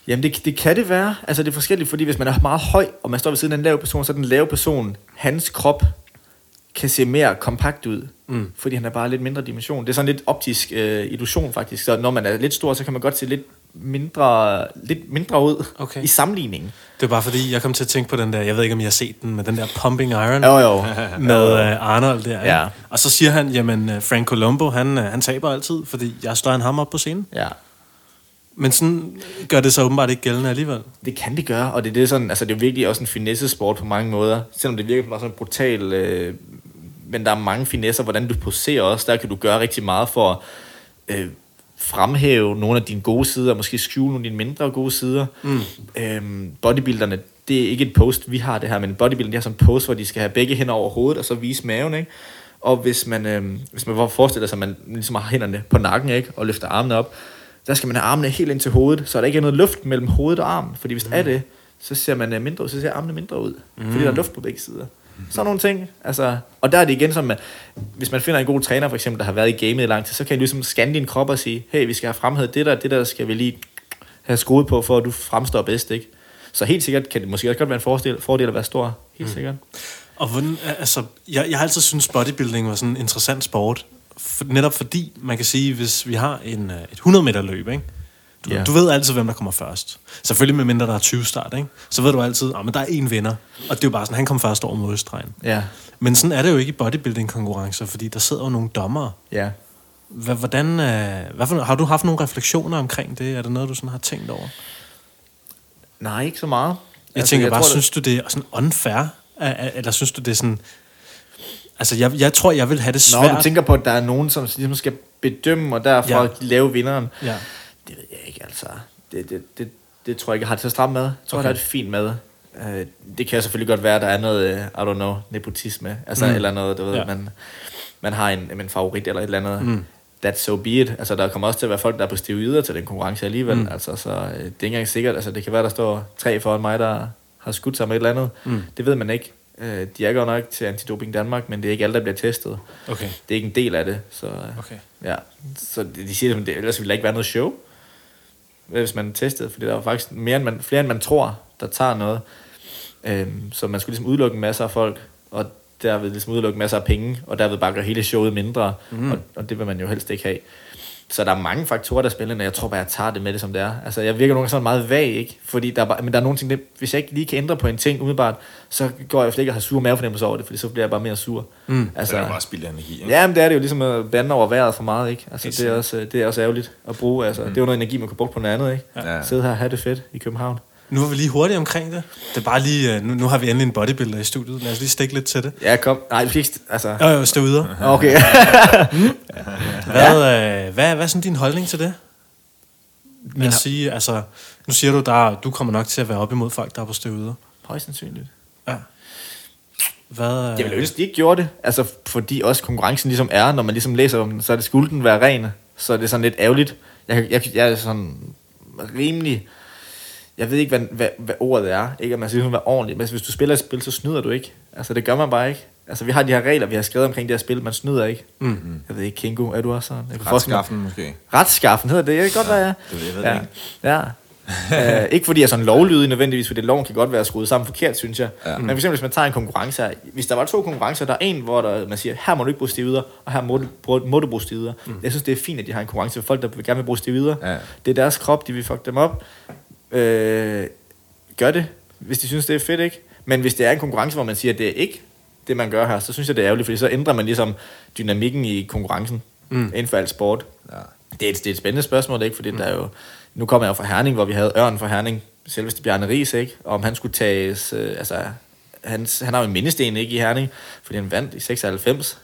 Jamen, det, det kan det være. Altså, det er forskelligt, fordi hvis man er meget høj, og man står ved siden af en lav person, så er den lave person, hans krop kan se mere kompakt ud, mm. fordi han er bare lidt mindre dimension. Det er sådan lidt optisk øh, illusion faktisk. Så når man er lidt stor, så kan man godt se lidt mindre, lidt mindre ud Okay. i sammenligning. Det er bare fordi, jeg kom til at tænke på den der, jeg ved ikke, om jeg har set den, med den der Pumping Iron Jo, jo. med uh, Arnold der. ikke? Ja. Og så siger han, jamen uh, Frank Colombo, han, uh, han taber altid, fordi jeg står en ham op på scenen. Ja. Men sådan gør det så åbenbart ikke gældende alligevel. Det kan det gøre, og det, er det, er sådan, altså det er virkelig også en finesse-sport på mange måder. Selvom det virker bare sådan brutal, øh, men der er mange finesser, hvordan du poserer også. Der kan du gøre rigtig meget for at øh, fremhæve nogle af dine gode sider, og måske skjule nogle af dine mindre gode sider. Mm. Øhm, bodybuilderne, det er ikke et post, vi har det her, men bodybuilderne, de har sådan en post, hvor de skal have begge hænder over hovedet, og så vise maven, ikke? Og hvis man, øh, hvis man forestiller sig, at man ligesom har hænderne på nakken, ikke? Og løfter armene op, der skal man have armene helt ind til hovedet, så der ikke er noget luft mellem hovedet og armen. Fordi hvis mm. det er det, så ser man øh, mindre ud, så ser armene mindre ud. Mm. Fordi der er luft på begge sider. Sådan nogle ting. Altså, og der er det igen som, at hvis man finder en god træner, for eksempel, der har været i gamet i lang tid, så kan I ligesom scanne din krop og sige, hey, vi skal have fremhævet det der, det der skal vi lige have skruet på, for at du fremstår bedst, ikke? Så helt sikkert kan det måske også godt være en fordel, fordel at være stor. Helt mm. sikkert. Og hvordan, altså, jeg, jeg har altid syntes, bodybuilding var sådan en interessant sport. For, netop fordi, man kan sige, hvis vi har en, øh, et 100 meter løb, ikke? Du, yeah. du ved altid, hvem der kommer først. Selvfølgelig med mindre der er 20 start, ikke? Så ved du altid, at der er en vinder. Og det er jo bare sådan, han kom først over målstregen. Ja. Men sådan er det jo ikke i bodybuilding-konkurrencer, fordi der sidder jo nogle dommere. Ja. Hva- Hvordan, øh, hvad for, har du haft nogle refleksioner omkring det? Er det noget, du sådan har tænkt over? Nej, ikke så meget. Jeg altså, tænker jeg bare, tror, det- synes du det er sådan unfair? Er- er- Eller synes du det er sådan... Altså, jeg, jeg tror, jeg vil have det Nå, svært. du tænker på, at der er nogen, som ligesom skal bedømme, og derfor ja. lave vinderen. Ja. Det ved jeg ikke, altså. Det, det, det, det tror jeg ikke, jeg har det så stramt med. Jeg tror, Okay. jeg har det fint med. Uh, det kan selvfølgelig godt være, at der er noget, uh, I don't know, nepotisme. Altså, Mm. eller noget, du ved, Ja. man, man har en, en favorit eller et eller andet. Mm. That's so be it. Altså, der kommer også til at være folk, der er på steroider til den konkurrence alligevel. Mm. Altså, så uh, det er ikke engang sikkert. Altså, det kan være, der står tre foran mig, der har skudt sig med et eller andet. Mm. Det ved man ikke. Uh, de er godt nok til Antidoping Danmark, men det er ikke alle, der bliver testet. Okay, Det er ikke en del af det. Så, uh, okay. Ja, så de siger, at det, ellers ville der ikke være noget show, hvis man testede, fordi der var faktisk mere end man, flere, end man tror, der tager noget. Øhm, så man skulle ligesom udelukke en masse af folk, og derved ligesom udelukke masser af penge, og derved bare gøre hele showet mindre, mm. og, og det vil man jo helst ikke have. Så der er mange faktorer, der spiller ind, og jeg tror bare, jeg tager det med det, som det er. Altså, jeg virker nogle gange sådan meget vag, ikke? Fordi der er, bare, men der er nogle ting, det, hvis jeg ikke lige kan ændre på en ting umiddelbart, så går jeg slet ikke at have sur mavefornemmelse over det, fordi så bliver jeg bare mere sur. Mm. Altså, det er bare spild af energi, ikke? Ja, men det er det jo ligesom at bande over vejret for meget, ikke? Altså, det er, også, det er også ærgerligt at bruge. Altså, mm. Det er jo noget energi, man kan bruge på noget andet, ikke? Ja. Sidde her og have det fedt i København. Nu er vi lige hurtigt omkring det. Det er bare lige, øh, nu, nu har vi endelig en bodybuilder i studiet. Lad os lige stikke lidt til det. Ja, kom. Nej, skal ikke... Altså... Jo, jo, stå videre. Okay. Hvad, øh, hvad, hvad er sådan din holdning til det? Med at sige, altså, nu siger du, der, du kommer nok til at være op imod folk, der er på støveder. Højst sandsynligt. Ja. Hvad, øh, Jeg vil ønske, de ikke gjorde det. Altså, fordi også konkurrencen ligesom er, når man ligesom læser om den, så er det skulle den være ren. Så er det sådan lidt ærgerligt. Jeg, jeg, jeg er sådan rimelig... Jeg ved ikke, hvad, hvad, hvad ordet er. Ikke at man skal være ordentlig. Men hvis du spiller et spil, så snyder du ikke. Altså, det gør man bare ikke. Altså, vi har de her regler, vi har skrevet omkring det her spil. Man snyder ikke. Mm. Jeg ved ikke, Kingo, er du også sådan? Jeg mig- Retskaffen måske. Retskaffen hedder det. Jeg kan godt være, ja. det ved jeg, ja. Ja. uh, ikke fordi jeg er sådan lovlydig nødvendigvis, fordi loven kan godt være skruet sammen forkert, synes jeg. Ja. Ja. Men for eksempel, hvis man tager en konkurrence her, hvis der var to konkurrencer, der er en, hvor der, man siger, her må du ikke bruge stivider, og her må du, bruge- må du bruge stivider. Mm. Jeg synes, det er fint, at de har en konkurrence for folk, der vil gerne vil bruge stivider. Ja. Det er deres krop, de vil fuck dem op. Øh, gør det, hvis de synes, det er fedt, ikke? Men hvis det er en konkurrence, hvor man siger, at det er ikke det, man gør her, så synes jeg, det er ærgerligt, fordi så ændrer man ligesom dynamikken i konkurrencen mm. inden for alt sport. Ja. Det er, et, det er et spændende spørgsmål, ikke? Fordi mm. der er jo, nu kommer jeg jo fra Herning, hvor vi havde Ørn fra Herning, selveste Bjarne Ries, ikke? Og om han skulle tages, øh, altså, han, han har jo en mindesten, ikke, i Herning, fordi han vandt i 96.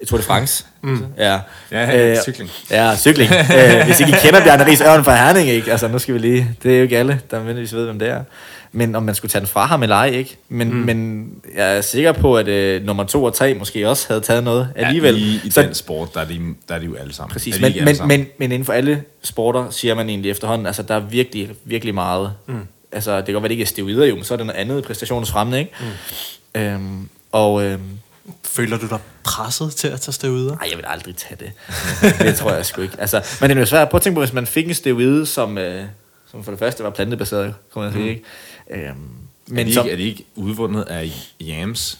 Det er France. Mm. Ja. Ja, ja, cykling. Ja, cykling. øh, hvis ikke I kender Bjarne Ries Ørn fra Herning, ikke? Altså, nu skal vi lige... Det er jo ikke alle, der nødvendigvis ved, hvem det er. Men om man skulle tage den fra ham eller ej, ikke? Men, mm. men jeg er sikker på, at øh, nummer to og tre måske også havde taget noget alligevel. Ja, i, i Så- den sport, der er, de, der er de jo alle sammen. Præcis, de men, men, sammen? men, men inden for alle sporter, siger man egentlig efterhånden, altså der er virkelig, virkelig meget. Mm. Altså det kan godt være, det ikke er steroider jo, men så er det noget andet præstationsfremmende, ikke? Mm. Øhm, og øhm, Føler du dig presset til at tage støveder? ej, jeg vil aldrig tage det. det tror jeg sgu ikke. Altså, men det er jo svært. Prøv at tænke på, hvis man fik en steroide, som, øh, som for det første var plantebaseret, kunne man sige, ikke? Øhm, er, men de som, ikke, er de ikke udvundet af yams?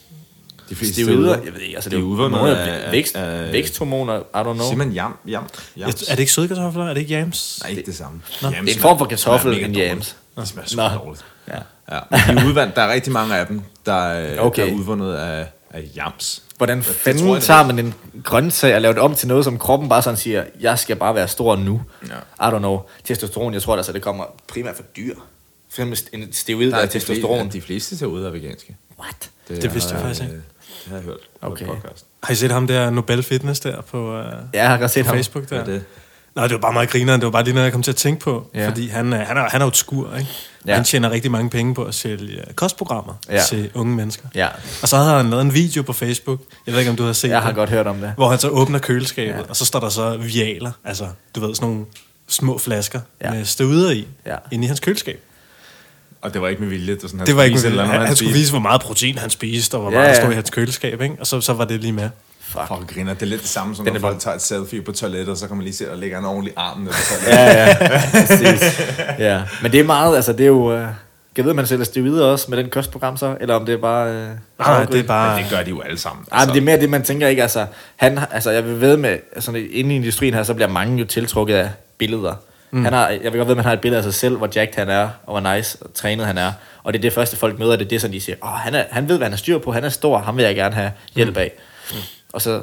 De fleste steroider, jeg ved ikke, altså De det er er jo udvundet nogle af- vækst, af- væksthormoner, I don't know. Siger man jam? jam? Ja. Jams? Er det ikke sødkartofler? Er det ikke jams? Nej, ikke det samme. Nå. Jams Det er en form for kartoffel end jams. Det Nå. smager super dårligt. Ja. Ja, men de er udvandt. Der er rigtig mange af dem, der, okay. Okay. der er udvundet af, af jams. Hvordan det tror fanden jeg, tager man en grøntsag og laver det om til noget, som kroppen bare sådan siger, jeg skal bare være stor nu. Ja. I don't know. Testosteron, jeg tror altså, det kommer primært fra dyr. For eksempel en steroid, der er de, testosteron. fleste, de fleste derude er veganske. What? Det vidste jeg faktisk ikke. øh, Det har jeg hørt på Okay. et podcast. Har I set ham der Nobel Fitness der på, uh, Ja, jeg har set på ham. Facebook der? Er det? Nej, det var bare meget grineren. Det var bare lige noget, jeg kom til at tænke på. Ja. Fordi han, øh, han, er, han er jo et skur, ikke? Ja. Han tjener rigtig mange penge på at sælge kostprogrammer Ja. til unge mennesker. Ja, Og så havde han lavet en video på Facebook. Jeg ved ikke, om du har set jeg har det. godt hørt om det. Hvor han så åbner køleskabet, Ja. og så står der så vialer. Altså, du ved, sådan nogle små flasker Ja. med støder i, Ja. inde i hans køleskab. Og det var ikke med vilje. Det, sådan, han Det var ikke med, eller han, noget, han skulle vise, hvor meget protein han spiste, og hvor Ja, meget der stod i hans køleskab, ikke? Og så, så var det lige med. Fuck. Fuck, griner. Det er lidt det samme, som Den når folk bare- tager et selfie på toilettet, så kan man lige se, at der ligger en ordentlig arm nede på toilettet. Ja, ja, præcis. Ja, men det er meget, altså det er jo... Øh, jeg ved, man sælger steroider også med den kostprogram så, eller om det er bare... Øh, Nej, det er bare... Men det gør de jo alle sammen. Ej, men det er mere det, man tænker ikke, altså, han, altså jeg vil ved med, altså inde i industrien her, så bliver mange jo tiltrukket af billeder. Mm. Han har, jeg vil godt ved, at man har et billede af sig selv, hvor jacked han er, og hvor nice og trænet han er. Og det er det første, folk møder, det er det, som de siger, åh, han, er, han ved, hvad han har styr på, han er stor, ham vil jeg gerne have hjælp af. Mm. Og så,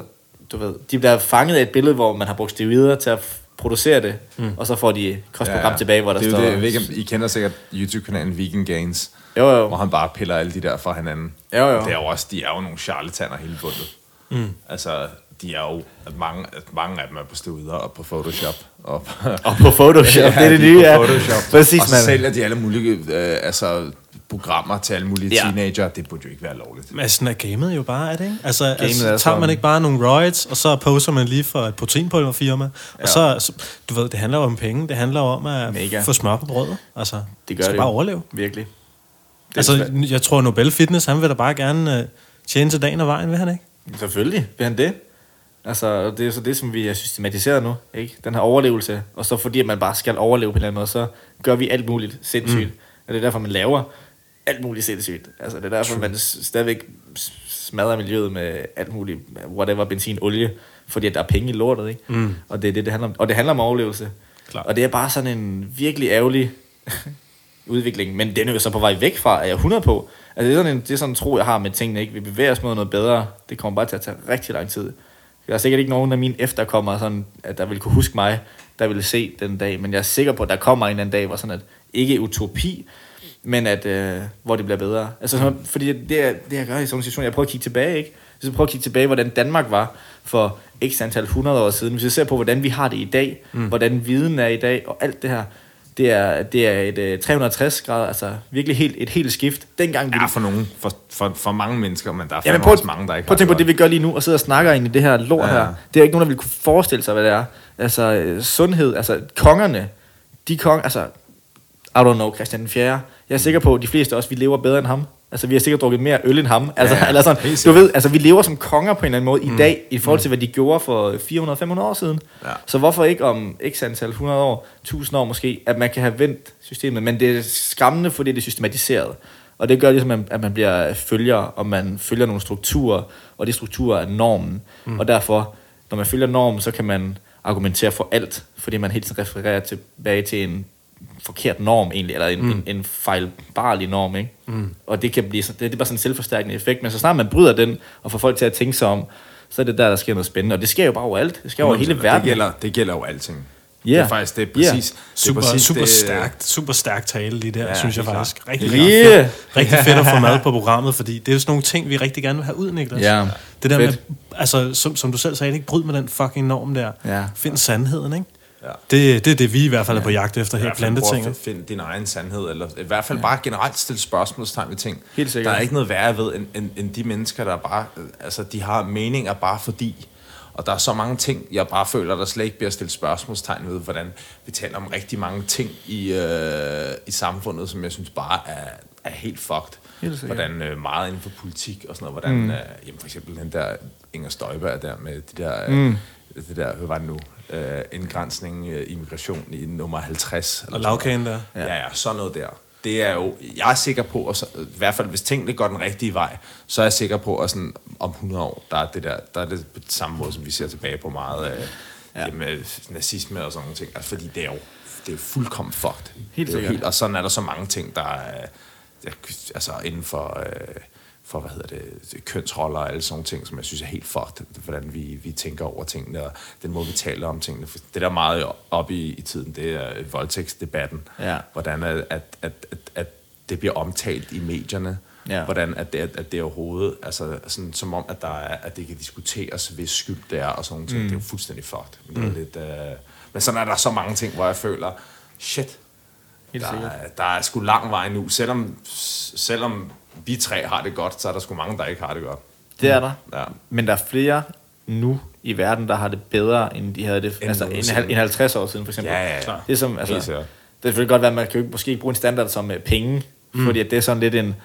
du ved, de bliver fanget af et billede, hvor man har brugt steroider til at producere det, mm. og så får de kostprogram ja, tilbage, hvor der det står... det, om I kender sikkert YouTube-kanalen Vegan Gains, Jo, jo. hvor han bare piller alle de der fra hinanden. Jo, jo. Det er jo også, de er jo nogle charlataner hele bundet. Mm. Altså, de er jo, at mange, at mange af dem er på steroider og på Photoshop. Og, Og på Photoshop, det er det de nye, ja. Photoshop. Præcis, og så mand. sælger de alle mulige øh, altså, programmer til alle mulige Ja. teenager. Det burde jo ikke være lovligt. Men sådan er gamet jo bare, er det ikke? Altså, altså er tager sådan- man ikke bare nogle roids, og så poser man lige for et proteinpulverfirma, ja. og så, så, du ved, det handler jo om penge, det handler jo om at Mega. få smør på brødet. Altså, Det gør skal det bare overleve. Virkelig. Det Altså, svært. jeg tror, Nobel Fitness, han vil da bare gerne uh, tjene til dagen og vejen, vil han ikke? Selvfølgelig vil han det. Altså, det er så det, som vi har systematiseret nu, ikke? Den her overlevelse. Og så fordi, at man bare skal overleve på en eller anden måde, så gør vi alt muligt sindssygt. Mm. Og det er derfor, man laver alt muligt sindssygt. Altså, det er derfor, man s- stadigvæk smadrer miljøet med alt muligt, whatever, benzin, olie, fordi at der er penge i lortet, ikke? Mm. Og det er det, det handler om. Og det handler om overlevelse. Klart. Og det er bare sådan en virkelig ærgerlig udvikling, men den er jo så på vej væk fra, er jeg 100 på. Altså det er sådan en, det er sådan en tro, jeg har med tingene, ikke? Vi bevæger os mod noget bedre. Det kommer bare til at tage rigtig lang tid. Der er sikkert ikke nogen af mine efterkommere, sådan, at der vil kunne huske mig, der ville se den dag, men jeg er sikker på, at der kommer en anden dag, hvor sådan at, ikke utopi, men at, øh, hvor det bliver bedre. Altså, sådan, fordi det, det jeg gør i sådan en situation, jeg prøver at kigge tilbage, ikke? Jeg prøver at kigge tilbage, hvordan Danmark var for x antal 100 år siden. Hvis jeg ser på, hvordan vi har det i dag, mm. hvordan viden er i dag, og alt det her, det er, det er et øh, 360 grader, altså virkelig helt, et helt skift. Dengang vi Ja, for nogen, for, for, for mange mennesker, men der er Ja, men prøv, også mange, der ikke prøv at tænke på det, vi gør lige nu, og sidder og snakker ind i det her lort Ja. her. Det er ikke nogen, der vil kunne forestille sig, hvad det er. Altså, øh, sundhed, altså kongerne, de kong, altså, I don't know, Christian den 4. Jeg er sikker på, at de fleste af os, vi lever bedre end ham. Altså, vi har sikkert drukket mere øl end ham. Altså, Ja, eller sådan, du ved, altså, vi lever som konger på en eller anden måde mm. i dag, i forhold til, hvad de gjorde for 400-500 år siden. Ja. Så hvorfor ikke om x antal 100 år, 1000 år måske, at man kan have vendt systemet. Men det er skræmmende, fordi det er systematiseret. Og det gør ligesom, at- at man bliver følger, og man følger nogle strukturer, og de strukturer er normen. Mm. Og derfor, når man følger normen, så kan man argumentere for alt, fordi man hele tiden refererer tilbage til en forkert norm egentlig, eller en, mm. en, en fejlbarlig norm, ikke? Mm. Og det kan blive, det, det er bare sådan en selvforstærkende effekt, men så snart man bryder den, og får folk til at tænke sig om, så er det der, der sker noget spændende. Og det sker jo bare overalt. Det sker over hele verden. Det gælder, det gælder jo alting. Ja. Det er faktisk, det er Ja. præcis, det er Super, præcis super det, stærkt, super stærkt tale lige der, Ja, synes jeg faktisk. klart. Rigtig, Yeah. fedt, rigtig fedt at få med på programmet, fordi det er jo sådan nogle ting, vi rigtig gerne vil have ud, Niklas. Ja, Det der fedt. med, altså, som, som du selv sagde, ikke bryd med den fucking norm der. Ja. Find sandheden, ikke? Ja. Det, det er det, vi i hvert fald er på jagt efter her, prøve plantetinget. at finde din egen sandhed, eller i hvert fald bare generelt stille spørgsmålstegn ved ting. Helt sikkert. Der er ikke noget værre ved, end, end, end de mennesker, der bare, øh, altså de har meninger bare fordi. Og der er så mange ting, jeg bare føler, der slet ikke bliver stillet spørgsmålstegn ved, hvordan vi taler om rigtig mange ting i, øh, i samfundet, som jeg synes bare er, er helt fucked. Helt sikkert. hvordan øh, meget inden for politik og sådan noget, hvordan, mm. øh, jamen for eksempel den der Inger Støjberg der med de der, øh, Mm. det der, hvad var det nu, øh, indgrænsning, øh, immigration i nummer 50. eller Og lavkagen der. Ja, ja, sådan noget der. Det er jo, jeg er sikker på, og så, i hvert fald hvis tingene går den rigtige vej, så er jeg sikker på, at sådan, om 100 år, der er det der, der er det på samme måde, som vi ser tilbage på meget øh, Ja. ja. jamen, øh, nazisme og sådan nogle ting. Altså, fordi det er jo, det er jo fuldkommen fucked. Helt det er sikkert. og sådan er der så mange ting, der er, der, altså inden for, øh, for, hvad hedder det, kønsroller og alle sådan nogle ting, som jeg synes er helt fucked, hvordan vi, vi tænker over tingene, og den måde, vi taler om tingene. For Det der er meget op i, i tiden, det er voldtægtsdebatten. Ja. Hvordan at, at, at, at, at det bliver omtalt i medierne. Ja. Hvordan at det, at det overhovedet, altså sådan, som om, at, der er, at det kan diskuteres, hvis skyld det er, og sådan nogle ting. Mm. Det er jo fuldstændig fucked. Men, er lidt, øh, men sådan er der så mange ting, hvor jeg føler, shit, Helt der, sikkert. er- der er sgu lang vej nu. Selvom, selvom vi tre har det godt, så er der sgu mange, der ikke har det godt. Det er der. Ja. Men der er flere nu i verden, der har det bedre, end de havde det End altså, nogensinde. end 50 år siden, for eksempel. Ja, ja, ja. Det er som, altså, det kan selvfølgelig godt være, at man kan jo måske ikke bruge en standard som øh, penge, mm. fordi at det er sådan lidt en,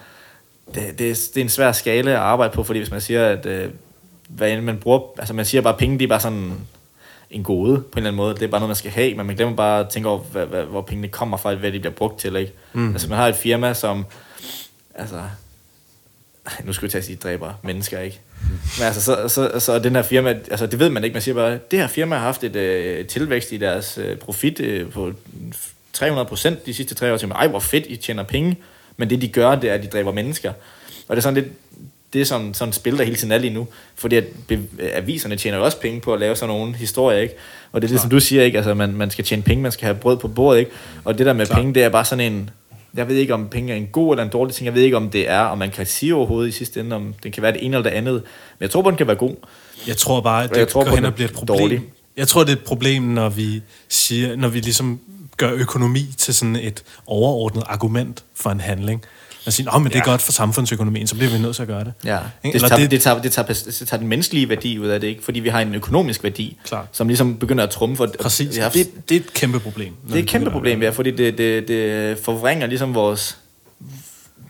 det, det, er, det er en svær skala at arbejde på, fordi hvis man siger, at øh, hvad end man bruger, altså man siger bare, at penge, det er bare sådan en gode på en eller anden måde. Det er bare noget, man skal have, men man glemmer bare at tænke over, hvad, hvad, hvor pengene kommer fra, hvad de bliver brugt til, ikke? Mm. Altså man har et firma, som, altså, nu skulle jeg til at sige, dræber mennesker, ikke? Men altså, så, så, så den her firma, altså det ved man ikke, man siger bare, det her firma har haft et øh, tilvækst i deres øh, profit øh, på 300 procent de sidste tre år, så man, ej hvor fedt, I tjener penge, men det de gør, det er, at de dræber mennesker. Og det er sådan lidt, det er sådan, sådan et spil, der hele tiden er lige nu, fordi at aviserne tjener jo også penge på at lave sådan nogle historier, ikke? Og det er det, som du siger, ikke? Altså, man, man skal tjene penge, man skal have brød på bordet, ikke? Og det der med Klar. penge, det er bare sådan en, jeg ved ikke, om penge er en god eller en dårlig ting. Jeg ved ikke, om det er, om man kan sige overhovedet i sidste ende, om det kan være det ene eller det andet. Men jeg tror på, den kan være god. Jeg tror bare, at Og jeg det tror går hen den og er bliver et problem. dårlig. Jeg tror, det er et problem, når vi siger, når vi ligesom gør økonomi til sådan et overordnet argument for en handling. Man siger, at det er Ja. godt for samfundsøkonomien, så bliver vi nødt til at gøre det. Ja. Ikke? Det, Eller tager, det- det, tager, det, tager, det tager den menneskelige værdi ud af det, ikke? Fordi vi har en økonomisk værdi, Klart. som ligesom begynder at trumfe. og- Præcis. Har, Det, det er et kæmpe problem. det er et kæmpe problem, ja, fordi det, det, det forvrænger ligesom vores,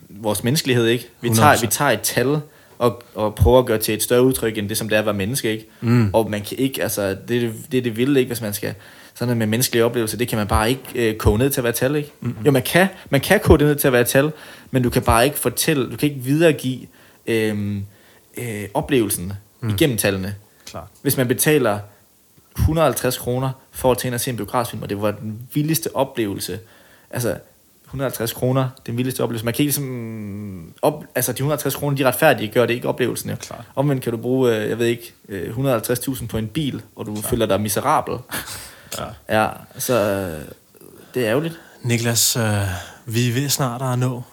vores menneskelighed, ikke? Vi tager, 100%. vi tager et tal og, og prøver at gøre til et større udtryk, end det, som det er at være menneske, ikke? Mm. Og man kan ikke, altså, det, det, det er det vilde, ikke, hvis man skal, sådan noget med menneskelige oplevelser, det kan man bare ikke øh, koge ned til at være tal, ikke? Mm-hmm. Jo, man kan, man kan koge det ned til at være tal, men du kan bare ikke fortælle, du kan ikke videregive øh, øh, oplevelsen mm. igennem tallene. Klart. Hvis man betaler 150 kroner for at ind og se en biografilm, og det var den vildeste oplevelse. Altså, 150 kroner, den vildeste oplevelse. Man kan ikke ligesom... Op, altså, de 150 kroner, de retfærdige gør det ikke oplevelsen. Jo. Klart. Omvendt kan du bruge, øh, jeg ved ikke, øh, 150.000 på en bil, og du føler dig miserabel. Ja. Ja, så øh, det er ærgerligt. Niklas, øh, vi er ved snart at nå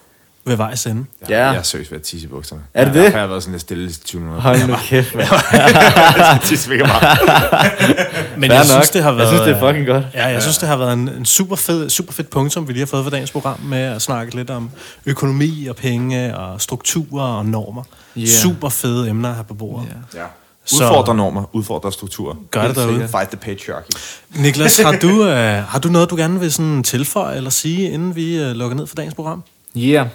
ved vejs ende. Jeg, Ja. jeg er seriøst ved at tisse i bukserne. Er det jeg, det? Jeg har været sådan lidt stille i 20 minutter. Hold nu kæft, mand. jeg tisser mega meget. Men Fair jeg synes, det har været... Jeg synes, det er fucking godt. Ja, jeg synes, det har været en, en super, fed, super fedt punkt, vi lige har fået for dagens program, med at snakke lidt om økonomi og penge og strukturer og normer. Yeah. Super fede emner her på bordet. Ja. Ja. Så- Udfordre normer, udfordre strukturer. Gør det derude. Fight the patriarchy. Niklas, har du, øh, har du noget, du gerne vil sådan tilføje eller sige, inden vi øh, lukker ned for dagens program? Yeah,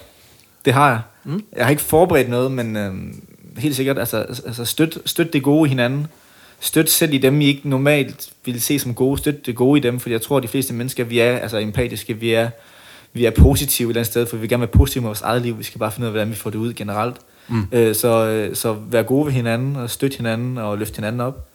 det har jeg. Mm. Jeg har ikke forberedt noget, men øh, helt sikkert, altså, altså støt, støt det gode i hinanden. Støt selv i dem, I ikke normalt ville se som gode. Støt det gode i dem, for jeg tror, at de fleste mennesker, vi er altså empatiske, vi er, vi er positive et eller andet sted, for vi vil gerne være positive med vores eget liv. Vi skal bare finde ud af, hvordan vi får det ud generelt. Mm. Øh, så, øh, så vær gode ved hinanden, og støt hinanden, og løft hinanden op.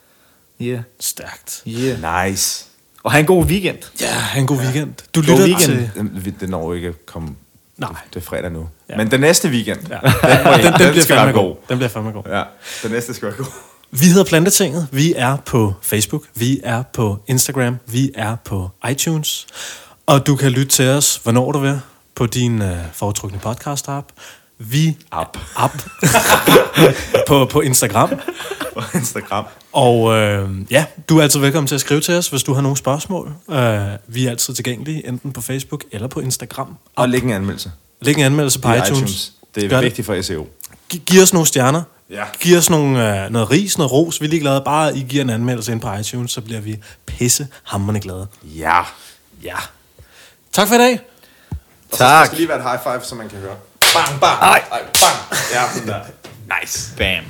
Yeah. Stærkt. Yeah. Nice. Og have en god weekend. Ja, have en god weekend. Du God lytter weekend. til... Den, når ikke at komme Nej. det, er fredag nu. Ja. Ja. Men den næste weekend, Ja. ja. den, Den, den, bliver skal fandme være god. god. Den bliver fandme god. Ja, den næste skal være god. Vi hedder Plantetinget. Vi er på Facebook. Vi er på Instagram. Vi er på iTunes. Og du kan lytte til os, hvornår du vil, på din øh, foretrukne podcast-app. Vi... App. App. på, på Instagram. På Instagram. Og øh, ja, du er altid velkommen til at skrive til os, hvis du har nogle spørgsmål. Øh, vi er altid tilgængelige, enten på Facebook eller på Instagram. Og læg en anmeldelse. Læg en anmeldelse på iTunes. iTunes. Det er Gør vigtigt for SEO. Gi- giv os nogle stjerner. Ja. Giv os nogle, øh, noget ris, noget ros. Vi er lige glade. Bare I giver en anmeldelse ind på iTunes, så bliver vi pisse hammerne glade. Ja. Ja. Tak for i dag. Og så Tak. skal lige være et high five, så man kan høre. Bang, bang. Ej. Ej, bang. Ja, der. Nice. Bam.